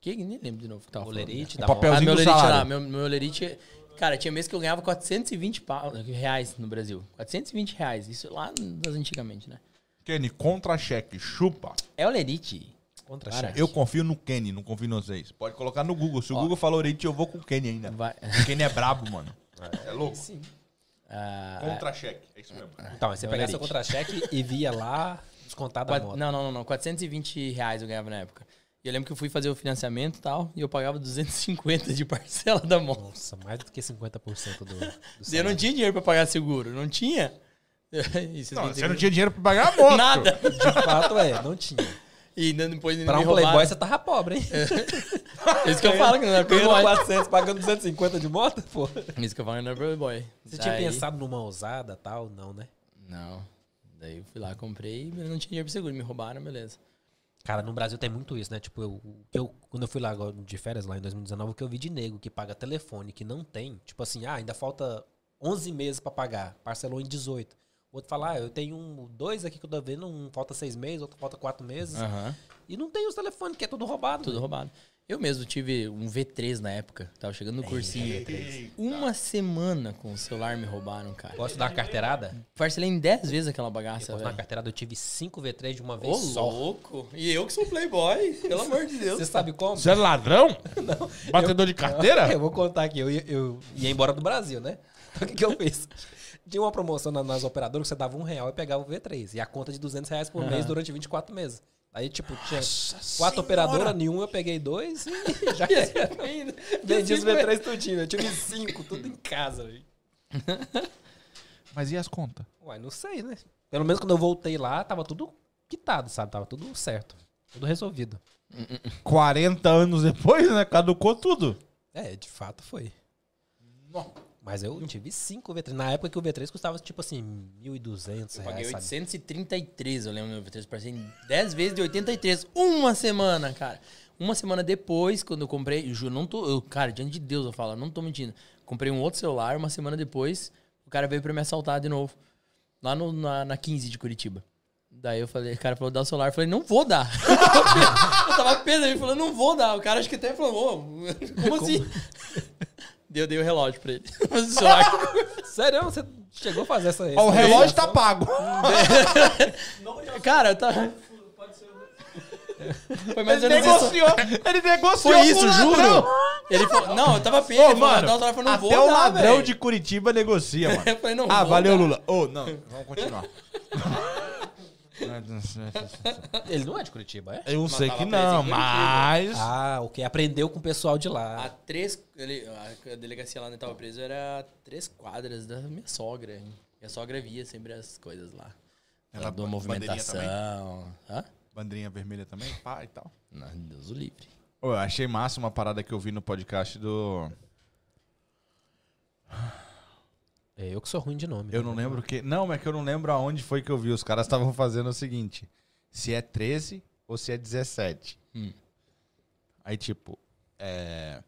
Que nem lembro de novo o que tava falando. Olerite, O da papel- moto. Ah, meu do lerite salário. lá, meu, meu lerite. Cara, tinha mês que eu ganhava 420 pau, reais no Brasil. 420 reais. Isso lá das antigamente, né? Kenny, contra-cheque, chupa. É o lerite. Contra. Eu confio no Kenny, não confio em vocês. Pode colocar no Google. Se o Google falou Orite, eu vou com o Kenny ainda. Vai. O Kenny é brabo, mano. É louco. Sim. Ah, Contra-cheque. É isso mesmo. Então, você É pegava seu contra-cheque e via lá descontar da quat- moto. não, não, não, não. 420 reais eu ganhava na época. E eu lembro que eu fui fazer o financiamento e tal, e eu pagava 250 de parcela da moto. Nossa, mais do que 50% do, do eu não tinha dinheiro pra pagar seguro, não tinha. [laughs] Não, você não tinha dinheiro pra pagar a moto. nada. De fato, é, não tinha. E ainda depois ainda Pra me um playboy, roubaram. você tava pobre, hein? É [laughs] isso que eu falo, que não era Ganhando playboy. 400, pagando 250 de moto, pô. É Isso que eu falo, que não era playboy. Você tinha Daí- pensado numa usada tal? Não, né? Não. Daí eu fui lá, comprei, mas não tinha dinheiro pro seguro. Me roubaram, beleza. Cara, no Brasil tem muito isso, né? Tipo, eu, eu, quando eu fui lá agora de férias, lá em 2019, o que eu vi de nego que paga telefone, que não tem, tipo assim, ah, ainda falta 11 meses pra pagar, parcelou em 18. O outro fala, ah, eu tenho um, dois aqui que eu tô vendo, um falta seis meses, outro falta quatro meses. Aham. E não tem os telefones, que é tudo roubado. Tudo roubado. Eu mesmo tive um V3 na época. Tava chegando no cursinho. Uma semana com o celular me roubaram, cara. Gosto da carteirada? Parcelei em 10 vezes aquela Eu bagaça, velho. carteirada, eu tive 5 V3 de uma Ô, vez só. louco. E eu que sou playboy, pelo amor de Deus. Você sabe como? Você é ladrão? [laughs] Batedor de carteira? [laughs] Eu vou contar aqui. Eu ia, eu ia embora do Brasil, né? Então o que, que eu fiz? Tinha uma promoção na- nas operadoras que você dava um real e pegava o V3. E a conta de 200 reais por mês durante 24 meses. Aí, tipo, tinha quatro operadoras, nenhuma eu peguei dois e [laughs] já. [laughs] Vendi os V3 tudinho. Eu tive cinco, tudo em casa, velho. [laughs] Mas e as contas? Uai, não sei, né? Pelo menos quando eu voltei lá, tava tudo quitado, sabe? Tava tudo certo. Tudo resolvido. 40 anos depois, né? Caducou tudo. É, de fato foi. Mas eu tive cinco V3. Na época que o V3 custava, tipo assim, 1.200 Eu paguei reais, sabe? 833, eu lembro no V3. Parcelei em 10 vezes de 83. Uma semana, cara. Uma semana depois, quando eu comprei, eu juro, não tô. Eu, cara, diante de Deus eu falo, não tô mentindo. Comprei um outro celular, uma semana depois, o cara veio pra me assaltar de novo. Lá no, na, na 15 de Curitiba. Daí eu falei, o cara falou, dá o celular. Eu falei, não vou dar. [laughs] eu tava peso, ele falou, não vou dar. O cara acho que até falou, ô, como [laughs] assim? Deu, dei o relógio pra ele. [laughs] [laughs] Sério, você chegou a fazer essa. Ó, o relógio tá pago. Cara, tá. Pode ser. Foi mais Ele ou menos isso. negociou. Ele negociou Foi isso, juro. Ele falou, não, eu tava peso. Ô, mano, eu falei, não até vou o dar, ladrão de Curitiba negocia, [laughs] mano. Eu falei, não ah, vou valeu, dar. Lula. Ô, não, vamos continuar. [laughs] Ele não é de Curitiba, é? Eu sei tava que não, mas... Ah, ok. Aprendeu com o pessoal de A lá. três. Ele, a delegacia lá onde eu tava preso era três quadras da minha sogra. Minha sogra via sempre as coisas lá. Ela Ela deu movimentação. Hã? Bandeirinha vermelha também, pá e tal. Não, Deus o livre. Eu achei massa uma parada que eu vi no podcast do... É eu que sou ruim de nome. Eu não lembro que... Não, mas é que eu não lembro aonde foi que eu vi. Os caras estavam fazendo o seguinte. Se é 13 ou se é 17. Hum. Aí, tipo... É...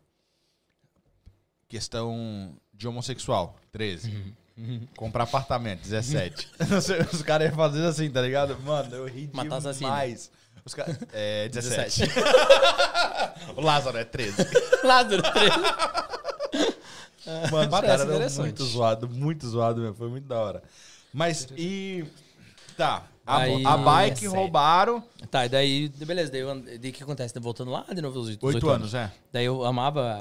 Questão de homossexual, 13. [laughs] Comprar apartamento, 17. [laughs] Não sei, Os caras iam fazendo assim, tá ligado? Mano, eu ri Matar assassino. demais. Os caras... É, [laughs] 17. o Lázaro é 13. Lázaro, três. Mano, os Parece eram interessante. muito zoado, muito zoado mesmo. Foi muito da hora. Mas, e... Tá. A, Aí- a bike É sério. roubaram... Tá, e daí, beleza, daí, o que acontece? Voltando lá de novo, os 18 Oito anos, é. Daí eu amava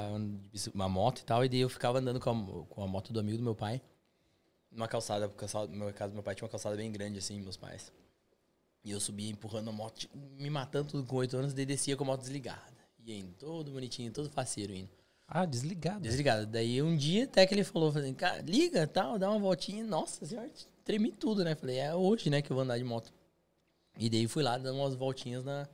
uma moto e tal, e daí eu ficava andando com a, com a moto do amigo do meu pai. Numa calçada, porque a calçada, casa do meu pai tinha uma calçada bem grande, assim, meus pais. E eu subia empurrando a moto, me matando tudo com oito anos, daí descia com a moto desligada. E indo, todo bonitinho, todo faceiro indo. Ah, desligado. Desligada. Daí um dia até que ele falou, assim, cara, liga, tal, dá uma voltinha. Nossa senhora, tremi tudo, né? Falei, é hoje, né, que eu vou andar de moto. E daí fui lá dando umas voltinhas na,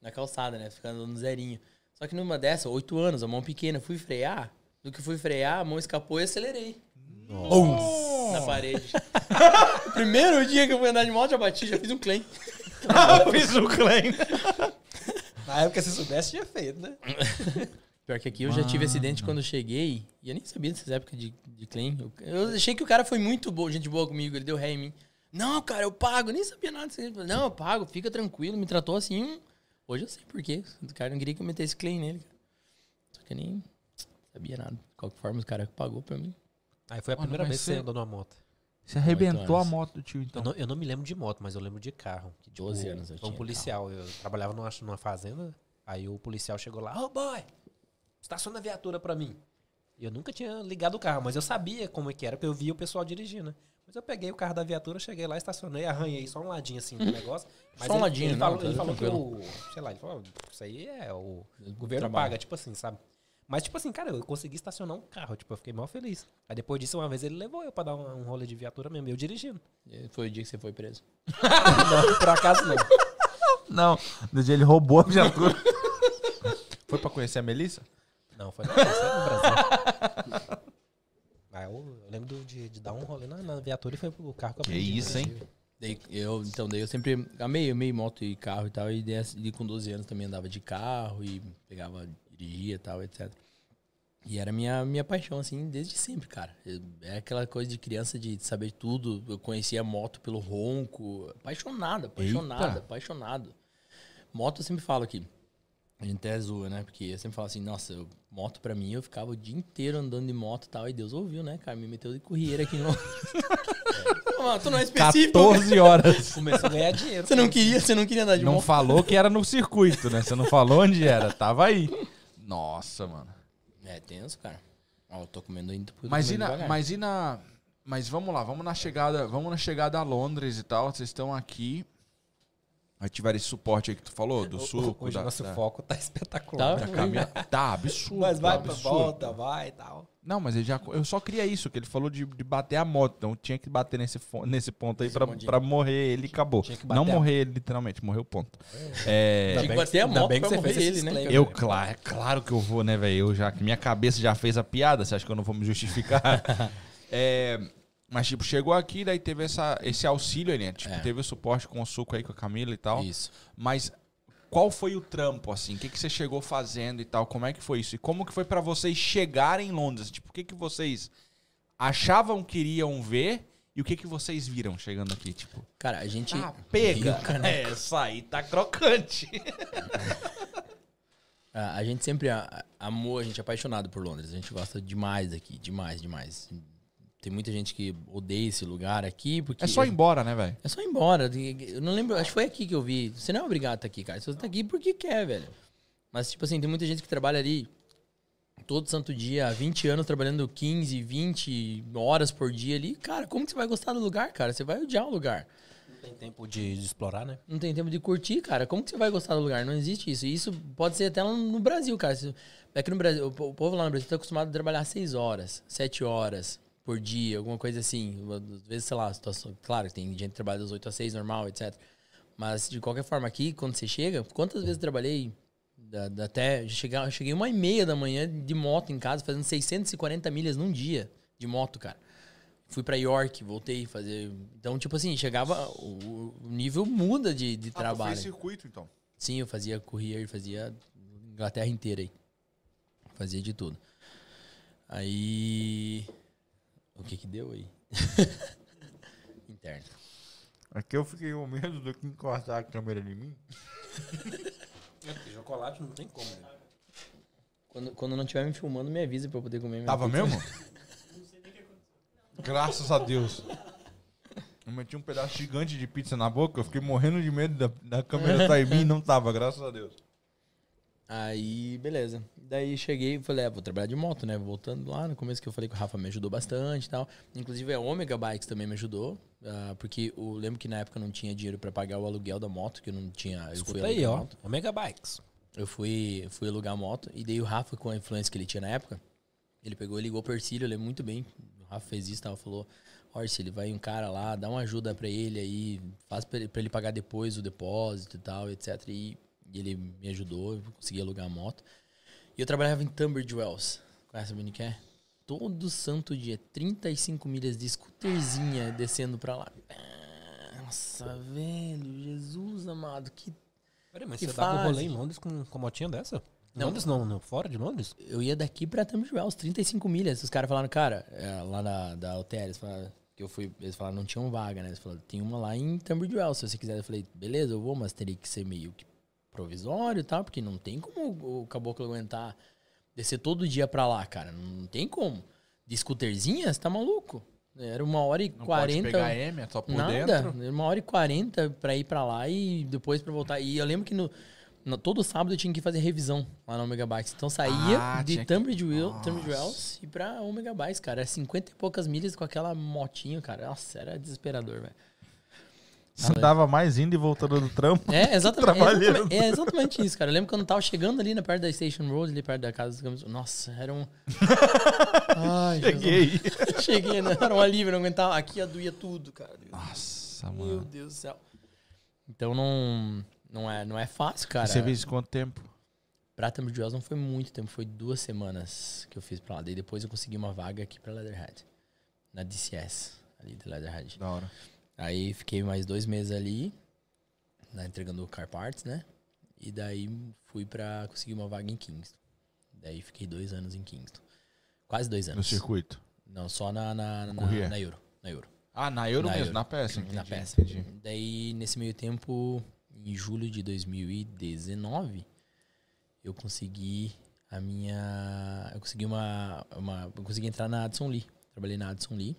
na calçada, né? Ficando no zerinho. Só que numa dessa, oito anos, a mão pequena, fui frear. Do que fui frear, a mão escapou e acelerei. Bum! Na parede. [laughs] primeiro dia que eu fui andar de moto, já bati, já fiz um claim. [laughs] Fiz o claim. [laughs] Na época, se soubesse, tinha feito, né? Pior que aqui eu já tive acidente quando eu cheguei e eu nem sabia dessas épocas de, de claim. Eu, eu achei que o cara foi muito bom, gente boa comigo, ele deu ré em mim. Não, cara, eu pago, eu nem sabia nada disso. Não, eu pago, fica tranquilo, me tratou assim. Hoje eu sei por quê. O cara não queria que eu metesse claim nele. cara. Só que eu nem sabia nada. De qualquer forma, o cara pagou pra mim. Aí foi a Mano, primeira vez que você andou numa moto. Você arrebentou a moto do tio, Eu então. não, eu não me lembro de moto, mas eu lembro de carro. Que, tipo, 12 anos eu foi um tinha policial. Eu trabalhava numa, numa fazenda, aí o policial chegou lá, ô boy, estaciona a viatura pra mim. Eu nunca tinha ligado o carro, mas eu sabia como é que era, porque eu via o pessoal dirigindo. né? Mas eu peguei o carro da viatura, cheguei lá, estacionei, arranhei só um ladinho assim do negócio. Mas Só um ele, ladinho, ele não, falou, tá ele falou que o. Sei lá, ele falou, isso aí é o. O governo Trabalho. paga, tipo assim, sabe? Mas, tipo assim, cara, eu consegui estacionar um carro, tipo, eu fiquei mal feliz. Aí depois disso, uma vez ele levou eu pra dar um, um rolê de viatura mesmo, eu dirigindo. E Foi o dia que você foi preso. [laughs] não, por acaso não. Não, no dia ele roubou a viatura. [laughs] Foi pra conhecer a Melissa? Não, foi, no Brasil. Aí eu, eu lembro de, de dar um rolê na, na viatura e foi pro carro que eu Que aprendi, isso, né? hein? Daí, eu, então, daí eu sempre amei, amei moto e carro e tal. E, desse- e com 12 anos também andava de carro e pegava, dirigia e tal, etc. E era minha, minha paixão, assim, desde sempre, cara. É aquela coisa de criança de saber tudo. Eu conhecia moto pelo ronco. Apaixonado, apaixonado, Eita. apaixonado. Moto eu sempre falo aqui. A gente até zoa, né? Porque eu sempre falo assim, nossa, eu- moto pra mim, eu ficava o dia inteiro andando de moto e tal. E Deus ouviu, né, cara? Me meteu de corrieira aqui em Londres. Mano, tu não é específico. 14 horas. Começou a ganhar dinheiro. Você não queria, você não queria andar de Não moto? falou que era no circuito, né? Você não falou onde era. Tava aí. Nossa, mano. É tenso, cara. Ó, eu tô comendo ainda tô Mas e, na, mas e na. Mas vamos lá, vamos na chegada. Vamos na chegada a Londres e tal. Vocês estão aqui. Aí tiveram esse suporte aí que tu falou, do suco. Hoje da, o nosso da- foco tá [laughs] espetacular. Tá? da caminha- Tá absurdo. Mas vai tá pra absurdo. volta, vai e tal. Não, mas ele já, eu só queria isso, que ele falou de, de bater a moto. Então tinha que bater nesse, nesse ponto aí pra, pra morrer ele e acabou. Tinha que bater Não a- morrer ele, literalmente, morreu ponto. É, Tinha que bater a moto bem pra que você fez esse ele, né? eu, claro, é claro que eu vou, né, velho? Eu já, que minha cabeça já fez a piada, você acha que eu não vou me justificar? [laughs] É, mas, tipo, chegou aqui, daí teve essa, esse auxílio aí, né? Tipo, É. teve o suporte com o suco aí com a Camila e tal. Isso. Mas qual foi o trampo, assim? O que, que você chegou fazendo e tal? Como é que foi isso? E como que foi pra vocês chegarem em Londres? Tipo, o que, que vocês achavam que iriam ver e o que, que vocês viram chegando aqui? Tipo, Cara, a gente. ah, pega! [laughs] Cara. Essa aí tá crocante. A, [laughs] a gente sempre amou, a gente é apaixonado por Londres. A gente gosta demais daqui, demais, demais. Tem muita gente que odeia esse lugar aqui, porque. É só ir embora, né, velho? É só ir embora. Eu não lembro, acho que foi aqui que eu vi. Você não é obrigado a estar aqui, cara. Você tá aqui porque quer, velho. Mas, tipo assim, tem muita gente que trabalha ali todo santo dia, há 20 anos trabalhando 15, 20 horas por dia ali. Cara, como que você vai gostar do lugar, cara? Você vai odiar o lugar. Não tem tempo de, de explorar, né? Não tem tempo de curtir, cara. Como que você vai gostar do lugar? Não existe isso. E isso pode ser até lá no Brasil, cara. Aqui no Brasil, o po- o povo lá no Brasil tá acostumado a trabalhar 6 horas, 7 horas por dia, alguma coisa assim. Às vezes, sei lá, situação. Claro tem gente que trabalha das 8 às 6, normal, etc. Mas de qualquer forma, aqui, quando você chega, quantas vezes eu trabalhei da- da- até chegar, cheguei uma e meia da manhã de moto em casa, fazendo 640 milhas num dia de moto, cara. Fui pra York, voltei fazer. Então, tipo assim, chegava. O, o nível muda de, de trabalho. circuito, então. Sim, eu fazia courier, fazia Inglaterra inteira aí. Fazia de tudo. Aí. O que que deu aí? [laughs] Interno. Aqui eu fiquei com medo do que encostar a câmera em mim. É porque chocolate não tem como, né? Quando, quando não estiver me filmando, me avisa pra eu poder comer Tava pizza. mesmo? [laughs] Graças a Deus. Eu meti um pedaço gigante de pizza na boca, eu fiquei morrendo de medo da, da câmera estar em mim e não tava, graças a Deus. Aí, beleza. Daí cheguei e falei, é, vou trabalhar de moto, né? Voltando lá no começo que eu falei que o Rafa me ajudou bastante e tal. Inclusive a Omega Bikes também me ajudou. ah, porque eu lembro que na época eu não tinha dinheiro pra pagar o aluguel da moto, que eu não tinha. Eu fui Escuta aí, ó. moto. Omega Bikes. Eu fui, fui alugar a moto e daí o Rafa, com a influência que ele tinha na época, ele pegou e ligou pro Ercílio, eu lembro muito bem. O Rafa fez isso, tava, falou, ó, Ercílio, vai um cara lá, dá uma ajuda pra ele aí, faz pra ele, pra ele pagar depois o depósito e tal, etc. E, e ele me ajudou, eu consegui alugar a moto. E eu trabalhava em Tunbridge Wells. Conhece onde que é? Todo santo dia, 35 milhas de scooterzinha descendo pra lá. Ah, Nossa, velho, Jesus amado, que Peraí, mas Que você dava um fase? rolê em Londres com, com motinha dessa? Não. Londres não, não, fora de Londres? eu ia daqui pra Tunbridge Wells, 35 milhas. Os caras falaram, cara, é, lá na, da hotel, eles falaram que eu fui, eles falaram, não tinham vaga, né? Eles falaram, tem uma lá em Tunbridge Wells, se você quiser. Eu falei, beleza, eu vou, mas teria que ser meio que provisório e tal, porque não tem como o, caboclo aguentar descer todo dia pra lá, cara. Não tem como. De scooterzinha, você tá maluco? Era uma hora e Não quarenta. pode pegar M, é só por Nada. dentro. Era Uma hora e quarenta pra ir pra lá e depois pra voltar. E eu lembro que no, no- todo sábado eu tinha que fazer revisão lá na Omega Bikes. Então saía Ah, de que- Tunbridge. Tunbridge Wells e pra Omega Bikes, cara. Era 50 e poucas milhas com aquela motinha, cara. Nossa, era desesperador, velho. Você dava mais indo e voltando do trampo. É, [laughs] exatamente, Trabalhando. é exatamente isso, cara. Eu lembro quando eu tava chegando ali na perto da Station Road, ali perto da casa dos caminhões. Nossa, era um. [laughs] Ai. Cheguei. [laughs] Cheguei, né? Era um alívio, não aguentava. Aqui doía tudo, cara. Nossa, Meu mano. Deus do céu. Então não, não, é, não é fácil, cara. E você fez quanto tempo? Pra Tunbridge Wells não foi muito tempo, foi duas semanas que eu fiz pra lá. Daí depois eu consegui uma vaga aqui pra Leatherhead. Na DCS, ali de Leatherhead. Da hora. Aí fiquei mais dois meses ali, né, entregando car parts, né? E daí fui pra conseguir uma vaga em Kingston. Daí fiquei dois anos em Kingston. Quase dois No anos. circuito. Não, só na, na, na, Courier. na Euro. Na Euro. Ah, na Euro Na mesmo, Euro. na peça. na entendi, peça. entendi. Daí, nesse meio tempo, em julho de 2019, eu consegui a minha. Eu consegui uma. uma eu consegui entrar na Addison Lee. Trabalhei na Addison Lee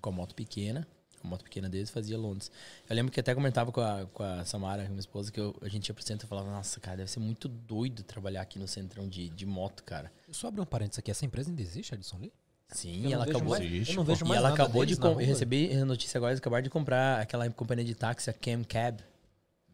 com a moto pequena. A moto pequena deles fazia Londres. Eu lembro que até comentava com a, com a Samara, minha esposa, que eu- a gente ia pro centro e falava, nossa, cara, deve ser muito doido trabalhar aqui no centrão de, de moto, cara. Só abrir um parênteses aqui, essa empresa ainda existe, Edson Lee? Sim, Eu e ela não vejo acabou. mais- eu não vejo E mais ela nada acabou de com- rua. receber a notícia agora, eles acabaram de comprar aquela companhia de táxi, a Cam Cab.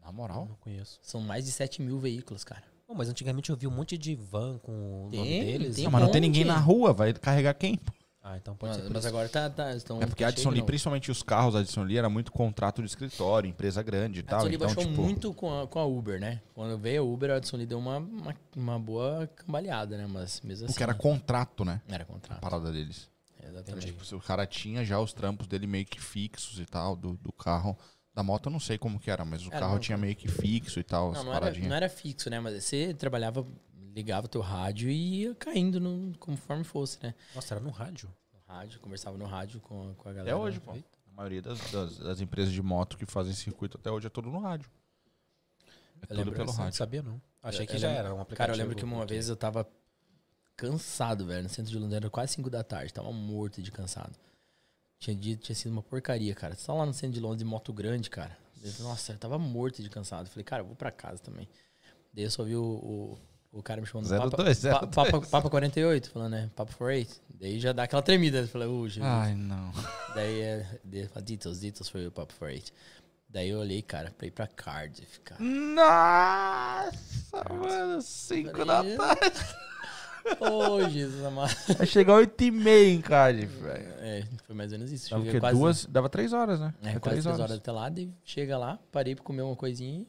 Na moral. Não conheço. São mais de 7 mil veículos, cara. Bom, mas antigamente eu vi um monte de van com o nome Tem, deles. tem Não, mas não tem ninguém na rua, vai carregar quem? Ah, então pode Mas, ser mas agora tá, tá, estão. É porque a tá de Lee, principalmente os carros da Addison Lee, era muito contrato de escritório, empresa grande e A tal. Addison Lee Então, baixou tipo, muito com a, com a Uber, né? Quando veio a Uber, a Addison Lee deu uma, uma, uma boa cambaleada, né? Mas mesmo assim. porque era contrato, né? Era A contrato. parada deles. Exatamente. Tipo, o cara tinha já os trampos dele meio que fixos e tal, do, do carro. Da moto eu não sei como que era, mas o Era, carro não, tinha meio que fixo e tal, Não, as não era, paradinhas. não era fixo, né? Mas você trabalhava, ligava teu rádio e ia caindo no, conforme fosse, né? Nossa, era no rádio. No rádio, conversava no rádio com, com a galera. Até hoje, pô. A maioria das, das, das empresas de moto que fazem circuito até hoje é tudo no rádio. É Eu tudo lembro pelo Não rádio. sabia, não. Achei Eu- que eu já lembro- era um aplicativo. Cara, eu lembro que uma vez eu tava cansado, velho, no centro de Londres, era quase 5 da tarde, tava morto de cansado. Tinha dia tinha sido uma porcaria, cara. Só lá no centro de Londres, de moto grande, cara. Nossa, eu tava morto de cansado. Falei, cara, eu vou pra casa também. Daí eu só vi o, o, o cara me chamando Zero Papa, dois, zero Pa- Papa, Papa 48, falando, né? Papa 48. Daí já dá aquela tremida. Eu falei, ô, Jesus. Ai, não. Daí é. Details, Details foi o Papa 48. Daí eu olhei, cara, pra ir pra Cardiff, cara. Nossa, mano, 5 da tarde. Ô, Jesus amado. Vai chegar 8 e meia em Cardiff, velho. É, foi mais ou menos isso. Dava quê? Duas, dava 3 horas, né? É, Foi quase três três horas até lá, daí chega lá, parei pra comer uma coisinha. e-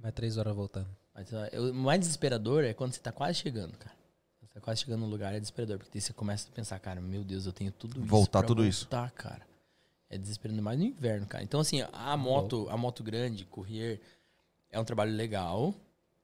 Vai três horas voltando. Mas, ó, eu- o mais desesperador é quando você tá quase chegando, cara. Você tá quase chegando no lugar, é desesperador. Porque daí você começa a pensar, cara, meu Deus, eu tenho tudo isso. Voltar tudo isso. voltar, cara. É desesperando mais no inverno, cara. Então, assim, a moto, a moto grande, Courier, é um trabalho legal.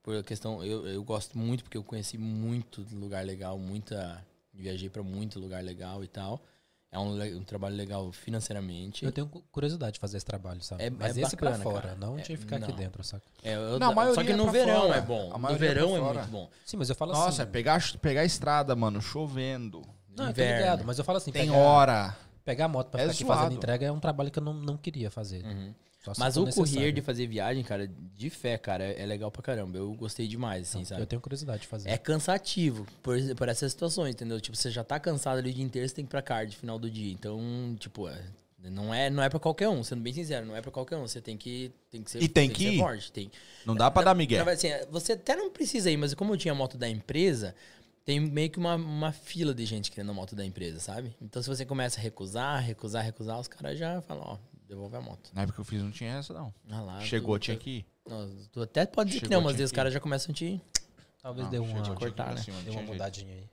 Por questão, eu, eu gosto muito, porque eu conheci muito lugar legal, muita. Viajei pra muito lugar legal e tal. É um, um trabalho legal financeiramente. Eu tenho cu- curiosidade de fazer esse trabalho, sabe? É- Mas é esse pra bacana, fora, cara. não É, de ficar aqui não. dentro, saca? É, eu- Não, a maioria só que é no pra verão fora. é bom. A No é pra verão é muito bom. Sim, mas eu falo Nossa, é assim... pegar, pegar a estrada, mano, chovendo. Não, eu tô inverno. ligado, mas eu falo assim, Tem pegar, hora. pegar a moto pra É ficar aqui zoado. fazendo entrega é um trabalho que eu não, não queria fazer. Uhum. Mas o necessário. de fazer viagem, cara, de fé, cara, é é legal pra caramba. Eu gostei demais, assim, sabe? Eu tenho curiosidade de fazer. É cansativo por, por essas situações, entendeu? Tipo, você já tá cansado ali o dia inteiro, você tem que ir pra card no final do dia. Então, tipo, é, não é, não é pra qualquer um, sendo bem sincero, não é pra qualquer um. Você tem que, tem que ser, E tem que ser ir. forte. Tem. Não dá pra dar migué. verdade, assim, você até não precisa ir, mas como eu tinha a moto da empresa, tem meio que uma, uma fila de gente querendo a moto da empresa, sabe? Então, se você começa a recusar, recusar, recusar, os caras já falam, ó, devolve a moto. Na época que eu fiz não tinha essa, não. Ah lá, Chegou, tu- tinha que ir. não, tu até pode dizer que Chegou, não, mas daí os que caras já começam a te... [tsk] Talvez Não, dê uma, que ir cortar, né? cima, tinha uma mudadinha aí.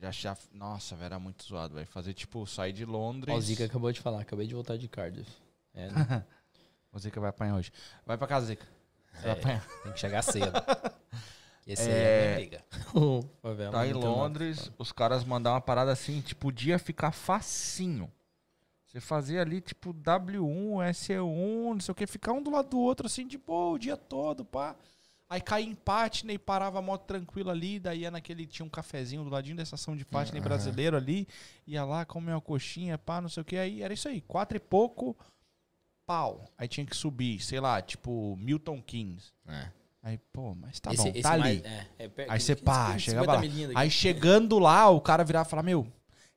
Já, já, nossa, velho, era muito zoado, velho. Fazer, tipo, sair de Londres. Ó, o Zica acabou de falar, acabei de voltar de Cardiff. É, né? [laughs] O Zica vai apanhar hoje. Vai pra casa, Zica. Você vai É, apanhar. tem que chegar cedo. [laughs] Esse aí É. é minha briga. [laughs] Tá em tem nada. Londres, os caras mandaram uma parada assim, tipo, podia ficar facinho. Você fazia ali, tipo, W1, SE1, não sei o que, ficar um do lado do outro, assim, de boa, o dia todo, pá. Aí caía em Patney, parava a moto tranquila ali, daí ia naquele, tinha um cafezinho do ladinho da estação de Patney brasileiro ali, ia lá, comer uma coxinha, pá, não sei o que, aí era isso aí, quatro e pouco, pau. Aí tinha que subir, sei lá, tipo, Milton Keynes. É. Aí, pô, mas tá Esse- bom, esse tá mais- ali. é, é Aí você 50 pá, 50 chegava lá. Aí chegando lá, o cara virava e falava, meu,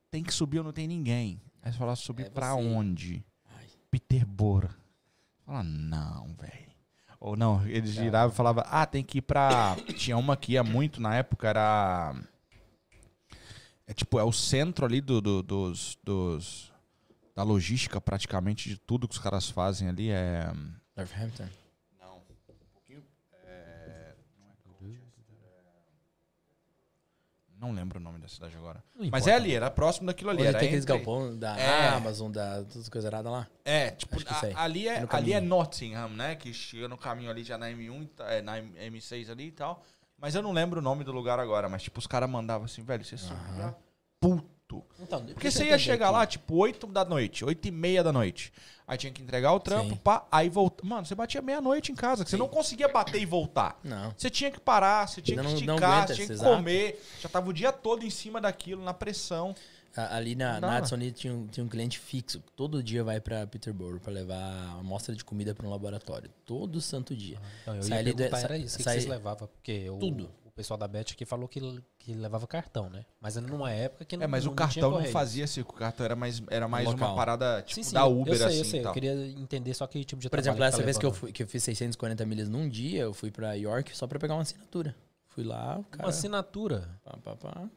tem que subir ou não tem ninguém. Aí você falava, subir É pra você. onde? Ai. Peterborough. Fala, não, velho. Ou não, eles giravam e falavam, ah, tem que ir pra... [coughs] Tinha uma que ia muito na época, era... É tipo, é o centro ali do, do- dos, dos... Da logística, praticamente, de tudo que os caras fazem ali. É... Northampton. Não. Um pouquinho. É... Não é Colchester, é... Não lembro o nome da cidade agora. Não Mas importa. é ali, era próximo daquilo ali. Onde Era tem aqueles entre- galpão da É. Amazon, da todas coisas erradas lá. É, tipo, a- ali, é, É ali é. Nottingham, né? Que chega no caminho ali já na M1, e tá- é, na M6 ali e tal. Mas eu não lembro o nome do lugar agora. Mas, tipo, os caras mandavam assim, velho, você subia puto. Então, Porque você ia chegar lá, tipo, 8 da noite, 8 e meia da noite. Aí tinha que entregar o trampo, Sim. pá, aí volta. Mano, você batia meia-noite em casa, que você não conseguia bater e voltar. Não. Você tinha que parar, você tinha Não- que esticar, aguenta, você tinha que exato. comer. Já tava o dia todo em cima daquilo, na pressão. Ali na, Não na Lee tinha, um- tinha um cliente fixo. Todo dia vai pra Peterborough pra levar amostra de comida pra um laboratório. Todo santo dia. Não, eu Sai ia ali do- era isso. O que, que sai- vocês levavam? Porque o, Tudo. O pessoal da Bet aqui falou que, que levava cartão, né? Mas era numa época que não É, mas não, o cartão não correios. fazia assim, o cartão era mais, era mais uma parada, tipo, Sim, sim, da Uber, eu sei, assim eu sei. tal. Eu queria entender só que tipo de Por exemplo, essa tá vez que eu, fui, que eu fiz 640 milhas num dia, eu fui pra York só pra pegar uma assinatura. Fui lá, o cara... Uma assinatura. Pá, pá, pá.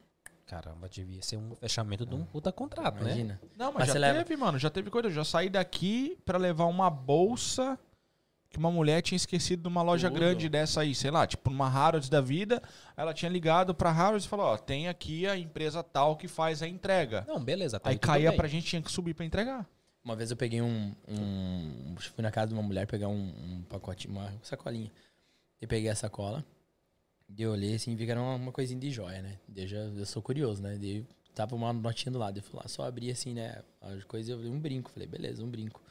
Caramba, devia ser um fechamento de um puta contrato, né? Imagina. Não, mas, Mas já teve, leva- mano, já teve coisa. Eu já saí daqui pra levar uma bolsa que uma mulher tinha esquecido numa loja Tudo. grande dessa aí, sei lá, tipo numa Harrods da vida. Ela tinha ligado pra Harrods e falou, ó, tem aqui a empresa tal que faz a entrega. Não, beleza. até aí caía bem. pra gente, tinha que subir pra entregar. Uma vez eu peguei um, um- Fui na casa de uma mulher pegar um, um pacote, uma sacolinha. E peguei a sacola. E eu olhei assim e vi que era uma, uma coisinha de joia, né? Daí Eu, já, eu sou curioso, né? Daí tava uma notinha do lado. Eu fui lá, só abri assim, né? A coisa, eu vi um brinco. Falei, beleza, um brinco.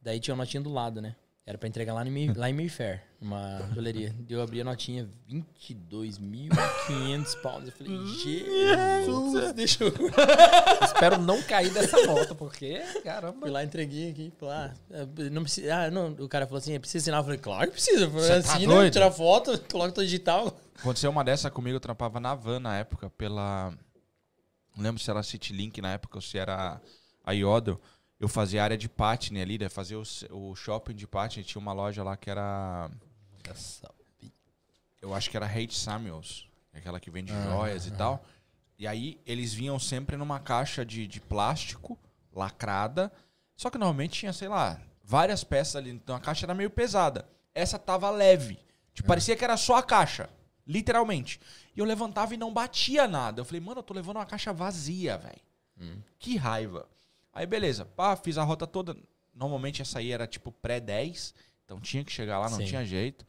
Daí tinha uma notinha do lado, né? Era pra entregar lá, no, Mi- lá em Mayfair, uma joalheria. Eu abri a notinha, 22.500 pounds. Eu falei, Jesus, deixa eu [laughs] Espero não cair dessa moto, porque, caramba. Fui lá, entreguei aqui. Falei, ah, é, não precisa. Ah, não. O cara falou assim: precisa assinar? Eu falei, claro que precisa. Eu falei, Você tá assina, doido? tira foto, coloca tudo digital. Aconteceu uma dessa comigo, eu trampava na van na época, pela. Não lembro se era a Citylink na época ou se era a Iodro. Eu fazia área de Patney ali, né? Fazia o, o shopping de Patney. Tinha uma loja lá que era. Eu acho que era Hate Samuels. Aquela que vende joias e tal. E aí eles vinham sempre numa caixa de, de plástico, lacrada. Só que normalmente tinha, sei lá, várias peças ali. Então a caixa era meio pesada. Essa tava leve. Tipo, parecia que era só a caixa. Literalmente. E eu levantava e não batia nada. Eu falei, mano, eu tô levando uma caixa vazia, velho. Que raiva. Aí, beleza. Pá, fiz a rota toda. Normalmente essa aí era tipo pré-10. Então tinha que chegar lá, não Sim. tinha jeito.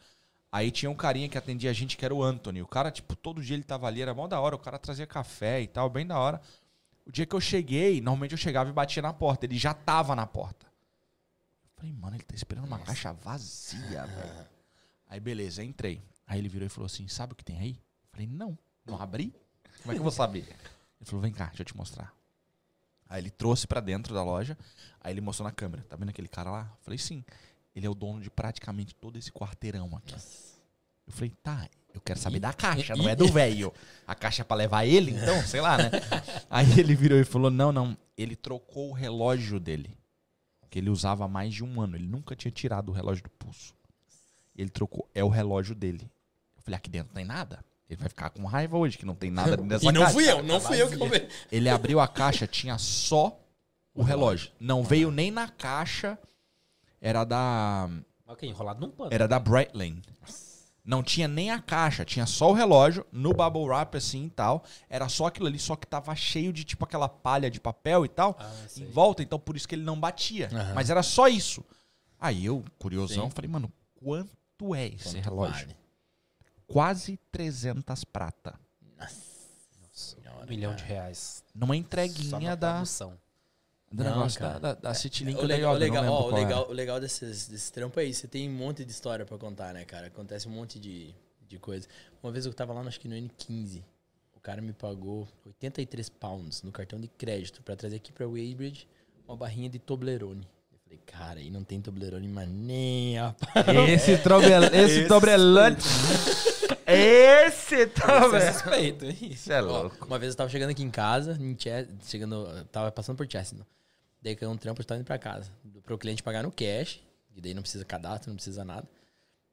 Aí tinha um carinha que atendia a gente, que era o Anthony. O cara, tipo, todo dia ele tava ali, era mó da hora. O cara trazia café e tal, bem da hora. O dia que eu cheguei, normalmente eu chegava e batia na porta. Ele já tava na porta. Eu falei, mano, ele tá esperando uma caixa vazia, velho. [laughs] Aí, beleza, entrei. Aí ele virou e falou assim: sabe o que tem aí? Eu falei, não, não abri. Como é que eu vou saber? Ele falou, vem cá, deixa eu te mostrar. Aí ele trouxe pra dentro da loja. Aí ele mostrou na câmera. Tá vendo aquele cara lá? Eu falei, sim. Ele é o dono de praticamente todo esse quarteirão aqui. Eu falei, tá, eu quero saber da caixa, não é do velho. A caixa é pra levar ele, então, sei lá, né? [laughs] Aí ele virou e falou: não, não. Ele trocou o relógio dele. Que ele usava há mais de um ano. Ele nunca tinha tirado o relógio do pulso. Ele trocou. É o relógio dele. Eu falei, aqui dentro não tem nada. Ele vai ficar com raiva hoje, que não tem nada dentro [laughs] dessa e não caixa. fui eu, não fui eu que comprei. Ele abriu a caixa, tinha só o relógio. Não veio nem na caixa. Era da. Ok, enrolado num pano. Era da Breitling. Não tinha nem a caixa, tinha só o relógio no bubble wrap assim e tal. Era só aquilo ali, só que tava cheio de tipo aquela palha de papel e tal Ah, em volta, então por isso que ele não batia. Aham. Mas era só isso. Aí eu, curiosão, Sim. falei, mano, quanto é esse Quanto relógio? vale? Quase 300 prata. Senhora, Um milhão de reais. Numa entreguinha da, do Não, negócio cara. da, da, da Citylink O da legal, o legal, ó, o era. legal, o legal desses, desses trampos é isso. Você tem um monte de história pra contar, né, cara? Acontece um monte de, de coisa. Uma vez eu tava lá, acho que no N15. O cara me pagou 83 pounds no cartão de crédito pra trazer aqui pra Weybridge uma barrinha de Toblerone. Eu falei, cara, aí não tem Toblerone, mas nem a Esse, [laughs] trobel, esse Toblerone. Esse Isso é Toblerone. suspeito, hein? Isso é Ó, louco. uma vez eu tava chegando aqui em casa, em Ches- chegando, eu tava passando por Chestnut. Daí caiu um trampo, eu tava indo pra casa. Pro cliente pagar no cash, que daí não precisa cadastro, não precisa nada.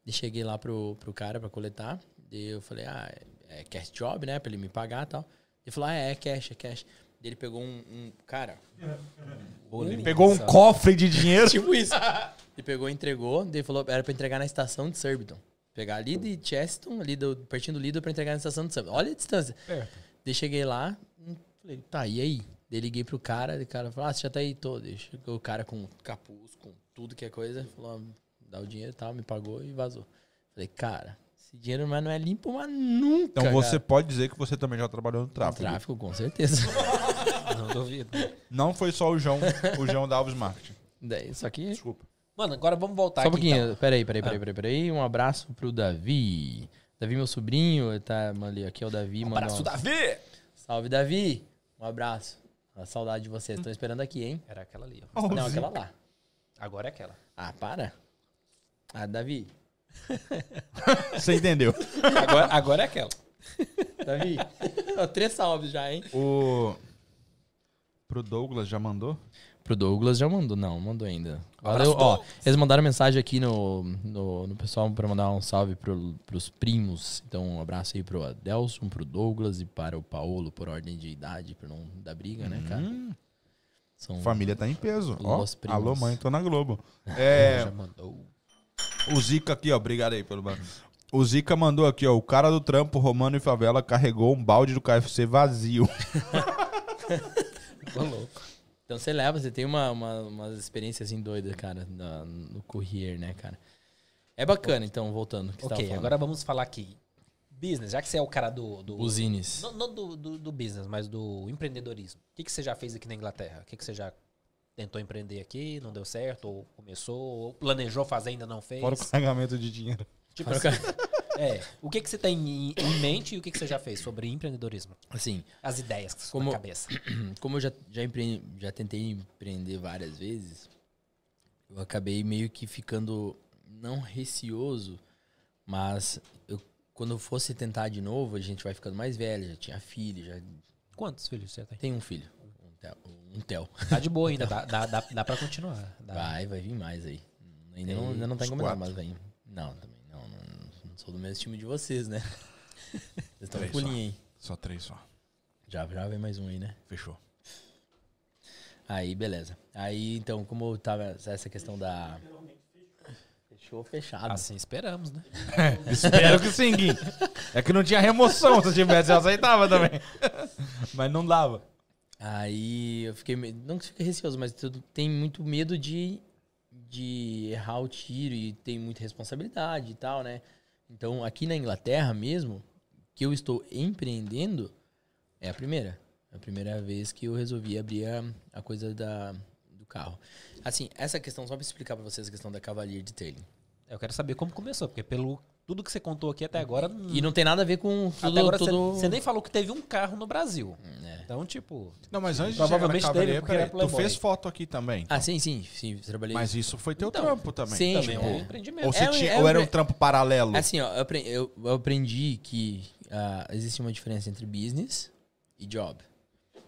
E cheguei lá pro, pro cara pra coletar. Daí eu falei, ah, é, é cash job, né? Pra ele me pagar e tal. Ele falou, ah, é, é cash, é cash. Ele pegou um, um- cara, Bolinho, Pegou um cofre de dinheiro. [laughs] tipo isso. Ele pegou, entregou, daí falou, era pra entregar na estação de Surbiton. Pegar ali de Cheston, ali do, pertinho do Lido, pra entregar na estação de Surbiton. Olha a distância. Daí cheguei lá, hum, falei, tá, e aí? Daí liguei pro cara, o cara falou, ah, você já tá aí todo. Chegou o cara com capuz, com tudo que é coisa, falou, ah, dá o dinheiro e tal, me pagou e vazou. Falei, cara, esse dinheiro mas não é limpo, mas nunca. Então você cara. pode dizer que você também já trabalhou no tráfego. Tráfico, com certeza. [laughs] Não duvido. Não foi só o João, o João da Alves Marketing. Daí, só que. Desculpa. Mano, agora vamos voltar Só um aqui. pouquinho, então. peraí, peraí, peraí, peraí, peraí. Um abraço pro Davi. Davi, meu sobrinho, ele tá ali, aqui é o Davi, Um abraço, um- Davi! Salve, Davi! Um abraço. A saudade de vocês. Estão esperando aqui, hein? Era aquela ali, ó. Não, aquela lá. Agora é aquela. Ah, para. Ah, Davi. [laughs] Você entendeu? Agora, agora é aquela. Davi. Ó, Três salves já, hein? O. Pro Douglas já mandou? Pro Douglas já mandou. Não, mandou ainda. Valeu. Ó, eles mandaram mensagem aqui no, no, no pessoal pra mandar um salve pro, pros primos. Então, um abraço aí pro Adelson, pro Douglas e para o Paulo, por ordem de idade, pra não dar briga, né, cara? Hum, São família tá em peso. Ó, alô, mãe, tô na Globo. [laughs] É, Já mandou. O Zica aqui, ó. Obrigado aí pelo mano. O Zica mandou aqui, ó. O cara do trampo, Romano e Favela, carregou um balde do KFC vazio. [laughs] Tô louco. Então você leva, você tem uma, uma, umas experiências assim doidas, cara, na- no courier, né, cara? É bacana, então, voltando. que você tava Ok, falando. agora vamos falar aqui. Business, já que você é o cara do. do Usines. Não, não do, do, do business, mas do empreendedorismo. O que, que você já fez aqui na Inglaterra? O que, que você já tentou empreender aqui, não deu certo, ou começou, ou planejou fazer ainda não fez? Fora o carregamento de dinheiro. Tipo assim, [laughs] é, o que, que você tem em, em mente e o que, que você já fez sobre empreendedorismo? Assim, As ideias que Como- na cabeça. [clears throat] como eu já, já, empre- já tentei empreender várias vezes, eu acabei meio que ficando, não receoso, mas eu, quando eu fosse tentar de novo, a gente vai ficando mais velho, já tinha filho, já Quantos filhos você tem? tem um filho, um tel. Tá de boa [laughs] ainda, dá, dá, dá, dá pra continuar. Dá. Vai, vai vir mais aí. Ainda não, ainda não tá encomendado, mas vem. Não, também não, não. Não sou do mesmo time de vocês, né? [laughs] Vocês estão pulinho aí. Só três só. Já, já vem mais um aí, né? Fechou. Aí, beleza. Aí, então, como tava essa questão da. Fechou, fechado. Assim esperamos, né? [laughs] Espero que sim, Gui. É que não tinha remoção. Se tivesse, eu aceitava também. Mas não dava. Aí eu fiquei. Não que fiquei receoso, mas tu tem muito medo de, de errar o tiro e tem muita responsabilidade e tal, né? Então, aqui na Inglaterra mesmo, que eu estou empreendendo, é a primeira. É a primeira vez que eu resolvi abrir a, a coisa da, do carro. Assim, essa questão, só pra explicar pra vocês a questão da Cavalier Detailing. Eu quero saber como começou, porque pelo tudo que você contou aqui até agora. E não tem nada a ver com tudo. até agora tudo... você, você nem falou que teve um carro no Brasil. É. Então, tipo. Não, mas antes Provavelmente de chegar na teve, Cavalier, porque era peraí, tu fez foto aqui também. então. Ah, sim, sim. Sim, trabalhei. Mas isso foi teu Então, trampo também. sim, Também tipo, é um empreendimento. Ou, você É tinha, é ou era um trampo paralelo? Assim, ó, eu aprendi, eu, eu aprendi que ah, existe uma diferença entre business e job.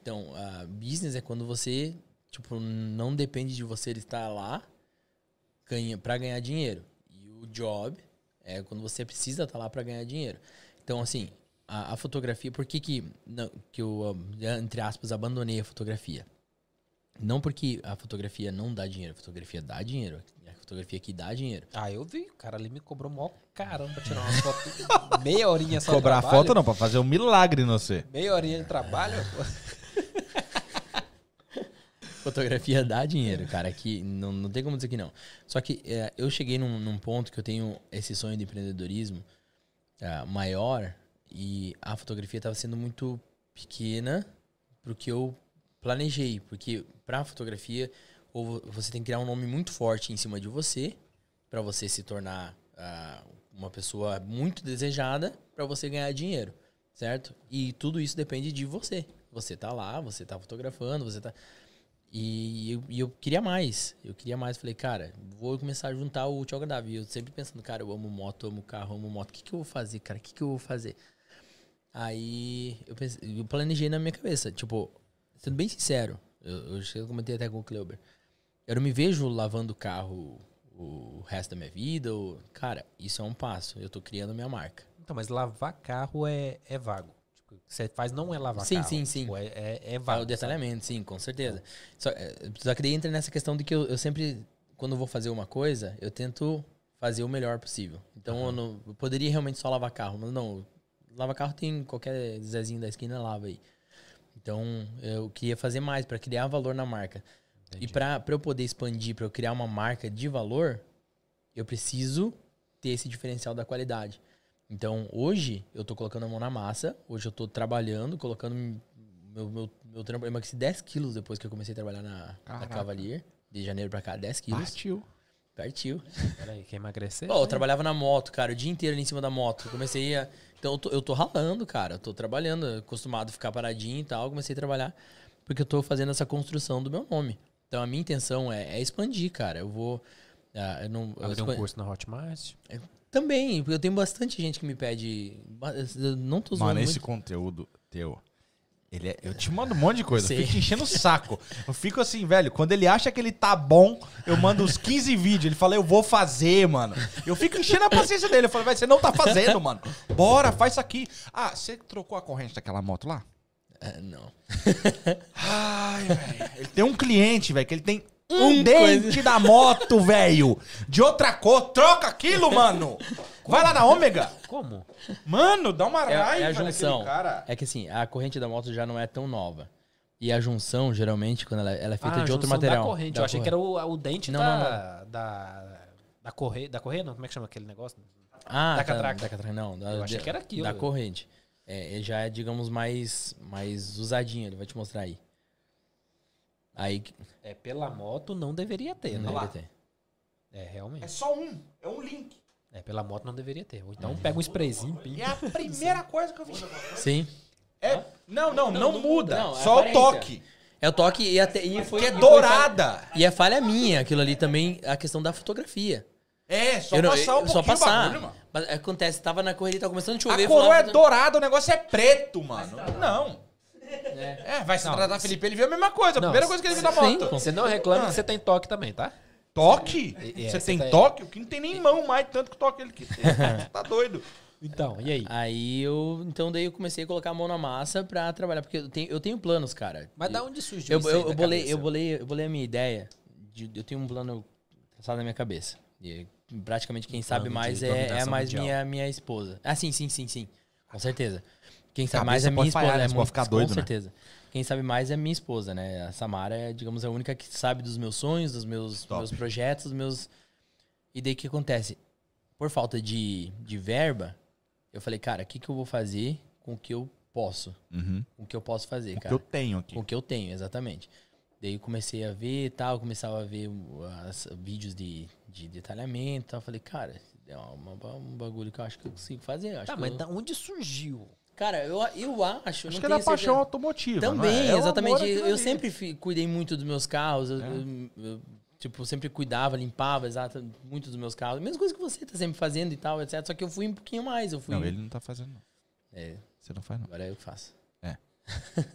Então, ah, business é quando você, tipo, não depende de você estar lá ganha, para ganhar dinheiro. E o job é quando você precisa estar lá para ganhar dinheiro. Então, assim, a, a fotografia, por que que, não, que eu, ah, entre aspas, abandonei a fotografia? Não porque a fotografia não dá dinheiro, a fotografia dá dinheiro. A fotografia aqui dá dinheiro. Ah, eu vi. O cara ali me cobrou mó caramba pra tirar uma [laughs] foto. Meia horinha só Cobrar de trabalho. foto não, pra fazer um milagre no você. Meia horinha de trabalho. Fotografia dá dinheiro, cara. Que não, não tem como dizer que não. Só que é, eu cheguei num, num ponto que eu tenho esse sonho de empreendedorismo é, maior e a fotografia estava sendo muito pequena pro que eu planejei. Porque pra fotografia, ou você tem que criar um nome muito forte em cima de você para você se tornar ah, uma pessoa muito desejada para você ganhar dinheiro, certo? E tudo isso depende de você. Você tá lá, você tá fotografando, você tá. E eu, e eu queria mais. Eu queria mais. Falei, cara, vou começar a juntar o útil ao eu sempre pensando, cara, eu amo moto, amo carro, amo moto. O que, que eu vou fazer, cara? O que, que eu vou fazer? Aí eu, pensei, eu planejei na minha cabeça. Tipo, sendo bem sincero, eu, eu, comentei até com o Kleuber. Eu não me vejo lavando carro o resto da minha vida. Ou... Cara, isso é um passo. Eu tô criando minha marca. Então, mas lavar carro é, é vago. Que você faz não é lavar Sim, carro. sim, sim. Tipo, é, é, é Ah, vago. o detalhamento, sim, com certeza. Só, é, só que daí entra nessa questão de que eu, eu sempre, quando eu vou fazer uma coisa, eu tento fazer o melhor possível. Então eu, não, eu poderia realmente só lavar carro, mas não. Lavar carro tem qualquer Zezinho da esquina, lava aí. Então eu queria fazer mais para criar valor na marca. E para eu poder expandir, para eu criar uma marca de valor, eu preciso ter esse diferencial da qualidade. Então, hoje, eu tô colocando a mão na massa. Hoje eu tô trabalhando, colocando meu, meu, meu trampo. Eu emagreci 10 quilos depois que eu comecei a trabalhar na, na. Cavalier. De janeiro pra cá, 10 quilos. Partiu. Partiu. Peraí, quer emagrecer? Pô, eu trabalhava na moto, cara, o dia inteiro ali em cima da moto. Eu comecei a. Então eu tô, eu tô ralando, cara. Eu tô trabalhando, acostumado a ficar paradinho e tal. Comecei a trabalhar porque eu tô fazendo essa construção do meu nome. Então a minha intenção é, é expandir, cara. Eu vou. ah, eu não, eu Abrir um curso na Hotmart. Também, porque eu tenho bastante gente que me pede. Eu não tô zoando Mano, esse muito. conteúdo teu. Ele é- eu te mando um monte de coisa, eu fico te enchendo o saco. Eu fico assim, velho, quando ele acha que ele tá bom, eu mando uns 15 vídeos. Ele fala, eu vou fazer, mano. Eu fico enchendo a paciência dele. Eu falo, velho, você não tá fazendo, mano. Bora, faz isso aqui. Ah, você trocou a corrente daquela moto lá? Ah, não. Ai, velho. Ele tem um cliente, velho, que ele tem um Um dente coisa. da moto, [laughs] velho. De outra cor. Troca aquilo, mano. Vai lá na Ômega. Como? Mano, dá uma É, raiva é a junção. cara. É que assim, a corrente da moto já não é tão nova. E a junção, geralmente, quando ela, ela é feita Ah, de outro material. Da corrente. Da eu achei corrente. que era o, o dente Não, da, da. Da correia. Da correia, não? Como é que chama aquele negócio? Ah, da catraca. Da catraca, não. Da, Eu achei que era aquilo. Da corrente. É, ele já é, digamos, mais, mais usadinho. Ele vai te mostrar aí. Aí. É, pela moto não deveria ter, né? Não ter. É, realmente. É só um. É um link. É, pela moto não deveria ter. Ou então pega um sprayzinho, E pinta. é a primeira coisa que eu vi. Sim. É, não, não, não, muda. Não, é só o aparência. toque. É o toque e até. E foi, Que é dourada. E é falha minha, aquilo ali também, a questão da fotografia. É, só Eu não- passar um eu- só passar. o bagulho, mano. Mas acontece, tava na correria, tava começando a chover. A coroa é dourada, o negócio é preto, mano. Não. É. É, vai se Não, tratar Felipe, ele viu a mesma coisa. A Não, primeira coisa que ele viu da sim. moto. Você não reclama que você tem toque também, tá? Toque? E- é, você tem tem- toque? O que não tem nem mão mais, tanto que toque ele que tem. Você tá doido. Então, e aí? Aí eu. Então daí eu comecei a colocar a mão na massa pra trabalhar. Porque eu tenho, eu tenho planos, cara. Mas da onde surgiu eu, isso aí eu, da eu bolei, eu, bolei, eu bolei a minha ideia. de- eu tenho um plano traçado na minha cabeça. E praticamente quem sabe plano mais de é, é mais mundial. minha, minha esposa. Ah, sim, sim, sim, sim. Com certeza. Quem sabe mais é minha pode esposa. falhar, né? é muito- pode ficar com doido, né? certeza. Quem sabe mais é minha esposa, né? A Samara é, digamos, a única que sabe dos meus sonhos, dos meus, Top. meus projetos, dos meus. E daí o que acontece? Por falta de, de verba, eu falei, cara, o que, que eu vou fazer com o que eu posso? Uhum. Com o que eu posso fazer, O que cara? eu tenho aqui. Com o que eu tenho, exatamente. Daí eu comecei a ver e tal, começava a ver as, vídeos de, de detalhamento e tal. Falei, cara, é uma- um bagulho que eu acho que eu consigo fazer. Acho Tá, que mas eu- da onde surgiu? Cara, eu, eu acho. Acho não que é tenho da paixão certeza. automotiva. não Também, é? É exatamente. Eu ali. sempre fi- cuidei muito dos meus carros. Eu, É. eu- eu, tipo, sempre cuidava, limpava, exato, muito dos meus carros. Mesma coisa que você tá sempre fazendo e tal, etc. Só que eu fui um pouquinho mais. Eu fui. Não, ele não tá fazendo, não. É, Você não faz, não. agora eu que faço. É. [laughs]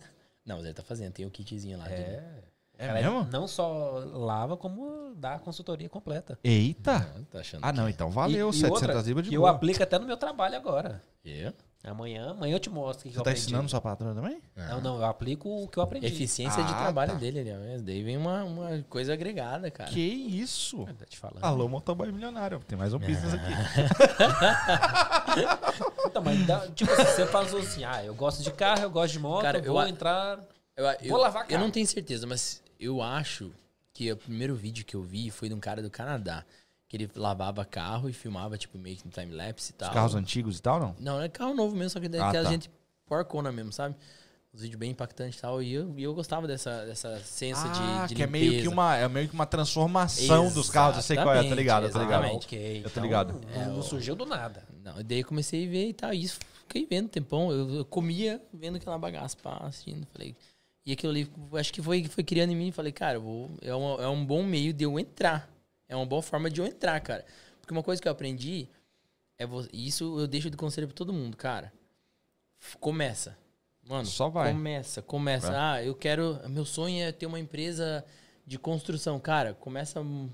não, mas ele tá fazendo. Tem o kitzinho lá. de- É. É Cara, mesmo? Não só lava, como dá a consultoria completa. Eita! Tá achando Ah, não, então valeu. E- e 700 outra, libras de Que eu boa. aplico até no meu trabalho agora. É? Amanhã, amanhã eu te mostro o que, que Você eu tá aprendi. ensinando sua patroa também? Não, não, eu aplico o que eu aprendi. Eficiência de Ah, trabalho tá. dele, né? Daí vem uma, uma coisa agregada, cara. Que isso? Tô te falando. Alô, motoboy milionário. Tem mais um business aqui. [laughs] Então, mas dá- tipo assim, você fala assim, ah, eu gosto de carro, eu gosto de moto, Cara, eu eu vou a- entrar... Eu, eu, Vou lavar Eu carro. não tenho certeza, mas eu acho que o primeiro vídeo que eu vi foi de um cara do Canadá. Que ele lavava carro e filmava, tipo, meio que no time-lapse e tal. Os carros antigos e tal, não? Não, é carro novo mesmo, só que Ah, daquela tá. gente porcona mesmo, sabe? Os vídeos bem impactantes e tal. E eu, e eu gostava dessa, dessa sensa Ah, de, de que é meio que uma, é meio que uma transformação dos carros. Eu sei qual é, tá ligado, tá ligado. Exatamente. ok. Eu tô então ligado. Não, não surgiu do nada. Não, e daí eu comecei a ver e tal. E isso fiquei vendo um tempão. Eu, eu comia vendo aquela bagaça, pá, assistindo. Falei. E aquilo ali, acho que foi, foi criando em mim. Falei, cara, eu vou, é, um, é um bom meio de eu entrar. É uma boa forma de eu entrar, cara. Porque uma coisa que eu aprendi é. E isso eu deixo de conselho pra todo mundo, cara. Começa. Mano, Só vai. começa, começa. Vai. Ah, eu quero. Meu sonho é ter uma empresa de construção. Cara, começa. hum,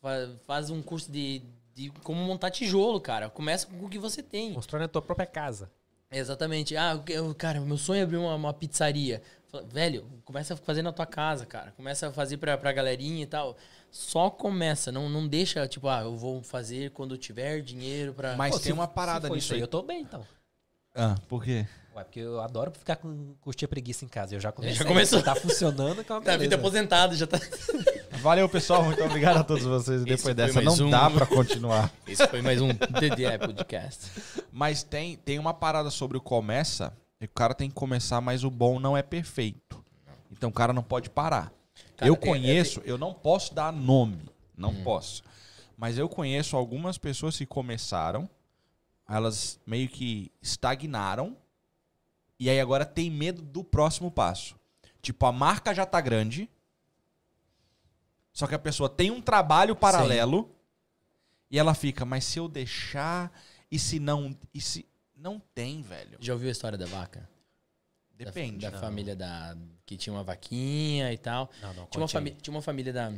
fa- Faz um curso de, de como montar tijolo, cara. Começa com o que você tem. Constrói na tua própria casa. Exatamente. Ah, eu, eu- cara, meu sonho é abrir uma, uma pizzaria. Velho, começa a fazer na tua casa, cara. Começa a fazer pra, pra galerinha e tal. Só começa. Não, não deixa, tipo, ah, eu vou fazer quando tiver dinheiro pra. Mas Pô, tem se- uma parada nisso isso aí. Eu tô bem, então. Ah, por quê? Ué, porque eu adoro ficar com curtir a preguiça em casa. Eu já comecei. Já começou. Tá funcionando, Tá, [laughs] vida beleza. aposentado, já tá. Valeu, pessoal. Muito obrigado a todos vocês. Depois foi dessa, não um. dá pra continuar. [laughs] Esse foi mais um DDE Podcast. Mas tem, tem uma parada sobre o começa. E o cara tem que começar, mas o bom não é perfeito. Então o cara não pode parar. Cara, eu conheço, eu não posso dar nome. Não Hum. posso. Mas eu conheço algumas pessoas que começaram, elas meio que estagnaram. E aí agora tem medo do próximo passo. Tipo, a marca já tá grande. Só que a pessoa tem um trabalho paralelo. E ela fica, mas se eu deixar. E se não. E se. Não tem, velho. Já ouviu a história da vaca? Da- Depende. Da, Não. família da. Que tinha uma vaquinha e tal. Não, não, Tinha uma, fami- tinha uma família da.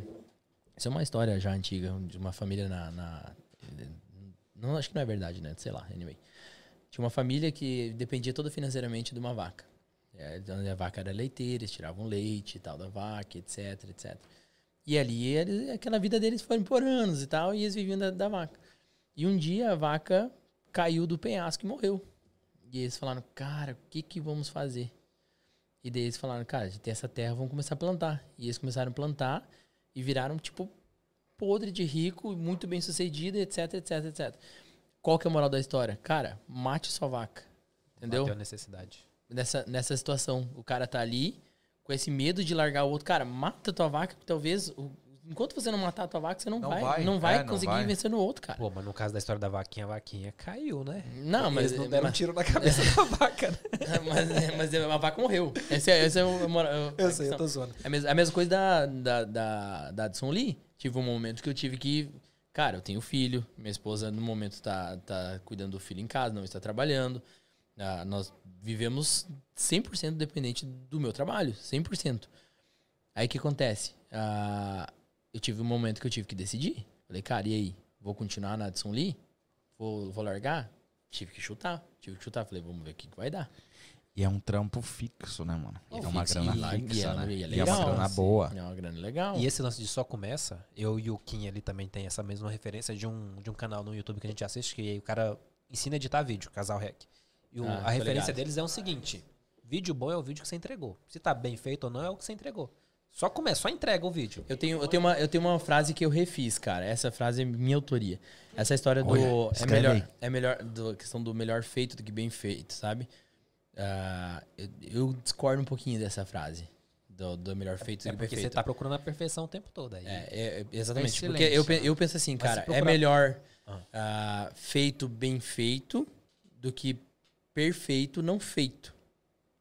Isso é uma história já antiga, de uma família na. na- não, acho que não é verdade, né? Sei lá, anyway. Tinha uma família que dependia toda financeiramente de uma vaca. É, onde a vaca era leiteira, eles tiravam leite e tal da vaca, etc, etc. E ali, eles, aquela vida deles foi por anos e tal, e eles viviam da, da vaca. E um dia a vaca caiu do penhasco e morreu. E eles falaram, cara, o que que vamos fazer? E daí eles falaram, cara, a gente tem essa terra, vamos começar a plantar. E eles começaram a plantar e viraram, tipo, podre de rico, muito bem sucedido, etc, etc, etc. Qual que é a moral da história? Cara, mate sua vaca. Entendeu? Bateu a necessidade. Nessa, nessa situação. O cara tá ali com esse medo de largar o outro. Cara, mata tua vaca, que talvez. o- enquanto você não matar a tua vaca, você não, Não vai, vai, não vai é, não conseguir vai. vencer no outro, cara. Pô, mas no caso da história da vaquinha, a vaquinha caiu, né? Não, mas. Eles não deram um mas, tiro na cabeça da [laughs] vaca, né? [laughs] mas, mas a vaca morreu. Esse é, esse é o. a Eu sei, eu tô zoando. É a mesma, a mesma coisa da, da, da, da Addison Lee. Tive um momento que eu tive que. Cara, eu tenho filho. Minha esposa, no momento, tá, tá cuidando do filho em casa, não está trabalhando. Ah, nós vivemos 100% dependente do meu trabalho. 100%. Aí o que acontece? Ah, eu tive um momento que eu tive que decidir. Falei, cara, e aí? Vou continuar na Addison Lee? Vou, vou largar? Tive que chutar. Tive que chutar. Falei, vamos ver o que, que vai dar. E é um trampo fixo, né, mano? Oh, é uma fixo, grana e e fixa, é- né? e é E é uma legal, grana assim. boa. É uma grana legal. E esse lance de só começa, eu e o Kim ali também tem essa mesma referência de um, de um canal no YouTube que a gente assiste, que aí o cara ensina a editar vídeo, Casal Rec. E o- Ah, a referência ligado. deles é o seguinte: vídeo bom é o vídeo que você entregou. Se tá bem feito ou não, é o que você entregou. Só começa, só entrega o vídeo. Eu tenho, eu, tenho uma, eu tenho uma frase que eu refiz, cara. Essa frase é minha autoria. Essa história do. Olha, é melhor. aí. É melhor. Do, a questão do melhor feito do que bem feito, sabe? Ah, eu, eu discordo um pouquinho dessa frase. Do, do melhor feito É do que bem porque você feito. tá procurando a perfeição o tempo todo. Aí. É, é, é, exatamente. Excelente, Porque eu, eu penso assim, cara, é procurar- melhor Ah. ah, feito bem feito do que perfeito não feito.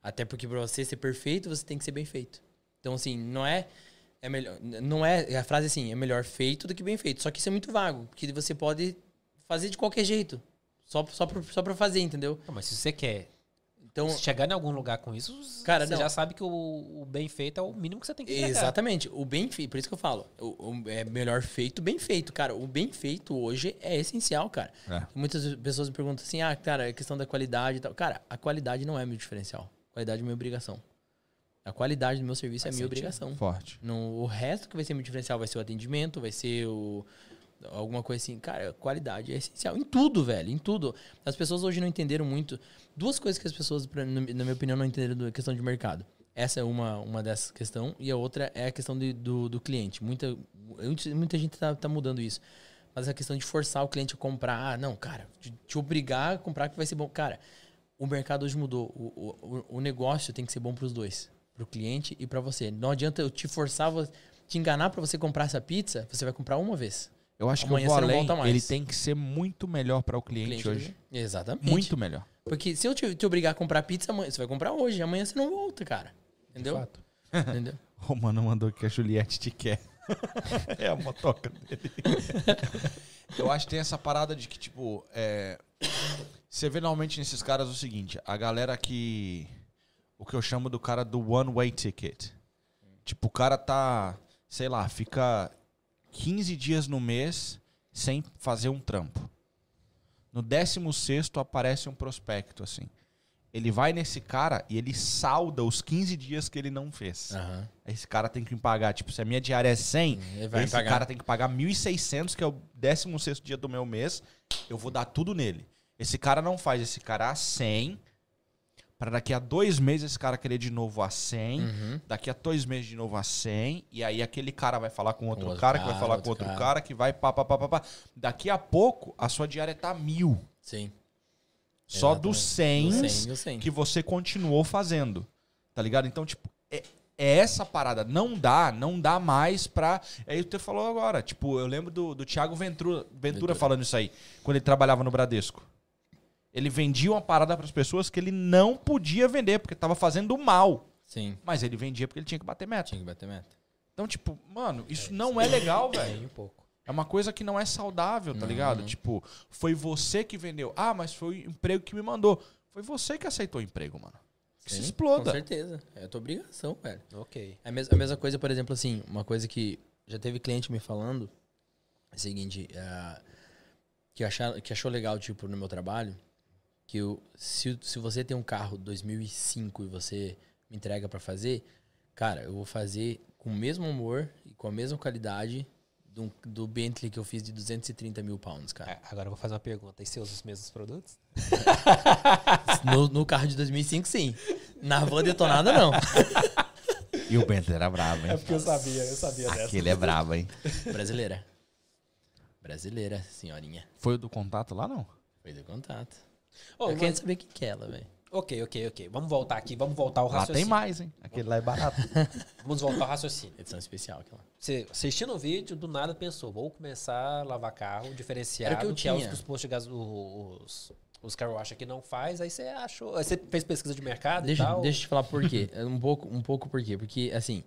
Até porque pra você ser perfeito, você tem que ser bem feito. Então, assim, não é. É melhor. Não é. A frase é assim, é melhor feito do que bem feito. Só que isso é muito vago. Porque você pode fazer de qualquer jeito. Só, só, pra, só pra fazer, entendeu? Não, mas se você quer Então. chegar em algum lugar com isso, Cara, você não. já sabe que o, o bem feito é o mínimo que você tem que entregar. Exatamente. O bem feito, por isso que eu falo, o, o- é melhor feito, bem feito, cara. O bem feito hoje é essencial, cara. É. Muitas pessoas me perguntam assim, ah, cara, a questão da qualidade e tal. Cara, a qualidade não é meu diferencial. A qualidade é minha obrigação. A qualidade do meu serviço é Faz minha obrigação. Forte. No, o resto que vai ser meu diferencial vai ser o atendimento, vai ser o alguma coisa assim. Cara, qualidade é essencial em tudo, velho, em tudo. As pessoas hoje não entenderam muito. Duas coisas que as pessoas, na minha opinião, não entenderam da questão de mercado. Essa é uma, uma dessas questões. E a outra é a questão de- do, do cliente. Muita, muita gente tá, tá mudando isso. Mas a questão de forçar o cliente a comprar. Ah, não, cara, te, te obrigar a comprar que vai ser bom. Cara, o mercado hoje mudou. O, o, o negócio tem que ser bom para os dois. Para o cliente e para você. Não adianta eu te forçar, te enganar para você comprar essa pizza. Você vai comprar uma vez. Eu acho que Amanhã eu vou não além. volta mais. Ele tem que ser muito melhor para o cliente, hoje. Exatamente. Muito melhor. Porque se eu te, te obrigar a comprar pizza, amanhã, você vai comprar hoje. Amanhã você não volta, cara. Entendeu? fato. [laughs] Entendeu? [laughs] O mano mandou que a Juliette te quer. [laughs] é a motoca dele. Eu acho que tem essa parada de que, tipo, é, você vê normalmente nesses caras o seguinte: a galera que. O que eu chamo do cara do one-way ticket. Tipo, o cara tá, sei lá, fica 15 dias no mês sem fazer um trampo. No 16 aparece um prospecto, assim. Ele vai nesse cara e ele salda os 15 dias que ele não fez. Aham. Esse cara tem que me pagar. Tipo, se a minha diária é 100, Ele vai esse pagar. cara tem que pagar 1.600, que é o 16 dia do meu mês. Eu vou dar tudo nele. Esse cara não faz esse cara a 100. Para daqui a dois meses esse cara querer de novo a 100. Uhum. Daqui a dois meses de novo a 100. E aí aquele cara vai falar com outro, outro cara, que vai cara, falar outro com outro cara. cara. que vai pá, pá, pá, pá, pá. Daqui a pouco a sua diária tá mil. Sim. Só Exatamente. dos 100 Do 100, do 100. que você continuou fazendo. Tá ligado? Então, tipo, é, é essa parada. Não dá, não dá mais pra. É isso que você falou agora. Tipo, eu lembro do, do Thiago Ventura, Ventura, Ventura. falando isso aí, quando ele trabalhava no Bradesco. Ele vendia uma parada pras pessoas que ele não podia vender, porque tava fazendo mal. Sim. Mas ele vendia porque ele tinha que bater meta. Tinha que bater meta. Então, tipo, mano, isso não é legal, velho. Tem um pouco. É uma coisa que não é saudável, tá ligado? Uhum. Tipo, foi você que vendeu. Ah, mas foi o emprego que me mandou. Foi você que aceitou o emprego, mano. Que se Sim, exploda. Com certeza. É a tua obrigação, velho. Ok. É a mes- a mesma coisa, por exemplo, assim, uma coisa que já teve cliente me falando, é o seguinte, ah, que, achar, que achou legal, tipo, no meu trabalho, que eu, se, se você tem um carro 2005 e você me entrega pra fazer, cara, eu vou fazer com o mesmo amor e com a mesma qualidade do, do Bentley que eu fiz de 230 mil pounds, cara. É, Agora eu vou fazer uma pergunta. E você usa os mesmos produtos? [laughs] No, no carro de 2005, sim. Na van detonada, não. E o Bento era brabo, hein? eu sabia, eu sabia Aquele é brabo, hein? Brasileira. Brasileira, senhorinha. Foi o do contato lá, não? Foi do contato. Ô, eu quero mas- saber quem que é ela, velho. Ok, ok, ok. Vamos voltar aqui, vamos voltar ao Lá raciocínio. tem mais, hein? Aquele lá é barato. [laughs] Vamos voltar ao raciocínio. Edição especial aquela. Você assistindo o vídeo, do nada pensou, vou começar a lavar carro diferenciado, Era o que eu é os tinha. que os postos de gás, os, os car wash aqui não faz, aí você achou, aí você fez pesquisa de mercado Deixa, e tal. deixa eu te falar por quê. [laughs] Um pouco, um pouco por quê. Porque, assim,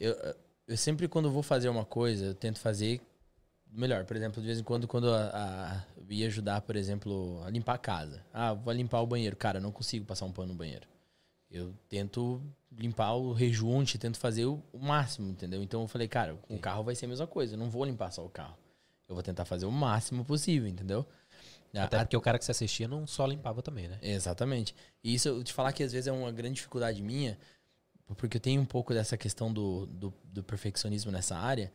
eu, eu sempre quando vou fazer uma coisa, eu tento fazer melhor. Por exemplo, de vez em quando, quando a, a- eu ia ajudar, por exemplo, a limpar a casa. Ah, vou limpar o banheiro. Cara, não consigo passar um pano no banheiro. Eu tento limpar o rejunte, tento fazer o, o máximo, entendeu? Então eu falei, cara, com o carro vai ser a mesma coisa. Eu não vou limpar só o carro. Eu vou tentar fazer o máximo possível, entendeu? Até A- porque o cara que você assistia não só limpava também, né? Exatamente. E isso eu te falar que às vezes é uma grande dificuldade minha, porque eu tenho um pouco dessa questão do, do, do perfeccionismo nessa área.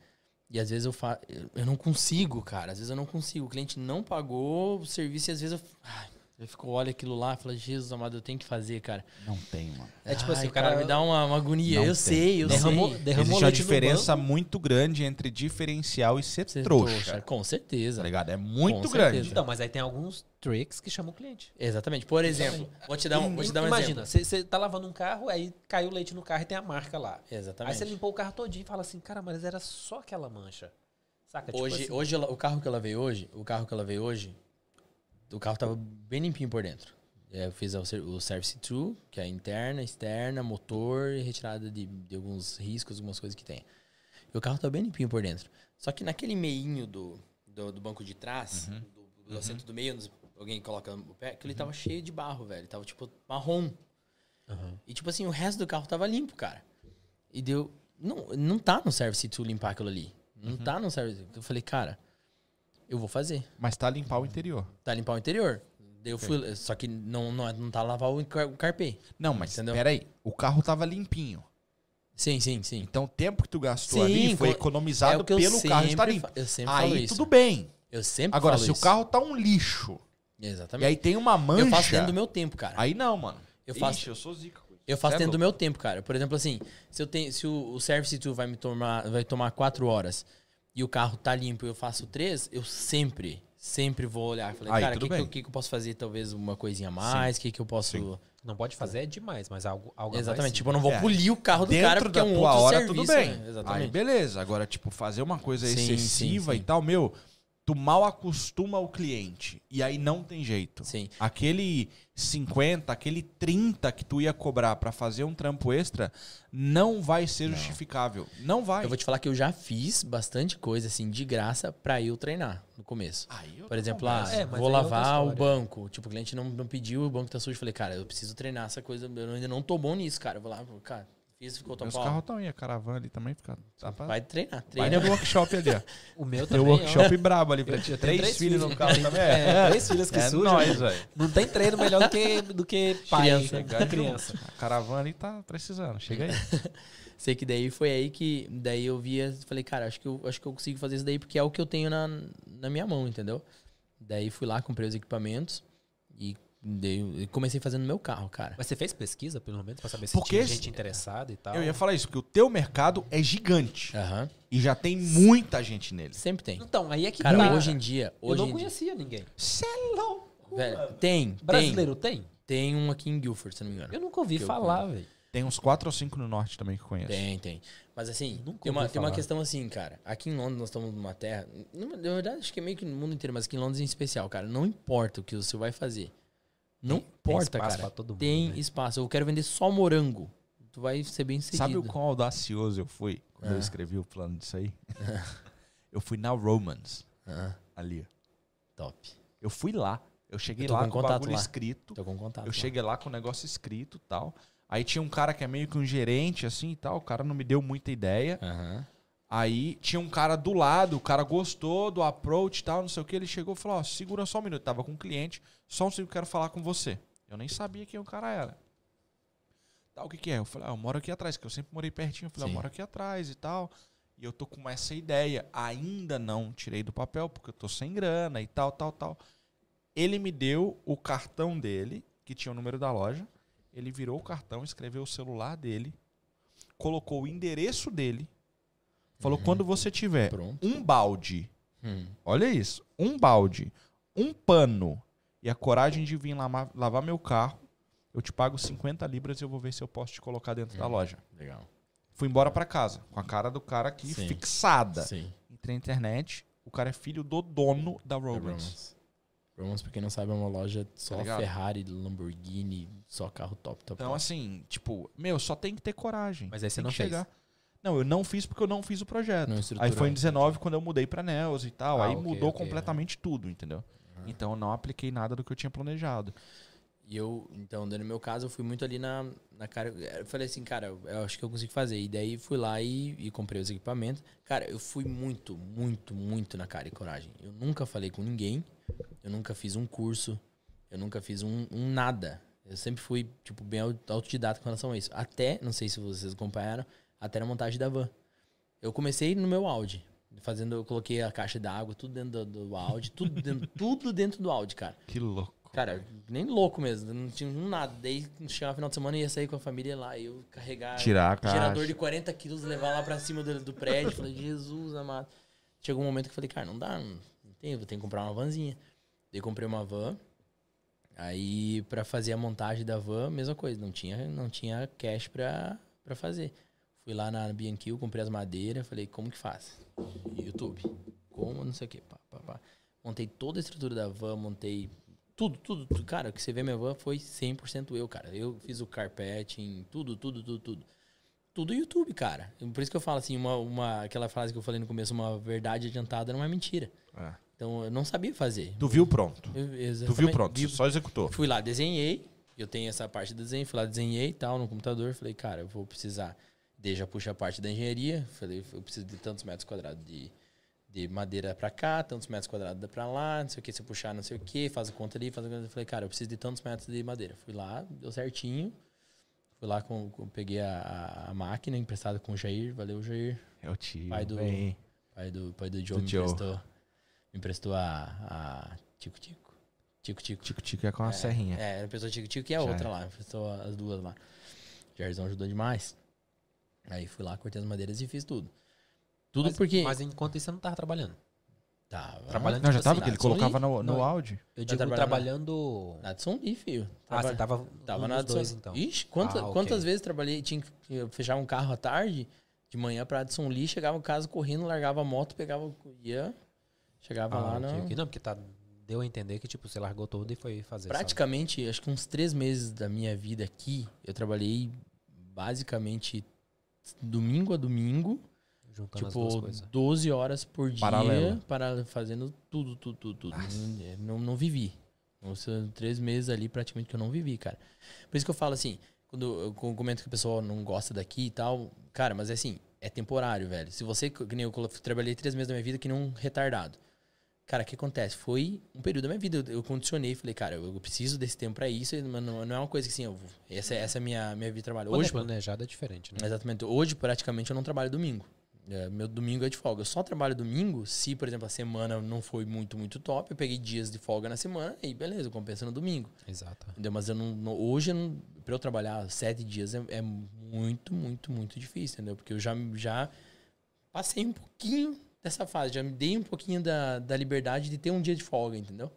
E às vezes eu, fa eu- não consigo, cara. Às vezes eu não consigo. O cliente não pagou o serviço e às vezes eu, ai, eu fico, olha aquilo lá e falo, Jesus amado, eu tenho que fazer, cara. Não tem, mano. É tipo assim, Ai, o cara- me dá uma, uma agonia. Não eu tem. sei, eu Derramou, sei. derramou Existe uma diferença muito grande entre diferencial e ser Ser trouxa. Com certeza. Tá ligado? É muito Com grande. certeza. Então, mas aí tem alguns tricks que chamam o cliente. Exatamente. Por exemplo, vou te dar um, vou te dar um Imagina, exemplo. você você tá lavando um carro, aí caiu leite no carro e tem a marca lá. Aí Exatamente. você limpou o carro todinho e fala assim, cara, mas era só aquela mancha. Saca? Tipo Hoje, assim, hoje o carro que ela veio hoje, o carro que ela veio hoje, o carro tava bem limpinho por dentro. É, Eu fiz o, ser- o service through, que é interna, externa, motor e retirada de, de alguns riscos, algumas coisas que tem. E o carro tá bem limpinho por dentro. Só que naquele meinho do, do, do banco de trás, do, do assento do meio, alguém coloca o pé, que ele tava cheio de barro, velho. Tava tipo marrom. Aham. E tipo assim, o resto do carro tava limpo, cara. E deu. Não, não tá no service to limpar aquilo ali. Não tá no service. Eu falei, cara, eu vou fazer. Mas tá limpar o interior. Tá limpar o interior. Eu fui. Só que não, não, não tá lavar o, car- o carpê. Não, mas Entendeu? peraí. O carro tava limpinho. Sim, sim, sim. Então o tempo que tu gastou Sim, ali foi co- economizado é o pelo carro estar limpo. eu sempre falo Aí isso. tudo bem. Eu sempre Agora, falo se o isso. carro tá um lixo e Exatamente. aí tem uma mancha. eu faço dentro do meu tempo, cara. Aí não, mano. Eu faço- Ixi, eu sou zica com isso. Eu faço é dentro do louco. meu tempo, cara. Por exemplo, assim, se eu tenho, se o, o service tour vai me tomar, vai tomar quatro horas e o carro tá limpo e eu faço três, eu sempre, sempre vou olhar. Falei, Aí, cara, o que, que, que que eu posso fazer? Talvez uma coisinha a mais, o que, que eu posso. Sim. Não pode fazer é demais, mas algo, algo a mais, Exatamente. Tipo, eu não vou É. polir o carro do Dentro cara porque da é um tua outro hora, serviço. tudo bem. né? Aí, Exatamente. beleza. Agora, tipo, fazer uma coisa Sim, excessiva sim, sim. e tal, meu, tu mal acostuma o cliente. E aí não tem jeito. Sim. Aquele 50, aquele 30 que tu ia cobrar pra fazer um trampo extra, não vai ser justificável. Não vai. Eu vou te falar que eu já fiz bastante coisa, assim, de graça pra eu treinar no começo. Aí eu Por exemplo, com ah. É, vou é lavar o banco. Tipo, o cliente não, não pediu, o banco tá sujo. Eu Falei, cara, eu preciso treinar essa coisa. Eu ainda não tô bom nisso, cara. Eu vou lá, cara, fiz, ficou top. Meus carros estão aí, a caravana ali também fica. Tá pra... Vai treinar, Vai treina. no workshop ali, ó. [laughs] O meu também. ó. workshop brabo ali pra ti. Tenho Três, filhos no carro também. É, três filhos que é sujam. nóis, velho. Não tem treino melhor do que, do que pai. Criança. Criança. A caravana ali tá precisando. Chega aí. [laughs] Sei que daí foi aí que. Daí eu via, falei, cara, acho que eu, acho que eu consigo fazer isso daí porque é o que eu tenho na, na minha mão, entendeu? Daí fui lá, comprei os equipamentos e eu comecei fazendo no meu carro, cara. Mas você fez pesquisa, pelo menos, pra saber se Porque tinha gente interessada e tal? Eu ia falar isso, porque o teu mercado é gigante. Aham. E já tem muita gente nele. Sempre tem. Então, aí é que Cara, tá. hoje em dia. Eu Hoje não em dia. conhecia ninguém. Cê é louco. Velho, tem, tem. Brasileiro tem? Tem um aqui em Guilford, se não me engano. Eu nunca ouvi Que eu falar, velho. Tem uns quatro ou cinco no norte também que eu conheço. Tem, tem. Mas assim, Nunca tem uma, tem uma questão assim, cara. Aqui em Londres nós estamos numa terra. Na verdade, acho que é meio que no mundo inteiro, mas aqui em Londres em especial, cara. Não importa o que você vai fazer. Não Tem- tem importa, espaço cara. mundo, tem né? espaço. Eu quero vender só morango. Tu vai ser bem sucedido. Sabe o quão audacioso eu fui quando eu Ah. escrevi o plano disso aí? [laughs] eu fui na Romans, Ah, ali. top. Eu fui lá. Eu cheguei Eu lá com com o bagulho lá. escrito. Tô com contato. Eu lá. cheguei lá com o negócio escrito e tal. Aí tinha um cara que é meio que um gerente, assim e tal. O cara não me deu muita ideia. Aham. Aí tinha um cara do lado, o cara gostou do approach e tal, não sei o que. Ele chegou e falou: Ó, segura só um minuto. Tava com um cliente, só um segundo, eu quero falar com você. Eu nem sabia quem o cara era. Tá, o que que é? Eu falei: Ah, eu moro aqui atrás, que eu sempre morei pertinho. Eu falei: Sim. Eu moro aqui atrás e tal. E eu tô com essa ideia. Ainda não tirei do papel, porque eu tô sem grana e tal, tal, tal. Ele me deu o cartão dele, que tinha o número da loja. Ele virou o cartão, escreveu o celular dele, colocou o endereço dele. Falou: quando você tiver Pronto. um balde, Hum. olha isso, um balde, um pano e a coragem de vir lama- lavar meu carro, eu te pago 50 libras e eu vou ver se eu posso te colocar dentro da loja. Legal. Fui embora pra casa, com a cara do cara aqui Sim. fixada. Sim. Entrei na internet, o cara é filho do dono da Romans. Romans. Pra quem não sabe, é uma loja só Tá? Ferrari, Lamborghini, só carro top, top, Então, top. assim, tipo, meu, só tem que ter coragem. Mas aí você Tem não que fez. chegar. Não, eu não fiz porque eu não fiz o projeto. Aí foi em 19 quando eu mudei pra Nels e tal. Ah, aí ok, mudou ok, completamente tudo, entendeu? Então eu não apliquei nada do que eu tinha planejado. E eu, então, no meu caso, eu fui muito ali na, na cara. Eu falei assim, cara, eu acho que eu consigo fazer. E daí fui lá e, e comprei os equipamentos. Cara, eu fui muito, muito, muito na cara e coragem. Eu nunca falei com ninguém. Eu nunca fiz um curso. Eu nunca fiz um, um nada. Eu sempre fui, tipo, bem au- autodidata com relação a isso. Até, não sei se vocês acompanharam, até na montagem da van. Eu comecei no meu Audi. Fazendo, eu coloquei a caixa d'água, tudo dentro do, do Audi, tudo dentro, [laughs] tudo dentro do Audi, cara. Que louco. Cara, nem louco mesmo, não tinha nada. Daí chegava no final de semana, eu ia sair com a família lá, e eu carregar Tirar a um gerador caixa. de 40 quilos, levar lá pra cima do, do prédio. Falei, Jesus amado. Chegou um momento que eu falei, cara, não dá, não, tem, vou ter que comprar uma vanzinha. Daí comprei uma van. Aí, pra fazer a montagem da van, mesma coisa, não tinha, não tinha cash pra, pra fazer. Fui lá na Bianchil, comprei as madeiras, falei, como que faz? YouTube. Como, não sei o que, pá, pá, pá. Montei toda a estrutura da van, montei tudo, tudo, tudo. Cara, o que você vê minha van foi 100% eu, cara. Eu fiz o carpeting, tudo, tudo, tudo, tudo. Tudo YouTube, cara. Por isso que eu falo assim, uma, uma, aquela frase que eu falei no começo, uma verdade adiantada não é mentira. É. Então, eu não sabia fazer. Tu viu pronto. Eu- Tu viu pronto, vi- só executou. Fui lá, desenhei. Eu tenho essa parte de desenho. Fui lá, desenhei e tal no computador. Falei, cara, eu vou precisar. Daí já puxa a parte da engenharia. Falei, eu preciso de tantos metros quadrados de, de madeira pra cá, tantos metros quadrados pra lá, não sei o que. Se eu puxar, não sei o que, faz a conta ali, faz a conta. Falei, cara, eu preciso de tantos metros de madeira. Fui lá, deu certinho. Fui lá, com, com- peguei a, a- a máquina emprestada com o Jair. Valeu, Jair. É o tio. Pai do- vem. Pai do, pai do Joe Do me Joe. emprestou. Me emprestou a, a Tico Tico. Tico Tico. Tico Tico é com uma serrinha. É, a pessoa Tico Tico e a Já outra é. lá. Emprestou as duas lá. Jairzão ajudou demais. Aí fui lá, cortei as madeiras e fiz tudo. Tudo mas, porque. Mas enquanto isso você não tava trabalhando. Tava. Trabalhando Não, já tipo tava assim, que ele colocava no, no Não. áudio. Eu digo trabalhando- trabalhando. Na Adson Lee, filho. Ah, você tava, Tava na dois, Adson- então. Ixi, quanta- Ah, ok. quantas vezes trabalhei, tinha que eu fechava um carro à tarde, de manhã pra Adson Lee, chegava em casa correndo, largava a moto, pegava, ia, chegava Ah, lá ok. Não, porque tá, deu a entender que tipo, você largou tudo e foi fazer. Praticamente, acho que uns três meses da minha vida aqui, eu trabalhei basicamente domingo a domingo, Juntando tipo, coisas. 12 horas por dia, Paralelo. para fazendo tudo, tudo, tudo, tudo. Não, não vivi. São três meses ali praticamente que eu não vivi, cara. Por isso que eu falo assim, quando eu comento que o pessoal não gosta daqui e tal, cara, mas é assim, é temporário, velho. Se você, que nem eu trabalhei três meses da minha vida que nem um retardado. Cara, o que acontece? Foi um período da minha vida. Eu, eu condicionei, falei, cara, eu, eu preciso desse tempo pra isso, mas não, não é uma coisa que assim, eu, vou- essa, é- essa é a minha, minha vida de trabalho. Quando Hoje, é planejado é diferente, né? Exatamente. Hoje, praticamente, eu não trabalho domingo. É, meu domingo é de folga. Eu só trabalho domingo se, por exemplo, a semana não foi muito, muito top. Eu peguei dias de folga na semana e beleza, eu compenso no domingo. Exato. Entendeu? Mas eu não, não- hoje, eu não, pra eu trabalhar sete dias é, é muito, muito, muito difícil, entendeu? Porque eu já, já passei um pouquinho dessa fase. Já me dei um pouquinho da, da liberdade de ter um dia de folga, entendeu?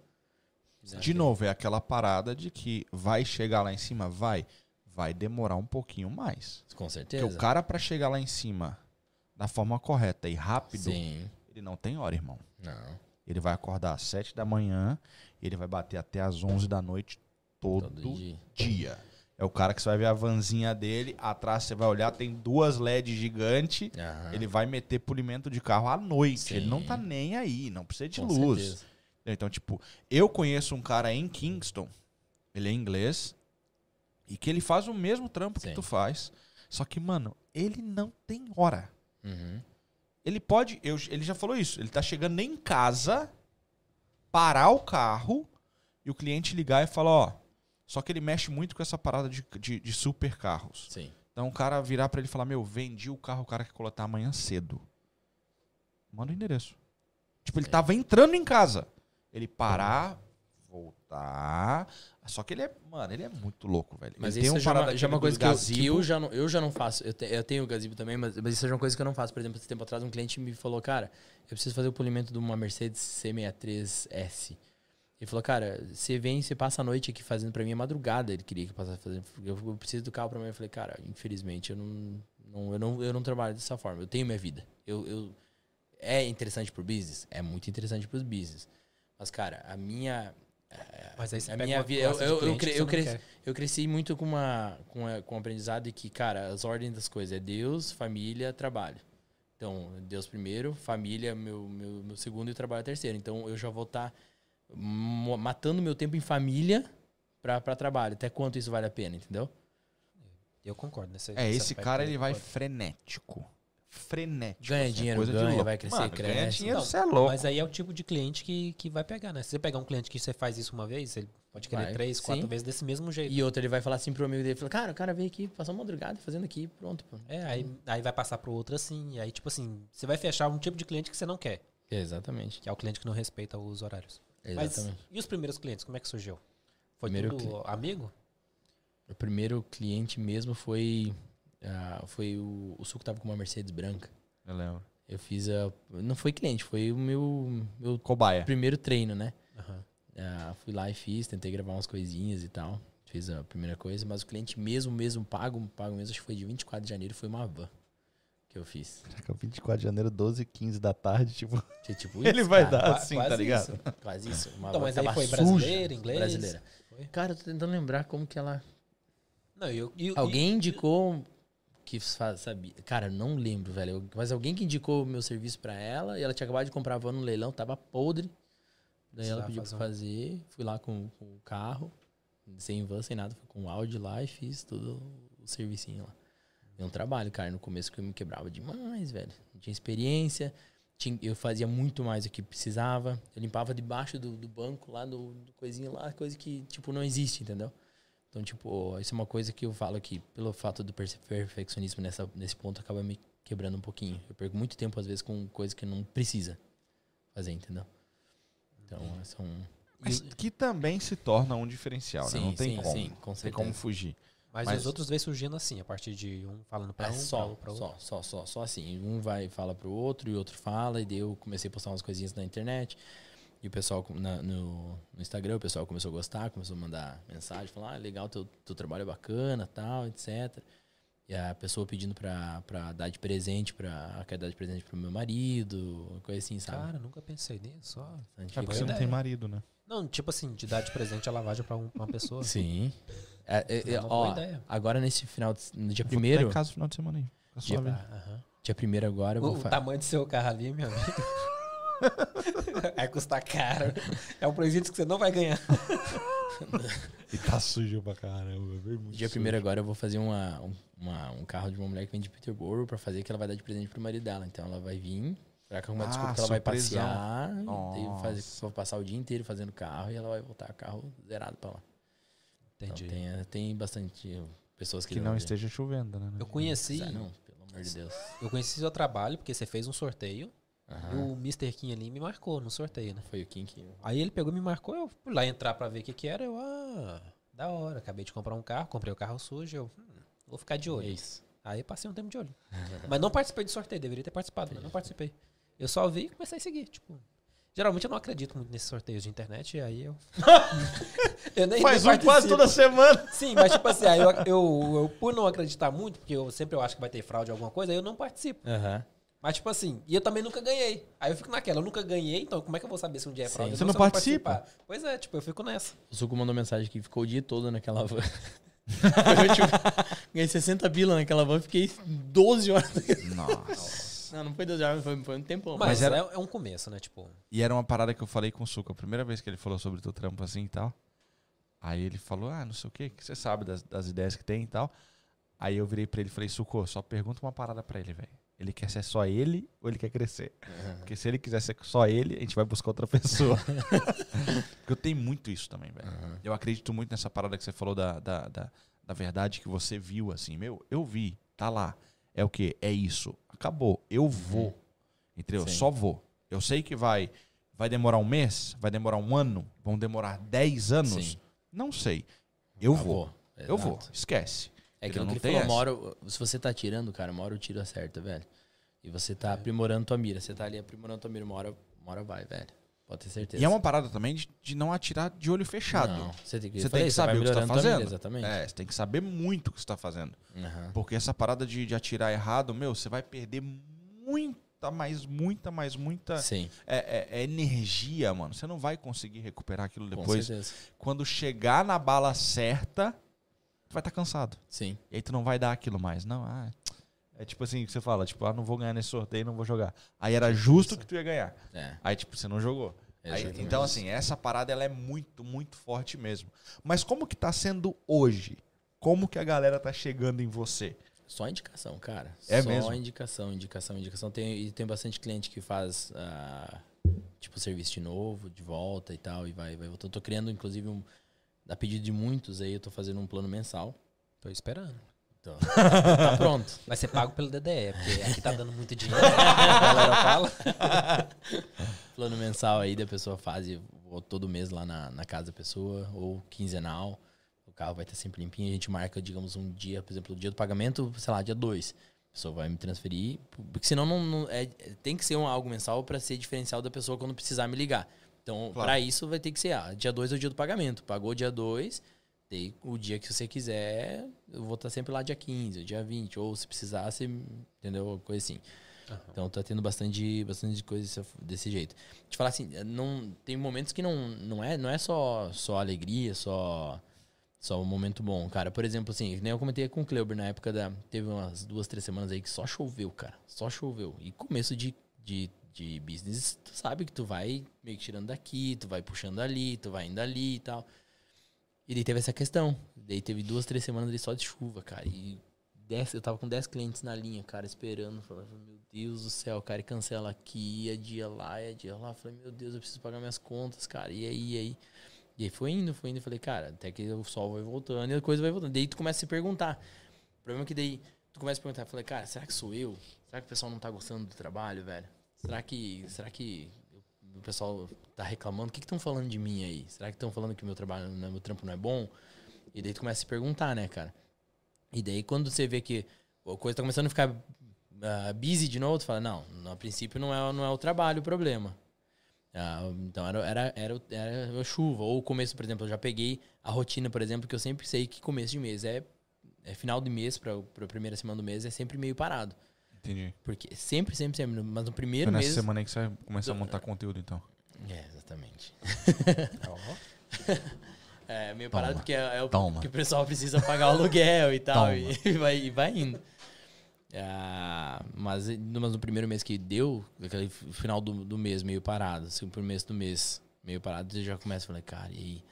De novo, é aquela parada de que vai chegar lá em cima? Vai. Vai demorar um pouquinho mais. Com Porque certeza. o cara, pra chegar lá em cima da forma correta e rápido, Sim. ele não tem hora, irmão. Não. Ele vai acordar às 7 da manhã ele vai bater até às 11 da noite todo, Todo dia. dia. É o cara que você vai ver a vanzinha dele, atrás você vai olhar, tem duas LED gigante. Aham. Ele vai meter polimento de carro à noite. Sim. Ele não tá nem aí, não precisa de Com luz. certeza. Então, tipo, eu conheço um cara em Kingston, ele é inglês, e que ele faz o mesmo trampo Sim. que tu faz. Só que, mano, ele não tem hora. Uhum. Ele pode. eu- ele já falou isso. Ele tá chegando em casa, parar o carro e o cliente ligar e falar, ó. Só que ele mexe muito com essa parada de, de, de super carros. Sim. Então o cara virar pra ele e falar, meu, vendi o carro, o cara quer coletar amanhã cedo. Manda o endereço. Tipo, ele É. tava entrando em casa. Ele parar, voltar. Só que ele é, mano, ele é muito louco, velho. Mas ele isso já, é uma- já é uma do coisa que eu, que eu já não, eu já não faço. Eu, te- eu tenho o gazebo também, mas, mas isso é uma coisa que eu não faço. Por exemplo, esse tempo atrás, um cliente me falou, cara, eu preciso fazer o polimento de uma Mercedes C63S. Ele falou, cara, você vem, você passa a noite aqui fazendo pra mim, é madrugada. Ele queria que eu passasse fazendo. Eu, preciso do carro pra mim. Eu falei, cara, infelizmente, eu não, não, eu não, eu não trabalho dessa forma. Eu tenho minha vida. Eu, eu, é interessante pro business? É muito interessante pros business. Mas, cara, a minha. Mas aí você A minha vida- eu- eu- eu cre- eu cresci-. Eu cresci muito com, uma, com, a, com o aprendizado de que, cara, as ordens das coisas é Deus, família, trabalho. Então, Deus primeiro, família, meu, meu, meu segundo e trabalho é terceiro. Então, eu já vou estar matando meu tempo em família pra, pra trabalho. Até quanto isso vale a pena, entendeu? Eu concordo nesse É, esse cara ele vai frenético. Frenético. Ganha assim, é dinheiro, ganha, vai crescer, Mano, Ganha cresce. dinheiro, Não, você é louco. Mas aí é o tipo de cliente que, que vai pegar, né? Se você pegar um cliente que você faz isso uma vez, ele pode querer Vai, três, quatro sim. vezes desse mesmo jeito. E outro, ele vai falar assim pro amigo dele, fala, cara, o cara veio aqui, passou uma madrugada fazendo aqui, pronto, pô. É, aí, aí vai passar pro outro assim. E aí, tipo assim, você vai fechar um tipo de cliente que você não quer, Exatamente. que é o cliente que não respeita os horários. Mas Exatamente. e os primeiros clientes, como é que surgiu? Foi Primeiro tudo amigo? O primeiro cliente mesmo foi. ah, foi o, o suco tava com uma Mercedes branca. Eu lembro. Eu fiz a. Não foi cliente, foi o meu, meu Cobaia. primeiro treino, né? Ah, fui lá e fiz, tentei gravar umas coisinhas e tal. Fiz a primeira coisa, mas o cliente mesmo, mesmo, pago, pago mesmo, acho que foi de 24 de janeiro, foi uma van que eu fiz. Caraca, 24 de janeiro, 12 h 15 da tarde, tipo. Tinha tipo [laughs] Ele isso, vai cara, dar assim, tá ligado? isso. Quase isso. Uma Então, mas que aí foi suja. brasileiro, inglês? Brasileira. Foi? Cara, eu tô tentando lembrar como que ela. Não, eu, e- e- Alguém indicou que sabia. Cara, não lembro, velho. Mas alguém que indicou o meu serviço pra ela e ela tinha acabado de comprar a van no leilão, tava podre. Daí ela pediu pra fazer fazer. Fui lá com, com o carro, sem van, sem nada, fui com o áudio lá e fiz tudo o servicinho lá. É um trabalho, cara. No começo que eu me quebrava demais, velho. Não tinha experiência. Tinha- eu fazia muito mais do que precisava. Eu limpava debaixo do, do banco lá, do, do coisinho lá, coisa que, tipo, não existe, entendeu? Então, tipo, isso é uma coisa que eu falo que, pelo fato do perfe- perfeccionismo nessa, nesse ponto, acaba me quebrando um pouquinho. Eu perco muito tempo, às vezes, com coisa que não precisa fazer, entendeu? Então, são... Mas que também se torna um diferencial, né? Não tem sim, como. sim, com Não tem certeza. como fugir. Mas, Mas- os outros veio surgindo assim, a partir de um falando pra É um, só, pra, pra outro. só, só, só, só assim. Um vai e fala pro outro e o outro fala, e daí eu comecei a postar umas coisinhas na internet. E o pessoal na- no, no Instagram, o pessoal começou a gostar, começou a mandar mensagem, falar, ah, legal, teu, teu trabalho é bacana, tal, etc. E a pessoa pedindo pra, pra dar de presente, pra, quer dar de presente pro meu marido, coisa assim, sabe? Cara, nunca pensei nisso. Ó. Bastante É porque você não tem marido, né? Não, tipo assim, de dar de presente a lavagem pra, um- pra uma pessoa. Sim. É, é, é, É ó, ideia. agora nesse final, de, no dia Vou primeiro, tá em casa no final de semana aí. Dia-. Ah, aham. dia primeiro agora, eu O, vou o tamanho do seu carro ali, meu amigo. [laughs] Vai custar caro. É um presente que você não vai ganhar. E tá sujo pra caramba. é muito Dia sujo. primeiro agora eu vou fazer uma, um- uma- um carro de uma mulher que vem de Peterborough pra fazer que ela vai dar de presente pro marido dela. Então ela vai vir, pra uma Ah, desculpa que ela vai passear, e fazer, vou passar o dia inteiro fazendo carro e ela vai voltar carro zerado pra lá. Entendi. Então tem, tem bastante pessoas que, Que não vão ver. esteja chovendo, né? Eu conheci, Zé, não, pelo amor de Deus. eu conheci seu trabalho porque você fez um sorteio e o Mr. Kim ali me marcou no sorteio, né? Foi o Kim que. Aí ele pegou e me marcou, eu fui lá entrar pra ver o que que era, eu, ah, da hora, acabei de comprar um carro, comprei o carro sujo, eu, hum, vou ficar de É olho. isso. Aí passei um tempo de olho. Mas não participei do sorteio, deveria ter participado, mas não participei. Eu só vi e comecei a seguir, tipo... Geralmente eu não acredito muito nesses sorteios de internet, e aí eu... [laughs] eu nem, Faz nem um quase toda semana. Sim, mas tipo assim, aí eu, [laughs] eu, eu, por não acreditar muito, porque eu sempre eu acho que vai ter fraude ou alguma coisa, aí eu não participo. Aham. Mas tipo assim, e eu também nunca ganhei. Aí eu fico naquela, eu nunca ganhei, então como é que eu vou saber se um dia é Sim. fraude? Você Então, não eu participa? participar. Pois é, tipo, eu fico nessa. O Suco mandou mensagem que ficou o dia todo naquela van. Foi o último- Ganhei 60 pila naquela van, fiquei 12 horas. Nossa. Não, não foi 12 horas, foi, foi um tempão. Mas, Mas era- é, é um começo, né? Tipo, E era uma parada que eu falei com o Suco. A primeira vez que ele falou sobre o teu trampo assim e tal. Aí ele falou, ah, não sei o quê, que você sabe das, das ideias que tem e tal. Aí eu virei pra ele e falei, Suco, só pergunta uma parada pra ele, velho. Ele quer ser só ele ou ele quer crescer? Porque se ele quiser ser só ele, a gente vai buscar outra pessoa. [laughs] Porque eu tenho muito isso também, velho. Eu acredito muito nessa parada que você falou da, da, da, da verdade que você viu, assim. Meu, eu vi, tá lá. É o quê? É isso. Acabou. Eu vou. Entendeu? Sim. Só vou. Eu sei que vai, vai demorar um mês, vai demorar um ano, vão demorar 10 anos. Sim. Não sei. Eu Acabou. vou. Eu vou. Exato. Esquece. É aquilo que ele falou, essa. uma hora, se você tá tirando, cara, uma hora o tiro acerta, velho. E você tá aprimorando tua mira. Você tá ali aprimorando tua mira, uma hora, uma hora vai, velho. Pode ter certeza. E é uma parada também de, de não atirar de olho fechado. Não, você tem que, Você tem que saber o que você tá fazendo. Exatamente. É, você tem que saber muito o que você tá fazendo. Aham. Porque essa parada de, de atirar errado, meu, você vai perder muita, mais, muita, mais, muita Sim, é, é- é energia, mano. Você não vai conseguir recuperar aquilo com depois. certeza. Quando chegar na bala certa, tu vai estar cansado. Sim. E aí tu não vai dar aquilo mais. Não, ah, é tipo assim que você fala, tipo, ah, não vou ganhar nesse sorteio, não vou jogar. Aí era justo que tu ia ganhar. É. Aí, tipo, você não jogou. Aí, então, assim, essa parada ela é muito, muito forte mesmo. Mas como que tá sendo hoje? Como que a galera tá chegando em você? Só indicação, cara. É Só mesmo? indicação, indicação, indicação. Tem, e tem bastante cliente que faz, ah, tipo, serviço de novo, de volta e tal, e vai, vai voltando. Eu tô criando, inclusive, um, a pedido de muitos aí, eu tô fazendo um plano mensal. tô esperando. Então, tá pronto. Vai ser pago pelo DDE, porque aqui tá dando muito dinheiro. [laughs] a galera fala. Plano mensal aí da pessoa faz vou todo mês lá na, na casa da pessoa, ou quinzenal. O carro vai estar sempre limpinho. A gente marca, digamos, um dia, por exemplo, o dia do pagamento, sei lá, dia 2. A pessoa vai me transferir. Porque senão não, não- é, tem que ser um, algo mensal para ser diferencial da pessoa quando precisar me ligar. Então, Claro. para isso vai ter que ser, ah, dia 2 é o dia do pagamento. Pagou dia 2, daí o dia que você quiser, eu vou estar sempre lá dia 15, dia 20. Ou se precisar, você, entendeu? Coisa assim. Então tá tendo bastante, bastante coisa desse, jeito. Te falar assim, não, tem momentos que não, não é, não é só, só alegria, só, só um momento bom, cara. Por exemplo, assim, nem eu comentei com o Kleuber na época da. Teve umas duas, três semanas aí que só choveu, cara. Só choveu. E começo de, de, de business, tu sabe que tu vai meio que tirando daqui, tu vai puxando ali, tu vai indo ali e tal. E daí teve essa questão. Daí teve duas, três semanas ali só de chuva, cara. E dez, eu tava com 10 clientes na linha, cara, esperando. Falava, meu Deus do céu, cara, e cancela aqui, ia dia lá, ia dia lá. Falei, meu Deus, eu preciso pagar minhas contas, cara. E aí, e aí? E aí foi indo, foi indo. Falei, cara, até que o sol vai voltando e a coisa vai voltando. Daí tu começa a se perguntar. O problema é que daí tu começa a perguntar. Falei, cara, será que sou eu? Será que o pessoal não tá gostando do trabalho, velho? Será que, será que o pessoal tá reclamando? O que estão falando de mim aí? Será que estão falando que meu trabalho, né, meu trampo não é bom? E daí tu começa a se perguntar, né, cara? E daí quando você vê que a coisa tá começando a ficar ah, busy de novo, tu fala, não, no princípio não é, não é o trabalho o problema. Ah, então era, era, era, era a chuva. Ou o começo, por exemplo, eu já peguei a rotina, por exemplo, que eu sempre sei que começo de mês é, é final de mês, para a primeira semana do mês, é sempre meio parado. Entendi. Porque sempre, sempre, sempre. Mas no Foi primeiro nessa mês. semana aí que você vai começar a montar conteúdo, então. É, exatamente. [laughs] [laughs] É meio parado Toma. porque é, é o Toma. que o pessoal precisa pagar o aluguel e tal. Toma. E [laughs] vai, e vai indo. Ah, mas, no- mas no primeiro mês que deu, aquele final do, do mês meio parado, assim, o primeiro mês do mês meio parado, você já começa a falar, cara, e aí?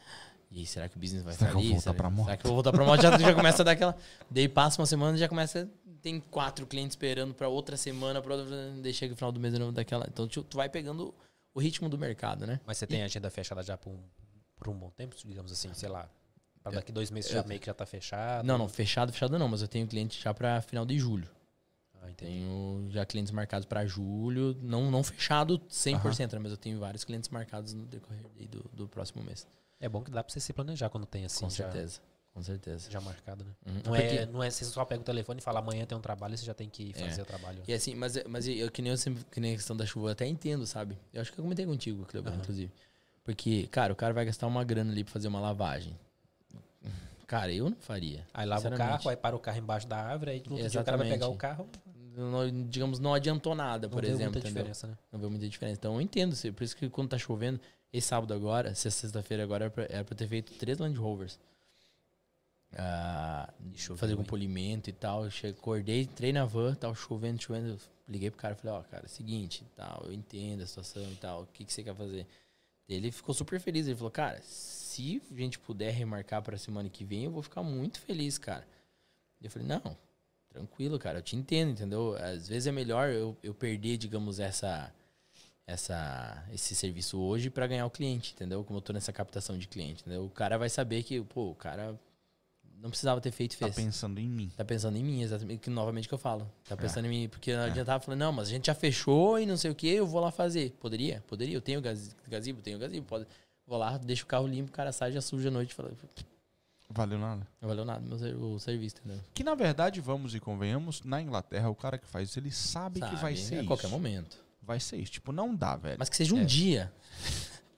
E aí, será que o business vai Será que eu vou voltar será, pra moto? será que eu vou voltar pra moto? Já, já começa a dar aquela... Daí passa uma semana já começa... Tem quatro clientes esperando pra outra semana, pra outra... Daí chega o final do mês de novo daquela... Então tu, tu vai pegando o ritmo do mercado, né? Mas você tem a agenda fechada já por um, por um bom tempo, digamos assim, sei lá. Pra daqui dois meses já meio que já tá fechado. Não, não, fechado, fechado não, mas eu tenho cliente já pra final de julho. Ah. Tenho já clientes marcados pra julho, não, não fechado 100%, né, mas eu tenho vários clientes marcados no decorrer do, do próximo mês. É bom que dá pra você se planejar quando tem assim, Com já, certeza, com certeza. já marcado, né? Uhum. Não, Porque- é, não é você só pega o telefone e fala amanhã tem um trabalho e você já tem que fazer É. o trabalho. E assim, mas, mas eu que nem, eu sempre, que nem a questão da chuva, eu até entendo, sabe? Eu acho que eu comentei contigo, Cleber, Aham. inclusive. Porque, cara, o cara vai gastar uma grana ali pra fazer uma lavagem. Cara, eu não faria. Aí lava o carro, aí para o carro embaixo da árvore, aí no dia o cara vai pegar o carro, Não- digamos, não adiantou nada, não por vê exemplo, muita entendeu? diferença, né? Não vê muita diferença. Então eu entendo. Por isso que quando tá chovendo, esse sábado agora, é sexta-feira agora, era pra, era pra ter feito três Land Rovers. Ah, choveu, fazer com hein? polimento e tal. Cheguei, acordei, entrei na van, tava chovendo, chovendo. Liguei pro cara e falei, ó, cara, é seguinte, tal, eu entendo a situação e tal, o que, que você quer fazer? Ele ficou super feliz. Ele falou, cara, se a gente puder remarcar pra semana que vem, eu vou ficar muito feliz, cara. Eu falei, não, tranquilo, cara, eu te entendo, entendeu? Às vezes é melhor eu, eu perder, digamos, essa, essa, esse serviço hoje para ganhar o cliente, entendeu? Como eu tô nessa captação de cliente, entendeu? O cara vai saber que, pô, o cara não precisava ter feito Tá fez. pensando em mim. Tá pensando em mim, exatamente, que novamente que eu falo. Tá É. pensando em mim, porque não adiantava falar, não, mas a gente já fechou e não sei o que, eu vou lá fazer. Poderia? Poderia, eu tenho gaz- gazebo, tenho gazebo, pode. Vou lá, deixo o carro limpo, o cara sai, já suja a noite, fala, Valeu nada. não valeu nada meu o serviço, entendeu? Que na verdade, vamos e convenhamos, na Inglaterra, o cara que faz isso, ele sabe, que vai Sabe? ser a isso. qualquer momento. Vai ser isso. Tipo, não dá, velho. Mas que seja um É. dia.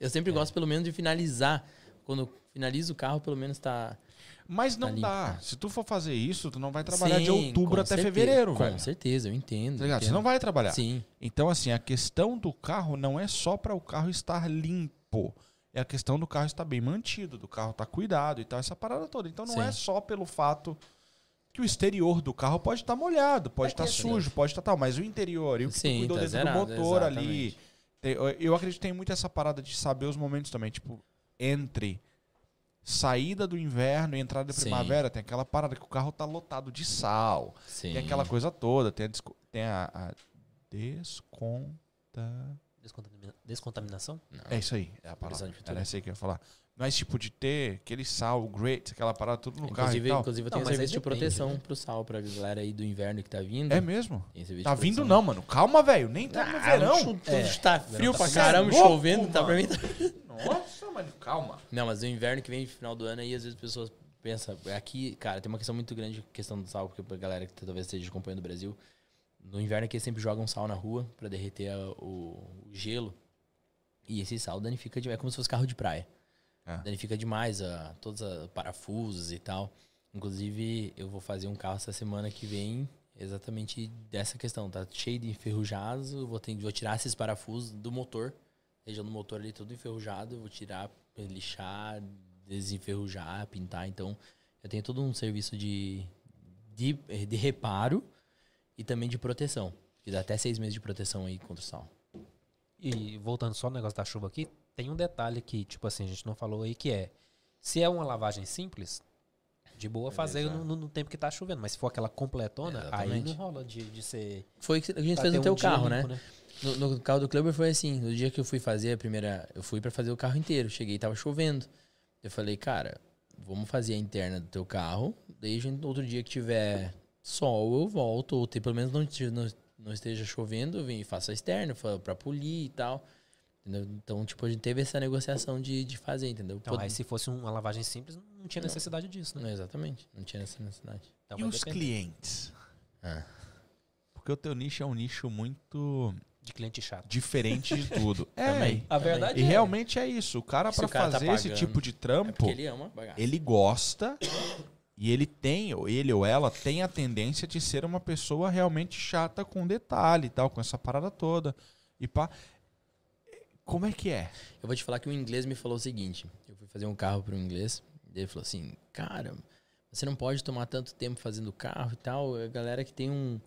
Eu sempre gosto, pelo menos, de finalizar. Quando eu finalizo o carro, pelo menos tá. Mas não Tá limpo, dá. Se tu for fazer isso, tu não vai trabalhar de Sim, outubro com até certeza, fevereiro, Com velho. certeza, eu entendo. Tá ligado? Você não vai trabalhar. Sim, Então, assim, a questão do carro não é só para o carro estar limpo. É a questão do carro estar bem mantido, do carro estar cuidado e tal, essa parada toda. Então não Sim. é só pelo fato que o exterior do carro pode estar molhado, pode estar sujo, pode estar tal, mas o interior e o que Sim, cuidou tá dentro zerado, do motor ali. exatamente. Tem- eu- acredito que tem muito essa parada de saber os momentos também, tipo, entre saída do inverno e entrada da Sim. primavera, tem aquela parada que o carro tá lotado de sal. sim. Tem aquela coisa toda, tem a, tem a, a desconta. Descontamina- Descontaminação? Não. É isso aí, é a palavra. Era essa aí que eu ia falar. Mas, tipo, de ter aquele sal, great, aquela parada tudo no carro Inclusive, e tal. inclusive, eu Não, tenho mas aí serviço de proteção né? pro sal, pra galera aí do inverno que tá vindo. É mesmo? Tem serviço Tá de vindo não, mano. Calma, velho. Nem tá no Ah, verão. chu- tudo É, tá verão frio tá pra caramba, louco, chovendo, tá pra mim. mano. [laughs] tá- Nossa, mano, calma. Não, mas o inverno que vem no final do ano aí, às vezes as pessoas pensam. Aqui, cara, tem uma questão muito grande, questão do sal, porque a galera que talvez esteja acompanhando o Brasil. No inverno aqui eles sempre jogam sal na rua pra derreter a- o, o gelo. E esse sal danifica. É como se fosse carro de praia. É. Danifica demais a, todos os parafusos e tal. Inclusive, eu vou fazer um carro essa semana que vem exatamente dessa questão. Tá cheio de enferrujados. eu Vou, ter, vou tirar esses parafusos do motor. Região do motor ali tudo enferrujado. Vou tirar, lixar, desenferrujar, pintar. Então, eu tenho todo um serviço de, de, de reparo e também de proteção. Que dá até seis meses de proteção aí contra o sal. E voltando só no negócio da chuva aqui, tem um detalhe que, tipo assim, a gente não falou aí, que é, se é uma lavagem simples, de boa fazer no, no- tempo que tá chovendo, mas se for aquela completona, aí Exatamente. não rola de, de ser... Foi o que a gente fez no um teu dia carro, limpo, né? No, no carro do Kleber foi assim. No dia que eu fui fazer a primeira. Eu fui pra fazer o carro inteiro. Cheguei e tava chovendo. Eu falei, cara, vamos fazer a interna do teu carro. Gente, outro dia que tiver sol, eu volto. Ou pelo menos não, esteja- não, não esteja chovendo, eu venho e faço a externa pra polir e tal. Entendeu? Então, tipo, a gente teve essa negociação de, de fazer, entendeu? Então, Pô- aí se fosse uma lavagem simples, não tinha necessidade disso, né? Não, exatamente. Não tinha essa necessidade. Então, e os depender clientes? Ah. Porque o teu nicho é um nicho muito De cliente chato. diferente de tudo. [laughs] é. Também. A verdade E é. realmente é isso. O cara, Se pra o cara tá fazer esse pagando, tipo de É trampo, porque ele ama bagaço. ele gosta e ele tem, ou ele ou ela tem a tendência de ser uma pessoa realmente chata com detalhe e tal, com essa parada toda. E pá. Como é que é? Eu vou te falar que o inglês me falou o seguinte: eu fui fazer um carro para um inglês, e ele falou assim, cara, você não pode tomar tanto tempo fazendo carro e tal. A galera que tem um.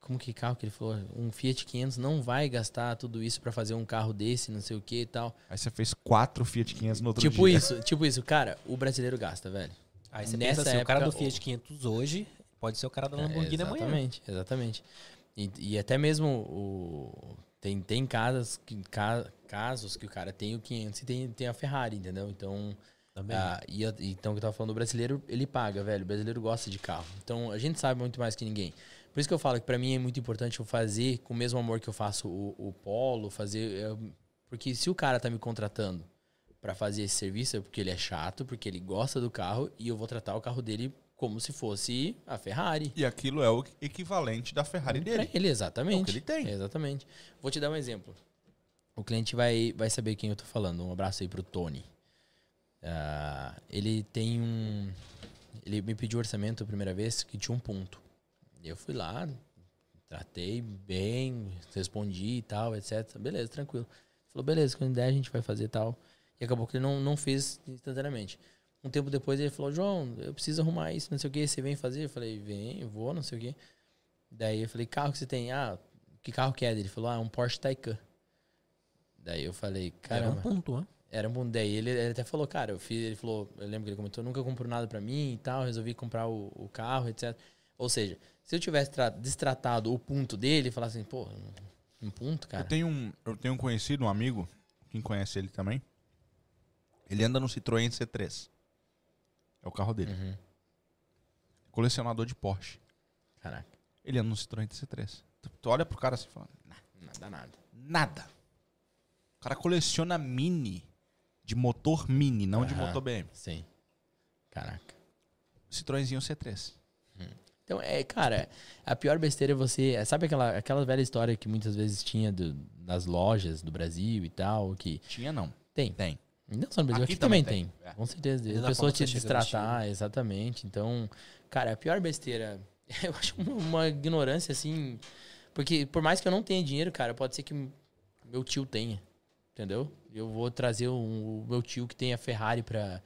Como que carro que ele falou? Um Fiat 500 não vai gastar tudo isso para fazer um carro desse, não sei o que e tal. Aí você fez quatro Fiat 500 no outro tipo dia. isso, tipo isso. Cara, o brasileiro gasta, velho. Aí você Nessa pensa assim, o cara do época, Fiat 500 hoje pode ser o cara da Lamborghini É, amanhã. exatamente, exatamente. E, e até mesmo o, tem, tem casas que, ca- casos que o cara tem o 500 e tem, tem a Ferrari, entendeu? Então, Também. ah, e, então, o que eu tava falando, o brasileiro, ele paga, velho. O brasileiro gosta de carro. Então, a gente sabe muito mais que ninguém. Por isso que eu falo que pra mim é muito importante eu fazer com o mesmo amor que eu faço o, o polo, fazer... é, porque se o cara tá me contratando pra fazer esse serviço é porque ele é chato, porque ele gosta do carro e eu vou tratar o carro dele como se fosse a Ferrari. E aquilo é o equivalente da Ferrari dele. ele, exatamente. É o que ele tem. Exatamente. Vou te dar um exemplo. O cliente vai, vai saber quem eu tô falando. Um abraço aí pro Tony. Ah, ele tem um. Ele me pediu orçamento a primeira vez que tinha um ponto. Eu fui lá, tratei bem, respondi e tal, etc. Beleza, tranquilo. Falou, beleza, quando der a gente vai fazer tal. E acabou que ele não, não fez instantaneamente. Um tempo depois ele falou, João, eu preciso arrumar isso, não sei o que, você vem fazer? Eu falei, vem, eu vou, não sei o que. Daí eu falei, carro que você tem? Ah, que carro que é? Ele falou, ah, um Porsche Taycan. Daí eu falei, Era caramba. um ponto, né? Era um bom. Daí ele, ele até falou, cara, eu fiz, ele falou, eu lembro que ele comentou, nunca comprou nada pra mim e tal, resolvi comprar o, o carro, etc. Ou seja, se eu tivesse tra- destratado o ponto dele e falasse assim, pô, um, um ponto, cara. Eu tenho, um, eu tenho um conhecido, um amigo, quem conhece ele também. Ele anda no Citroën C3. É o carro dele. Uhum. Colecionador de Porsche. Caraca, Ele anda no Citroën C3. Tu, tu olha pro cara assim e fala, "Nah, nada, nada. nada. O cara coleciona mini. De motor mini, não de Aham. motor BM. Sim. Caraca. Citroënzinho C3. Então, é, cara, a pior besteira é você. é, Sabe aquela, aquela velha história que muitas vezes tinha do, das lojas do Brasil e tal? Que Tinha não. tem. Tem. Não só no Brasil, Aqui aqui, também tem. tem. É. Com certeza. A pessoa te destratar, exatamente. Então, cara, a pior besteira. [laughs] Eu acho uma, uma ignorância, assim. Porque por mais que eu não tenha dinheiro, cara, pode ser que meu tio tenha. Entendeu? Eu vou trazer um- o meu tio que tem a Ferrari pra,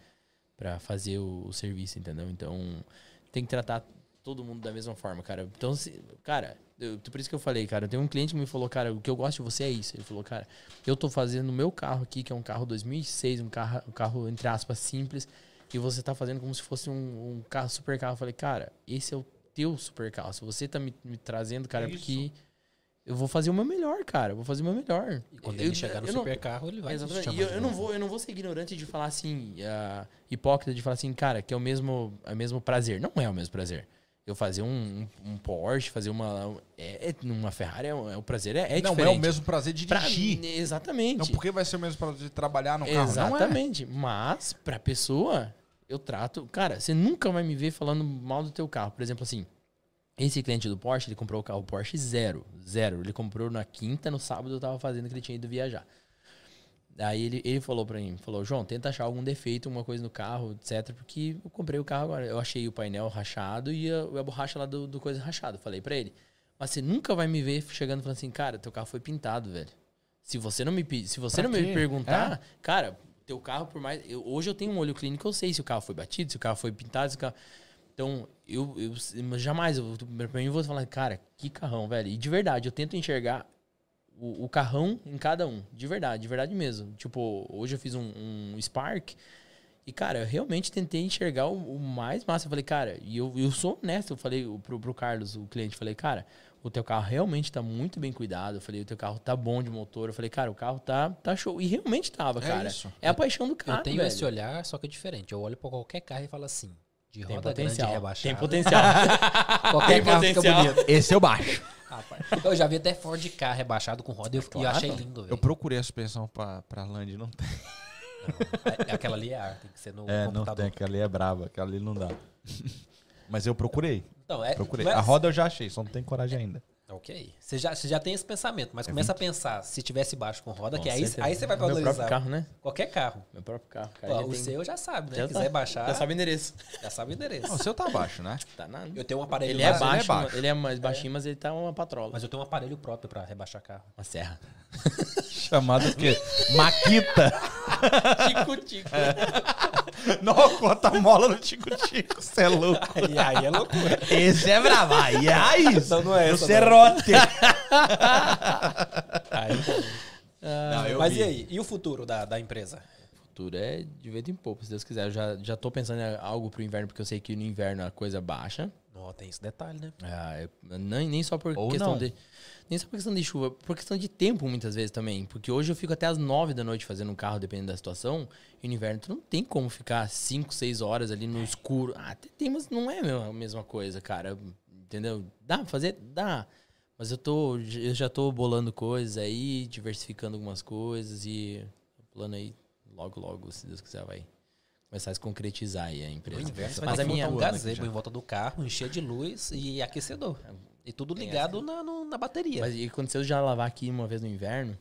pra fazer o, o serviço, entendeu? Então, tem que tratar todo mundo da mesma forma, cara. Então, se- cara, eu- por isso que eu falei, cara, tem um cliente que me falou, cara, o que eu gosto de você é isso. Ele falou, cara, eu tô fazendo o meu carro aqui, que é um carro 2006, um carro, um carro entre aspas, simples, e você tá fazendo como se fosse um, um carro, super carro. Eu falei, cara, esse é o teu super carro. Se você tá me, me trazendo, cara, É é porque eu vou fazer o meu melhor, cara. Eu vou fazer o meu melhor. E quando Eu- ele chegar no eu não- supercarro, ele vai te Exatamente. chamar E eu, eu não vou, eu não vou ser ignorante de falar assim, ah, hipócrita de falar assim, cara, que é o mesmo, é o mesmo prazer. Não é o mesmo prazer. Eu fazer um, um, um Porsche, fazer uma. É, é- uma Ferrari, é, um- é- o prazer é, é não diferente. é o mesmo prazer de Pra- dirigir. exatamente. Não, porque vai ser o mesmo prazer de trabalhar no carro. É. Exatamente. Mas, pra pessoa, eu trato. Cara, você nunca vai me ver falando mal do teu carro. Por exemplo, assim. Esse cliente do Porsche, ele comprou o carro Porsche zero. Zero. Ele comprou na quinta, no sábado eu tava fazendo que ele tinha ido viajar. Aí ele, ele falou pra mim, falou, João, tenta achar algum defeito, alguma coisa no carro, etc. Porque eu comprei o carro agora. Eu achei o painel rachado e a, a borracha lá do, do coisa rachado. Falei pra ele. Mas você nunca vai me ver chegando e falando assim, cara, teu carro foi pintado, velho. Se você não me, se você Pra não me quê? perguntar, cara, teu carro, por mais. eu- hoje eu tenho um olho clínico, eu sei se o carro foi batido, se o carro foi pintado, se o carro. Então, eu, eu jamais, eu, pra mim, eu vou falar, cara, que carrão, velho. E de verdade, eu tento enxergar o, o carrão em cada um. De verdade, de verdade mesmo. Tipo, hoje eu fiz um, um Spark. E, cara, eu realmente tentei enxergar o, o mais massa. Eu falei, cara, e eu, eu sou honesto. Eu falei pro, pro Carlos, o cliente, falei, cara, o teu carro realmente tá muito bem cuidado. Eu falei, o teu carro tá bom de motor. Eu falei, cara, o carro tá, tá show. E realmente tava, É cara. isso. É a paixão do carro. Eu tenho velho. esse olhar, só que é diferente. Eu olho pra qualquer carro e falo assim: De Tem roda potencial. Tem potencial. [laughs] Qualquer Tem carro fica potencial. bonito. Esse eu baixo. Rapaz, eu já vi até Ford K rebaixado com roda e eu, e eu Claro. achei lindo, Eu velho. procurei a suspensão pra, pra Land, não tem. É- Aquela ali é ar, tem que ser no É, não computador. tem, aquela ali é braba, aquela ali não dá. [laughs] Mas eu procurei, Então, é, procurei. mas- A roda eu já achei, só não tenho coragem ainda. Ok. Você já, você já tem esse pensamento, mas começa a pensar, se tivesse baixo com roda, Com que aí, certeza. aí você vai Meu valorizar. próprio carro, né? Qualquer carro. Meu próprio carro. Cara, Pô, já o tem- seu já sabe, né? já Se tá. quiser baixar, Já sabe o endereço. já sabe o endereço. Não, o seu tá baixo, né? Tá na... Eu tenho um aparelho Ele é baixo, baixo. mas- ele é mais baixinho, mas ele tá uma patrola. mas eu tenho um aparelho próprio pra rebaixar carro. Uma serra. Chamado o quê? [laughs] Maquita. [laughs] Tico-tico. [laughs] não, conta a mola no tico-tico, você é louco. [laughs] E aí é loucura. Esse é bravo, aí é [laughs] raiz. Não, não é O essa, serrote. Aí, Não, eu mas vi. e aí? E o futuro da, da empresa? futuro é de vento em pouco, se Deus quiser. Eu já, já tô pensando em algo pro inverno, porque eu sei que no inverno a coisa baixa. Tem esse detalhe, né? Ah, eu- nem, nem só por Ou questão não. de. Nem só por questão de chuva, por questão de tempo muitas vezes também. Porque hoje eu fico até as nove da noite fazendo um carro, dependendo da situação. E no inverno tu não tem como ficar cinco, seis horas ali no escuro. Ah, até tem, mas não é a mesma- a mesma coisa, cara. Entendeu? Dá pra fazer? Dá. Mas eu tô. Eu já tô bolando coisas aí, diversificando algumas coisas e o plano aí, logo, logo, se Deus quiser, vai começar a se concretizar aí a empresa. vai Mas a minha. um gazebo já. em volta do carro, encher de luz e aquecedor. E tudo Tem ligado na, no- na bateria. Mas e aconteceu já lavar aqui uma vez no inverno.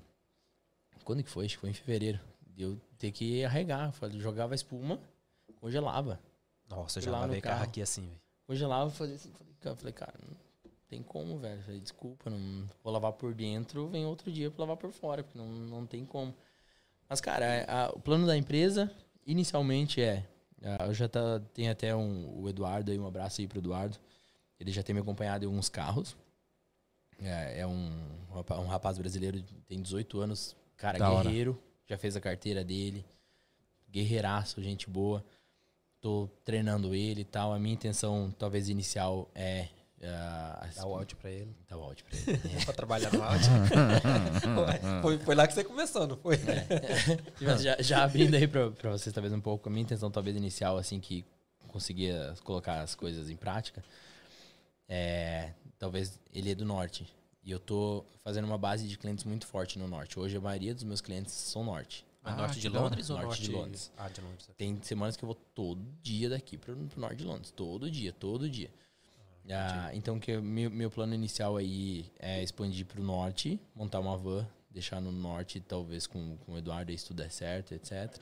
Quando que foi? Acho que foi em fevereiro. Eu ter que arregar. Jogava espuma, congelava. Nossa, eu já lavei carro carro. aqui assim, velho. Congelava, fazia assim. Falei, cara, falei, cara, não tem como, velho. Falei, desculpa, não vou lavar por dentro, vem outro dia pra lavar por fora, porque não, não tem como. Mas, cara, é, a- o plano da empresa, inicialmente é. ah, Eu já tá, tem até um, o Eduardo aí, um abraço aí pro Eduardo. Ele já tem me acompanhado em alguns carros. É, é um, um rapaz brasileiro, tem 18 anos, cara, Da hora. guerreiro, já fez a carteira dele, guerreiraço, gente boa. Tô treinando ele e tal. A minha intenção, talvez inicial, é. Ah, Dá o áudio pra ele. Dá o áudio pra ele. [laughs] pra trabalhar no áudio. [laughs] foi, foi lá que você começou, não foi? [laughs] Mas já, já abrindo aí pra, pra vocês, talvez um pouco, a minha intenção, talvez inicial, assim, que conseguia colocar as coisas em prática, é. Talvez ele é do norte. E eu tô fazendo uma base de clientes muito forte no norte. Hoje a maioria dos meus clientes são norte. Ah, norte de. Londres ou Norte norte de Londres. Ah, de Londres. Tem semanas que eu vou todo dia daqui pro, pro norte de Londres. Todo dia, todo dia. Ah, então, que meu, meu plano inicial aí é expandir pro norte, montar uma van, deixar no norte, talvez com, com o Eduardo, aí, se tudo der certo, etc.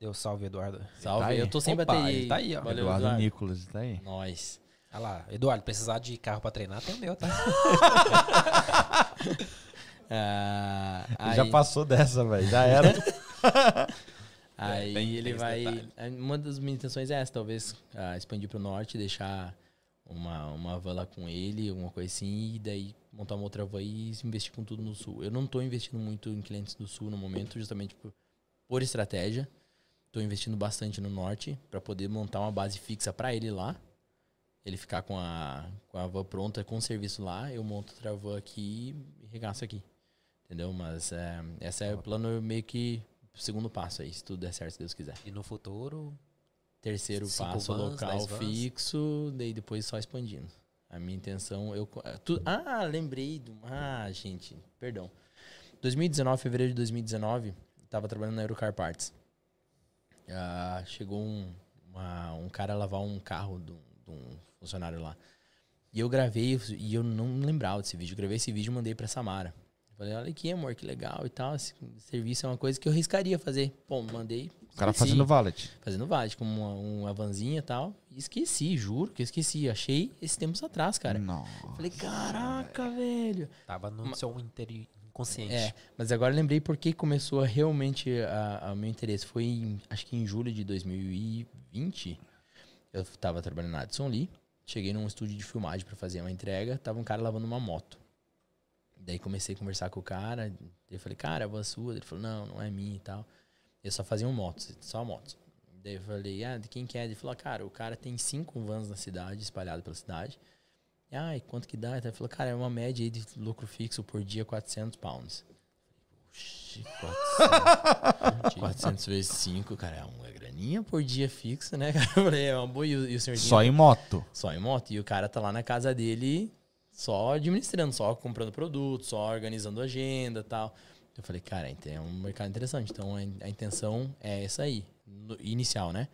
Deu salve, Eduardo. Salve, Tá aí. eu tô sem Opa, bateria. ele tá aí, ó. Valeu, Eduardo Eduardo. Nicolas, tá aí. Nós. Olha lá, Eduardo, precisar de carro pra treinar, tem o meu, tá? [laughs] [laughs] Ah, aí, Já passou dessa, velho. Já era. [laughs] aí tem- ele tem vai. detalhe. aí Uma das minhas intenções é essa, talvez ah, expandir pro norte, deixar uma, uma van lá com ele, alguma coisa assim, e daí montar uma outra van e investir com tudo no sul. Eu não tô investindo muito em clientes do sul no momento, justamente por, por estratégia. Tô investindo bastante no norte para poder montar uma base fixa para ele lá. Ele ficar com a, com a van pronta, com o serviço lá, eu monto outra van aqui e regaço aqui. Entendeu? Mas é, esse é o plano meio que segundo passo aí, se tudo der certo, se Deus quiser. E no futuro, Terceiro passo, vans, local fixo, daí depois só expandindo. A minha intenção, eu... tu- ah, lembrei do... Ah, gente, perdão. 2019, fevereiro de 2019, tava trabalhando na Eurocar Parts. Ah, chegou um, uma- um cara lavar um carro de um, de um funcionário lá. E eu gravei, e eu não lembrava desse vídeo. Eu gravei esse vídeo e mandei pra Samara. Falei, olha aqui, amor, que legal e tal. Esse serviço é uma coisa que eu riscaria fazer. Bom, mandei. O cara esqueci fazendo valet. fazendo valet, como uma, uma vanzinha e tal. E esqueci, juro que eu esqueci. Achei esses tempos atrás, cara. Não. Falei, caraca, velho. tava no seu interi- inconsciente. É, mas agora eu lembrei porque começou realmente a, a meu interesse. Foi, em, acho que em julho de 2020. Eu tava trabalhando na Addison Lee. Cheguei num estúdio de filmagem pra fazer uma entrega. Tava um cara lavando uma moto. Daí comecei a conversar com o cara. Eu falei, cara, a van sua? Ele falou, não, não é minha e tal. Eu só fazia motos, só motos. Daí eu falei, ah, de quem que é? Ele falou, cara, o cara tem cinco vans na cidade, espalhado pela cidade. Ah, e quanto que dá? Ele falou, cara, é uma média aí de lucro fixo por dia 400 pounds. Oxi, 400. 400 [laughs] vezes 5, cara, é uma graninha por dia fixa, né, cara? Eu falei, é uma boa. E o, e o Só em moto. Só em moto. E o cara tá lá na casa dele só administrando, só comprando produto, só organizando agenda e tal. Eu falei, cara, é um mercado interessante. Então a, intenção é essa aí, no- inicial, né?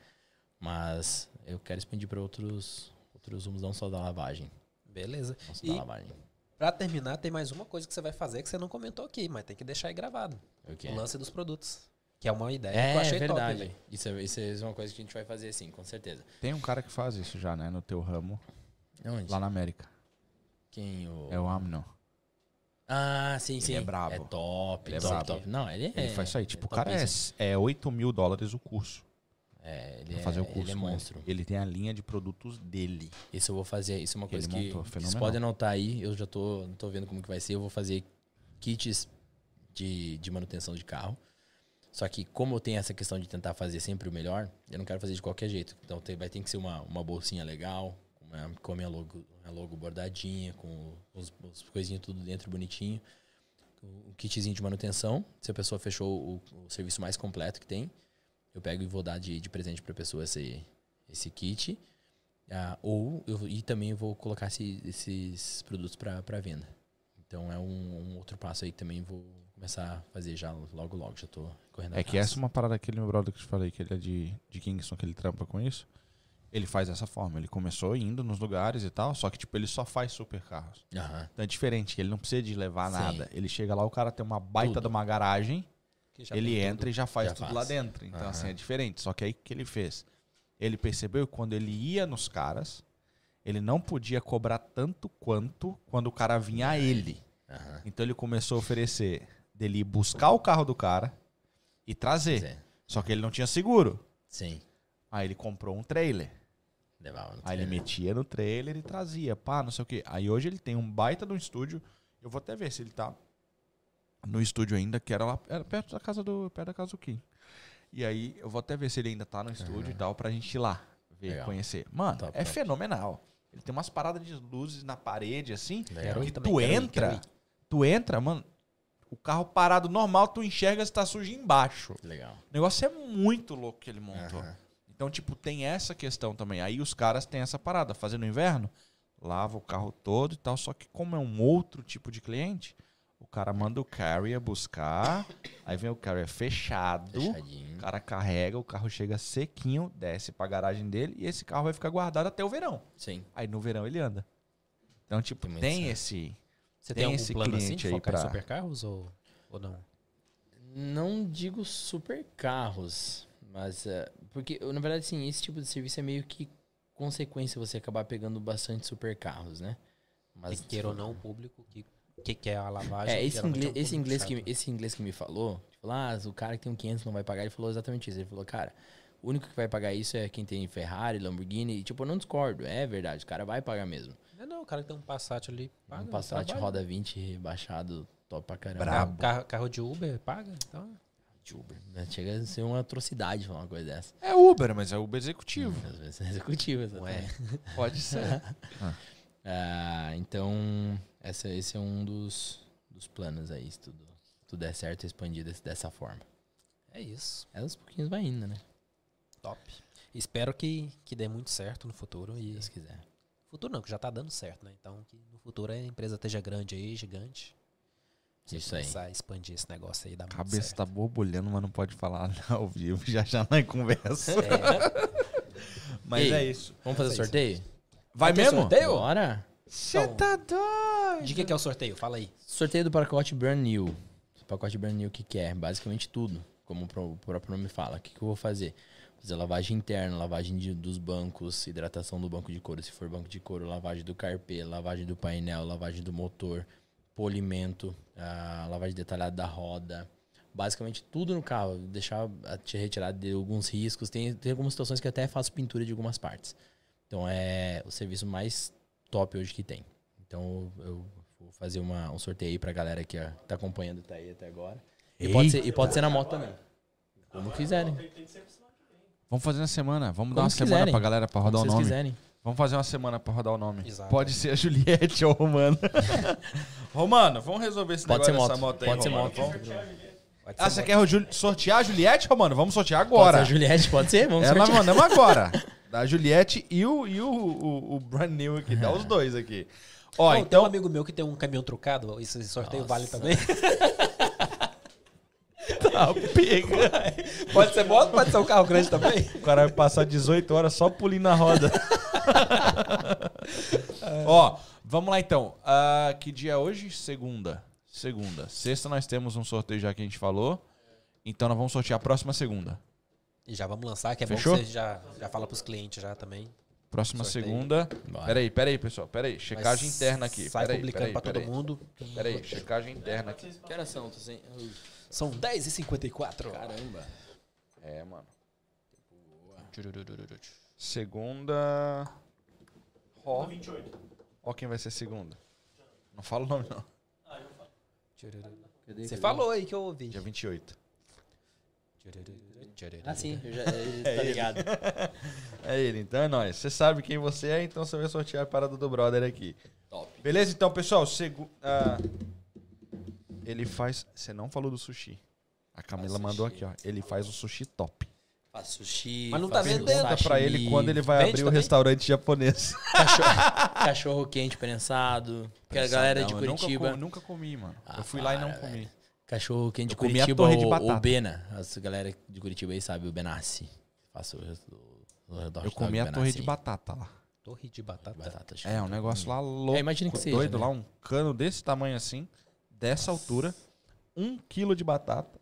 Mas eu quero expandir para outros, outros rumos, não só da lavagem. Beleza. Não só E da lavagem. pra terminar, tem mais uma coisa que você vai fazer que você não comentou aqui, mas tem que deixar aí gravado. O quê? O lance dos produtos. Que é uma ideia que É, eu achei verdade. top, velho. isso, é, isso é uma coisa que a gente vai fazer sim, com certeza. Tem um cara que faz isso já, né? No teu ramo, Onde? lá na América. Quem? O... É o Amnon. Ah, sim, sim. é brabo. É top, Ele é top, brabo. top. Não, ele é. Ele faz isso aí. Tipo, o é cara é, topíssimo. é 8 mil dólares o curso. É, ele Pra é, fazer o curso. ele é ele. monstro. Ele tem a linha de produtos dele. Isso eu vou fazer. Isso é uma Que ele coisa que, montou, que vocês podem anotar aí. Eu já tô, tô vendo como que vai ser. Eu vou fazer kits de, de manutenção de carro. Só que como eu tenho essa questão de tentar fazer sempre o melhor, eu não quero fazer de qualquer jeito. Então tem- vai ter que ser uma, uma bolsinha legal, com a, com a minha logo, a logo bordadinha, com os, os coisinhas tudo dentro bonitinho. O kitzinho de manutenção. Se a pessoa fechou o, o serviço mais completo que tem, eu pego e vou dar de, de presente para a pessoa esse, esse kit. Ah, ou eu, e também vou colocar esse- esses produtos para venda. Então é um, um outro passo aí que também vou começar a fazer já logo logo. Já tô correndo É que atrás. essa é uma parada daquele meu brother que eu te falei, que ele é de, de Kingston, que ele trampa com isso. Ele faz dessa forma. Ele começou indo nos lugares e tal, só que, tipo, ele só faz super carros. Aham. Então é diferente, ele não precisa de levar Sim. nada. Ele chega lá, o cara tem uma baita Tudo. de uma garagem, ele entra e já faz Já tudo faz. lá dentro. Então, Aham. assim, é diferente. Só que aí o que ele fez? Ele percebeu que quando ele ia nos caras, ele não podia cobrar tanto quanto quando o cara vinha a ele. Aham. Então ele começou a oferecer dele ir buscar o carro do cara e trazer. Zé. Só que ele não tinha seguro. Sim. Aí ele comprou um trailer. Levava no Aí ele metia no trailer e trazia, pá, não sei o quê. Aí hoje ele tem um baita de um estúdio. Eu vou até ver se ele tá no estúdio ainda, que era lá era perto da casa do perto da casa do Kim. E aí eu vou até ver se ele ainda tá no estúdio e tal pra gente ir lá ver, Legal. conhecer. Mano, Top, é top. fenomenal. Ele tem umas paradas de luzes na parede assim, Legal. Que tu quero ir, entra, quero ir. tu entra, mano, o carro parado normal, tu enxerga se tá sujo embaixo. Legal. O negócio é muito louco que ele montou. Aham. Então, tipo, tem essa questão também. Aí os caras têm essa parada. Fazendo no inverno, lava o carro todo e tal. Só que como é um outro tipo de cliente, o cara manda o carrier buscar. aí vem o carrier fechado. Fechadinho. O cara carrega, o carro chega sequinho, desce pra garagem dele e esse carro vai ficar guardado até o verão. Sim. Aí no verão ele anda. Então, tipo, Tem tem, esse... Você Tem tem, algum esse plano assim cliente de aí focar pra- em supercarros ou, ou não? Não digo super carros, mas. é, porque, na verdade, sim, esse tipo de serviço é meio que consequência você acabar pegando bastante super carros, né? Mas. que queira ou não, o público que, que quer a lavagem. É, esse inglês, um esse, inglês que, esse inglês que me falou, falou, ah, o cara que tem um 500 não vai pagar, ele falou exatamente isso. Ele falou, cara, o único que vai pagar isso é quem tem Ferrari, Lamborghini, e tipo, eu não discordo, é verdade, o cara vai pagar mesmo. Não, não, o cara que tem um Passat ali paga. um Passat trabalha. roda 20 rebaixado, top pra caramba. Brabo. Carro, carro de Uber paga, então... De Uber, né? Chega a ser uma atrocidade falar uma coisa dessa. É Uber, mas é Uber executivo. Às vezes é executivo, exatamente. [laughs] Pode ser. [laughs] Ah, então, essa, esse é um dos, dos planos aí, se tudo, tudo der certo, expandir desse- dessa forma. É isso. É aos pouquinhos vai indo, né? Top. Espero que, que dê muito certo no futuro. Se E Deus quiser. futuro não, que já tá dando certo, né? Então que no futuro a empresa esteja grande aí, gigante. Você Isso aí. começar a expandir esse negócio aí, dá A muito cabeça certo. tá borbulhando, mas não pode falar [laughs] ao vivo. Já já não é conversa. É, [laughs] Mas Ei, é isso. Vamos fazer aí, sorteio? Vai ter mesmo? sorteio? Bora! Você Então, tá doido? de que, que é o sorteio? Fala aí. Sorteio do pacote Brand New. O pacote Brand New, o que, que é? Basicamente tudo, como o próprio nome fala. O que, que eu vou fazer? Fazer lavagem interna, lavagem de- dos bancos, hidratação do banco de couro, se for banco de couro, lavagem do carpê, lavagem do painel, lavagem do motor, polimento, a lavagem detalhada da roda. Basicamente tudo no carro, deixar te retirar de alguns riscos. Tem, tem algumas situações que até faço pintura de algumas partes. Então é o serviço mais top hoje que tem. Então eu vou fazer uma, um sorteio aí pra galera que tá acompanhando tá aí até agora. E pode, ser, e pode ser na moto também. Como quiserem. Vamos fazer na semana. Vamos Como dar uma vocês semana quiserem. pra galera pra Como rodar o vocês nome. quiserem. Vamos fazer uma semana pra rodar o nome. Exato. Pode ser a Juliette [laughs] ou o Romano. Romano, vamos resolver esse Pode negócio moto. dessa moto aí, Pode ser Romano. moto. Vamos- Pode Ah, ser você quer o sortear a Juliette, ô, mano? Vamos sortear agora. Pode ser a Juliette, pode ser? Vamos Ela sortear. mandamos agora. [laughs] Da Juliette e o, e o, o, o brand new aqui. Dá os dois aqui. Ó, Ó, Tem um então. amigo meu que tem um caminhão trucado. Esse sorteio Nossa. vale também. [laughs] Tá, pega. pode ser moto, pode ser um carro grande também. O cara vai passar 18 horas só pulindo na roda. [laughs] Ó, vamos lá então. Ah, que dia é hoje? Segunda. Segunda. Sexta nós temos um sorteio já que a gente falou. Então nós vamos sortear a próxima segunda. E já vamos lançar, que é Fechou? bom que você já, já fala pros clientes já também. Próxima Sorteio. segunda. Peraí, peraí, pessoal. Peraí. Checagem Mas interna aqui. Sai Peraí, publicando peraí, pra todo peraí. mundo. Peraí, checagem interna aqui. Que horas são? Tô sem... São 10h54. Caramba. É, mano. Segunda. Ó. 28. Ó quem vai ser segunda. Não fala o nome, não. Você falou aí que eu ouvi. Dia 28. Ah, sim, eu já, eu já [laughs] tá ligado. [laughs] É ele, então é nóis. Você sabe quem você é, então você vai sortear a parada do brother aqui. Top. Beleza? Então, pessoal, segu... ah, ele faz. Você não falou do sushi. A Camila Faz mandou sushi. aqui, ó. Ele faz o sushi top. Faz sushi. Mas não tá vendendo. Pergunta pra ele quando ele vai Vende abrir o também? restaurante japonês. [laughs] Cachorro, cachorro quente prensado. Que a galera de Não, eu nunca Curitiba. comi- Nunca, comi, mano. Ah, eu fui lá e não comi. Cachorro quente de Eu comi a Curitiba torre de ou, batata. ou Bena. As galera de Curitiba aí sabe o Benassi. Faço o, o, o hot Eu comi a torre de batata lá. Torre de batata. Batata, É, um negócio lá louco. É, imagina que seja, doido né? lá, um cano desse tamanho assim, dessa altura, um quilo de batata.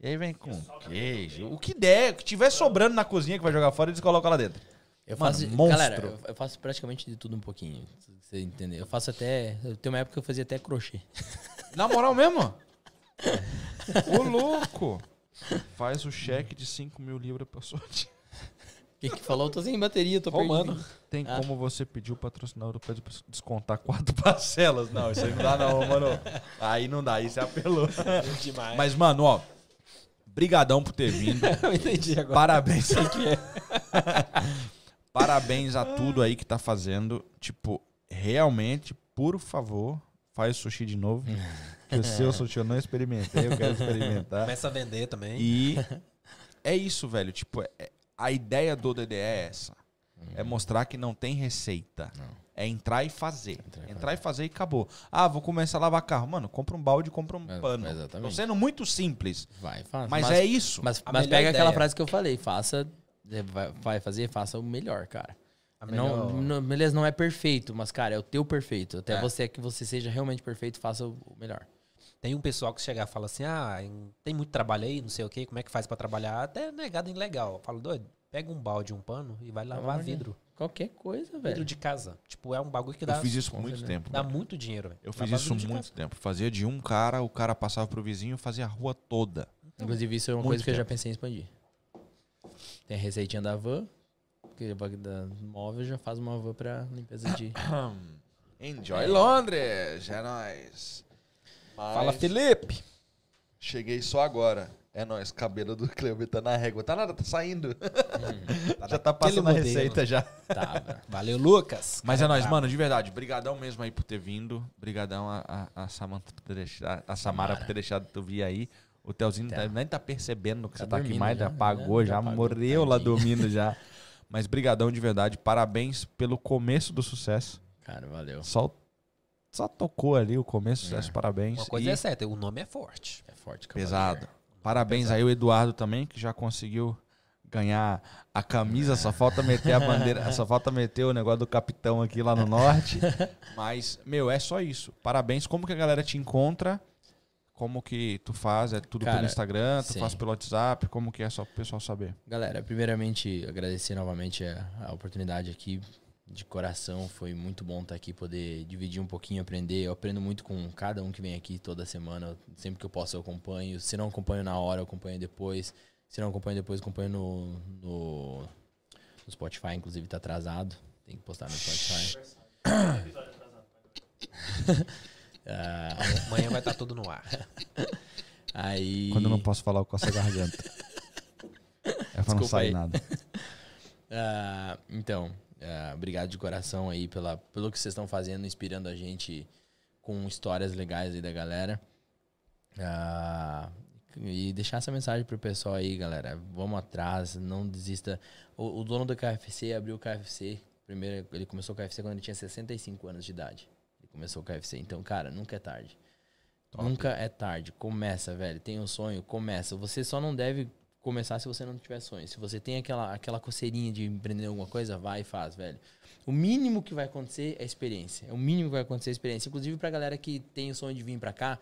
E aí vem com queijo. O que der, o que tiver sobrando na cozinha que vai jogar fora, eles colocam lá dentro. Eu Mano, faço, monstro. galera, eu- faço praticamente de tudo um pouquinho. pra Você entender? Eu faço até. Eu tenho uma época que eu fazia até crochê. [laughs] Na moral mesmo? Ô, louco! Faz o cheque de 5 mil libras pra sorte. Quem que falou? Eu tô sem bateria, tô Romano. perdido. Tem Ah. como você pedir o patrocinador pra descontar quatro [laughs] parcelas? Não, isso aí não dá não, mano. Aí não dá, aí você apelou. Demais. Mas, mano, ó. Brigadão por ter vindo. [laughs] eu entendi agora. Parabéns. que é. [laughs] Parabéns a tudo aí que tá fazendo. Tipo, realmente, por favor, faz sushi de novo. Que o seu sushi eu não experimentei, eu quero experimentar. Começa a vender também. E é isso, velho. Tipo, é- a ideia do DDE é essa. É mostrar que não tem receita. É entrar e fazer. Entrar Entrar, e e fazer e acabou. Ah, vou começar a lavar carro. Mano, compra um balde, compra um É, pano. exatamente. Tô sendo muito simples. Vai, faça. Mas, é isso. Mas, mas melhor pega aquela ideia. frase que eu falei, faça. é, Vai, fazer, faça o melhor, cara. A Não, melhor- não- beleza, não é perfeito, mas, cara, é o teu perfeito. Até É. você que você seja realmente perfeito, faça o melhor. Tem um pessoal que chega e fala assim: ah, em- tem muito trabalho aí, não sei o quê, como é que faz pra trabalhar? Até negado em legal. Eu falo, doido, pega um balde, um pano e vai lavar Olha. vidro. Qualquer coisa, Vidro velho. de casa. Tipo, é um bagulho que Eu dá, fiz isso por muito tempo. dá velho. muito dinheiro. velho. Eu fiz Lavar isso vidro muito casa. tempo. Fazia de um cara, o cara passava pro vizinho, fazia a rua toda. Inclusive, isso é uma Muito coisa que eu já pensei em expandir. Tem a receitinha da van, que da móvel já faz uma van pra limpeza de. [coughs] Enjoy Londres, é nóis. Fala, Felipe! Cheguei só agora. É nóis, cabelo do Cleber tá na régua. Tá nada, tá saindo. [laughs] já tá passando a receita já. Tava. Valeu, Lucas. Mas é Cara, nóis, brabo. mano, de verdade. Brigadão mesmo aí por ter vindo. Brigadão a, a, a Samantha por ter deixado, a Samara por ter deixado tu vir aí. O Telzinho Tá. tá- nem tá percebendo que Tá você tá aqui mais, já, apagou, né? já, Já apagou, morreu lá dormindo já. [laughs] Mas brigadão de verdade. Parabéns pelo começo do sucesso. Cara, valeu. Só, só tocou ali o começo sucesso, parabéns. Uma coisa E é certa, o nome é forte. É forte, pesado. Parabéns aí o Eduardo também, que já conseguiu ganhar a camisa, só falta meter a [laughs] bandeira, só falta meter o negócio do capitão aqui lá no norte. Mas, meu, é só isso. Parabéns. Como que a galera te encontra? Como que tu faz? É tudo Cara, pelo Instagram? Tu sim. faz pelo WhatsApp? Como que é só pro pessoal saber? Galera, primeiramente, agradecer novamente a, a oportunidade aqui. De coração, foi muito bom estar aqui, poder dividir um pouquinho, aprender. Eu aprendo muito com cada um que vem aqui toda semana. Sempre que eu posso, eu acompanho. Se não acompanho na hora, eu acompanho depois. Se não acompanho depois, eu acompanho no, no, no Spotify. Inclusive, tá atrasado. Tem que postar no Spotify. [laughs] Amanhã vai estar tudo no ar. [laughs] aí. Quando eu não posso falar, eu coço a garganta. [laughs] É pra não sair nada. Ah, então, ah, obrigado de coração aí pela, pelo que vocês estão fazendo, inspirando a gente com histórias legais aí da galera. Ah, E deixar essa mensagem pro pessoal aí, galera. Vamos atrás, não desista. O, o dono do KFC abriu o KFC. Primeiro, ele começou o KFC quando ele tinha 65 anos de idade. Ele começou o KFC. Então, cara, nunca é tarde. Nunca é tarde. Começa, velho. Tem um sonho, começa. Você só não deve começar se você não tiver sonho. Se você tem aquela, aquela coceirinha de empreender alguma coisa, vai e faz, velho. O mínimo que vai acontecer é experiência. É o mínimo que vai acontecer é experiência. Inclusive pra galera que tem o sonho de vir pra cá,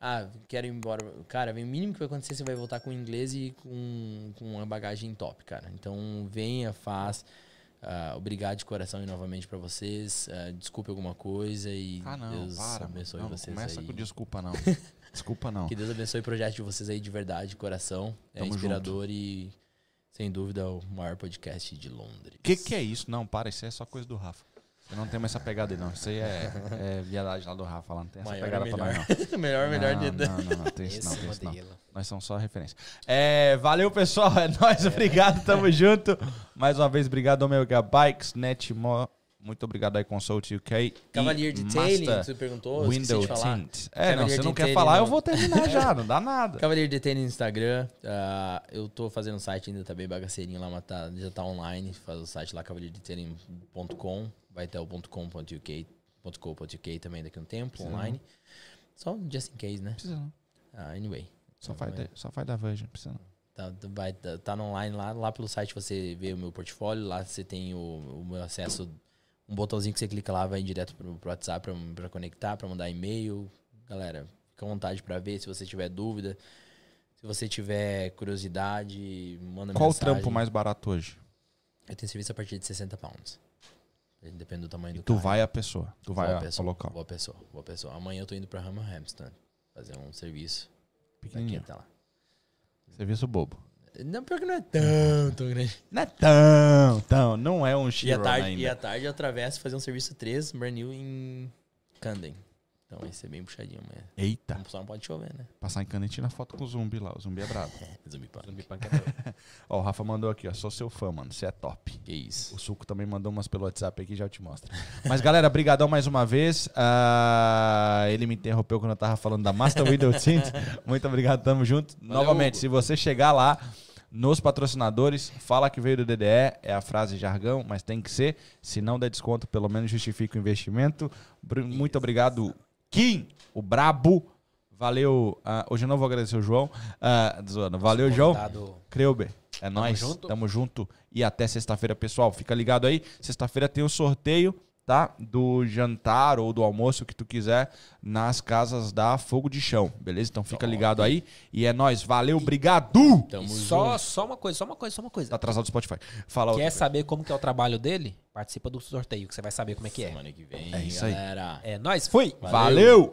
ah, quero ir embora. Cara, vem o mínimo que vai acontecer, você vai voltar com inglês e com, com uma bagagem top, cara. Então venha, faz. Ah, obrigado de coração e novamente pra vocês. Ah, desculpe alguma coisa e Ah, não, Deus para. abençoe não, não vocês começa aí. com desculpa, não. [laughs] Desculpa, não. Que Deus abençoe o projeto de vocês aí de verdade, de coração. É Tamo inspirador e, sem dúvida, o maior podcast de Londres. O que, que é isso? Não, para, isso é só coisa do Rafa. Eu não tenho mais essa pegada aí, não. Isso aí é, é viadagem lá do Rafa, lá não tem essa Maior pegada é pra melhor. nós, não. [laughs] melhor, melhor não, de não, não, não, tem isso não, Esse tem isso não. Nós somos só referência. É, valeu, pessoal. É [laughs] nóis, obrigado, tamo junto. Mais uma vez, obrigado, Omega Bikes, Netmo. Muito obrigado aí, Consult UK. Cavalier Detailing, você perguntou, Window. Tint. É, não, Cavalier você não quer falar, eu não. vou terminar já, [laughs] não dá nada. Cavalier Detailing no Instagram. ah, eu tô fazendo o site ainda, tá bem bagaceirinho lá, mas tá, já tá online. Faz o site lá, cavalierdetailing.com. Vai ter o .com.uk, .co.uk também daqui a um tempo, Precisa online. Só just in case, né? Precisa não. Ah, anyway. Só faz, da, só faz da Virgin, precisa não. Tá, tá- vai, tá, tá no online lá, lá pelo site você vê o meu portfólio, lá você tem o, o meu acesso, um botãozinho que você clica lá, vai direto pro, pro WhatsApp pra, pra conectar, pra mandar e-mail. Galera, fica à vontade pra ver se você tiver dúvida. Se você tiver curiosidade, manda Qual o mensagem. trampo mais barato hoje? Eu tenho serviço a partir de 60 pounds. Depende do tamanho do Tu carro. vai a pessoa. Tu vai a- pessoa, ao local. Boa pessoa, boa pessoa. Amanhã eu tô indo pra Hamilton fazer um serviço. Pequenininho. Tá lá. Serviço bobo. Não, pior que não é tão, tão grande. Não é tão, tão. Não é um E à Chiron tarde, ainda. e à tarde eu atravesso fazer um serviço 3, brand new em Camden. Então vai ser bem puxadinho amanhã. Eita. Só não pode chover, né? Passar em cana e tirar foto com o zumbi lá. O zumbi é brabo. [laughs] Zumbi punk. Zumbi punk é. [laughs] Ó, o Rafa mandou aqui, ó. Sou seu fã, mano. Você é top. Que isso. O Suco também mandou umas pelo WhatsApp aqui, já eu te mostro. [laughs] Mas, galera, brigadão mais uma vez. Ah, ele me interrompeu quando eu tava falando da Master Window Tint. Muito obrigado, tamo junto. Novamente, Hugo. se você chegar lá nos patrocinadores, fala que veio do DDE, é a frase jargão, mas tem que ser. Se não der desconto, pelo menos justifica o investimento. Muito obrigado, Kim, o brabo. Valeu. ah, hoje eu não vou agradecer o João. Zoando. Valeu, João. Creuber, é nóis. junto. Tamo junto. E até sexta-feira, pessoal. Fica ligado aí. Sexta-feira tem o sorteio, tá? Do jantar ou do almoço, que tu quiser, nas casas da Fogo de Chão, beleza? Então fica ligado aí. E é nóis. Valeu, obrigado! Tamo E junto. só, só uma coisa, só uma coisa, só uma coisa. Tá atrasado o Spotify. Fala outra Quer coisa. saber como que é o trabalho dele? Participa do sorteio, que você vai saber como é que é. Semana que vem, É isso aí. galera. É nóis, fui! Valeu.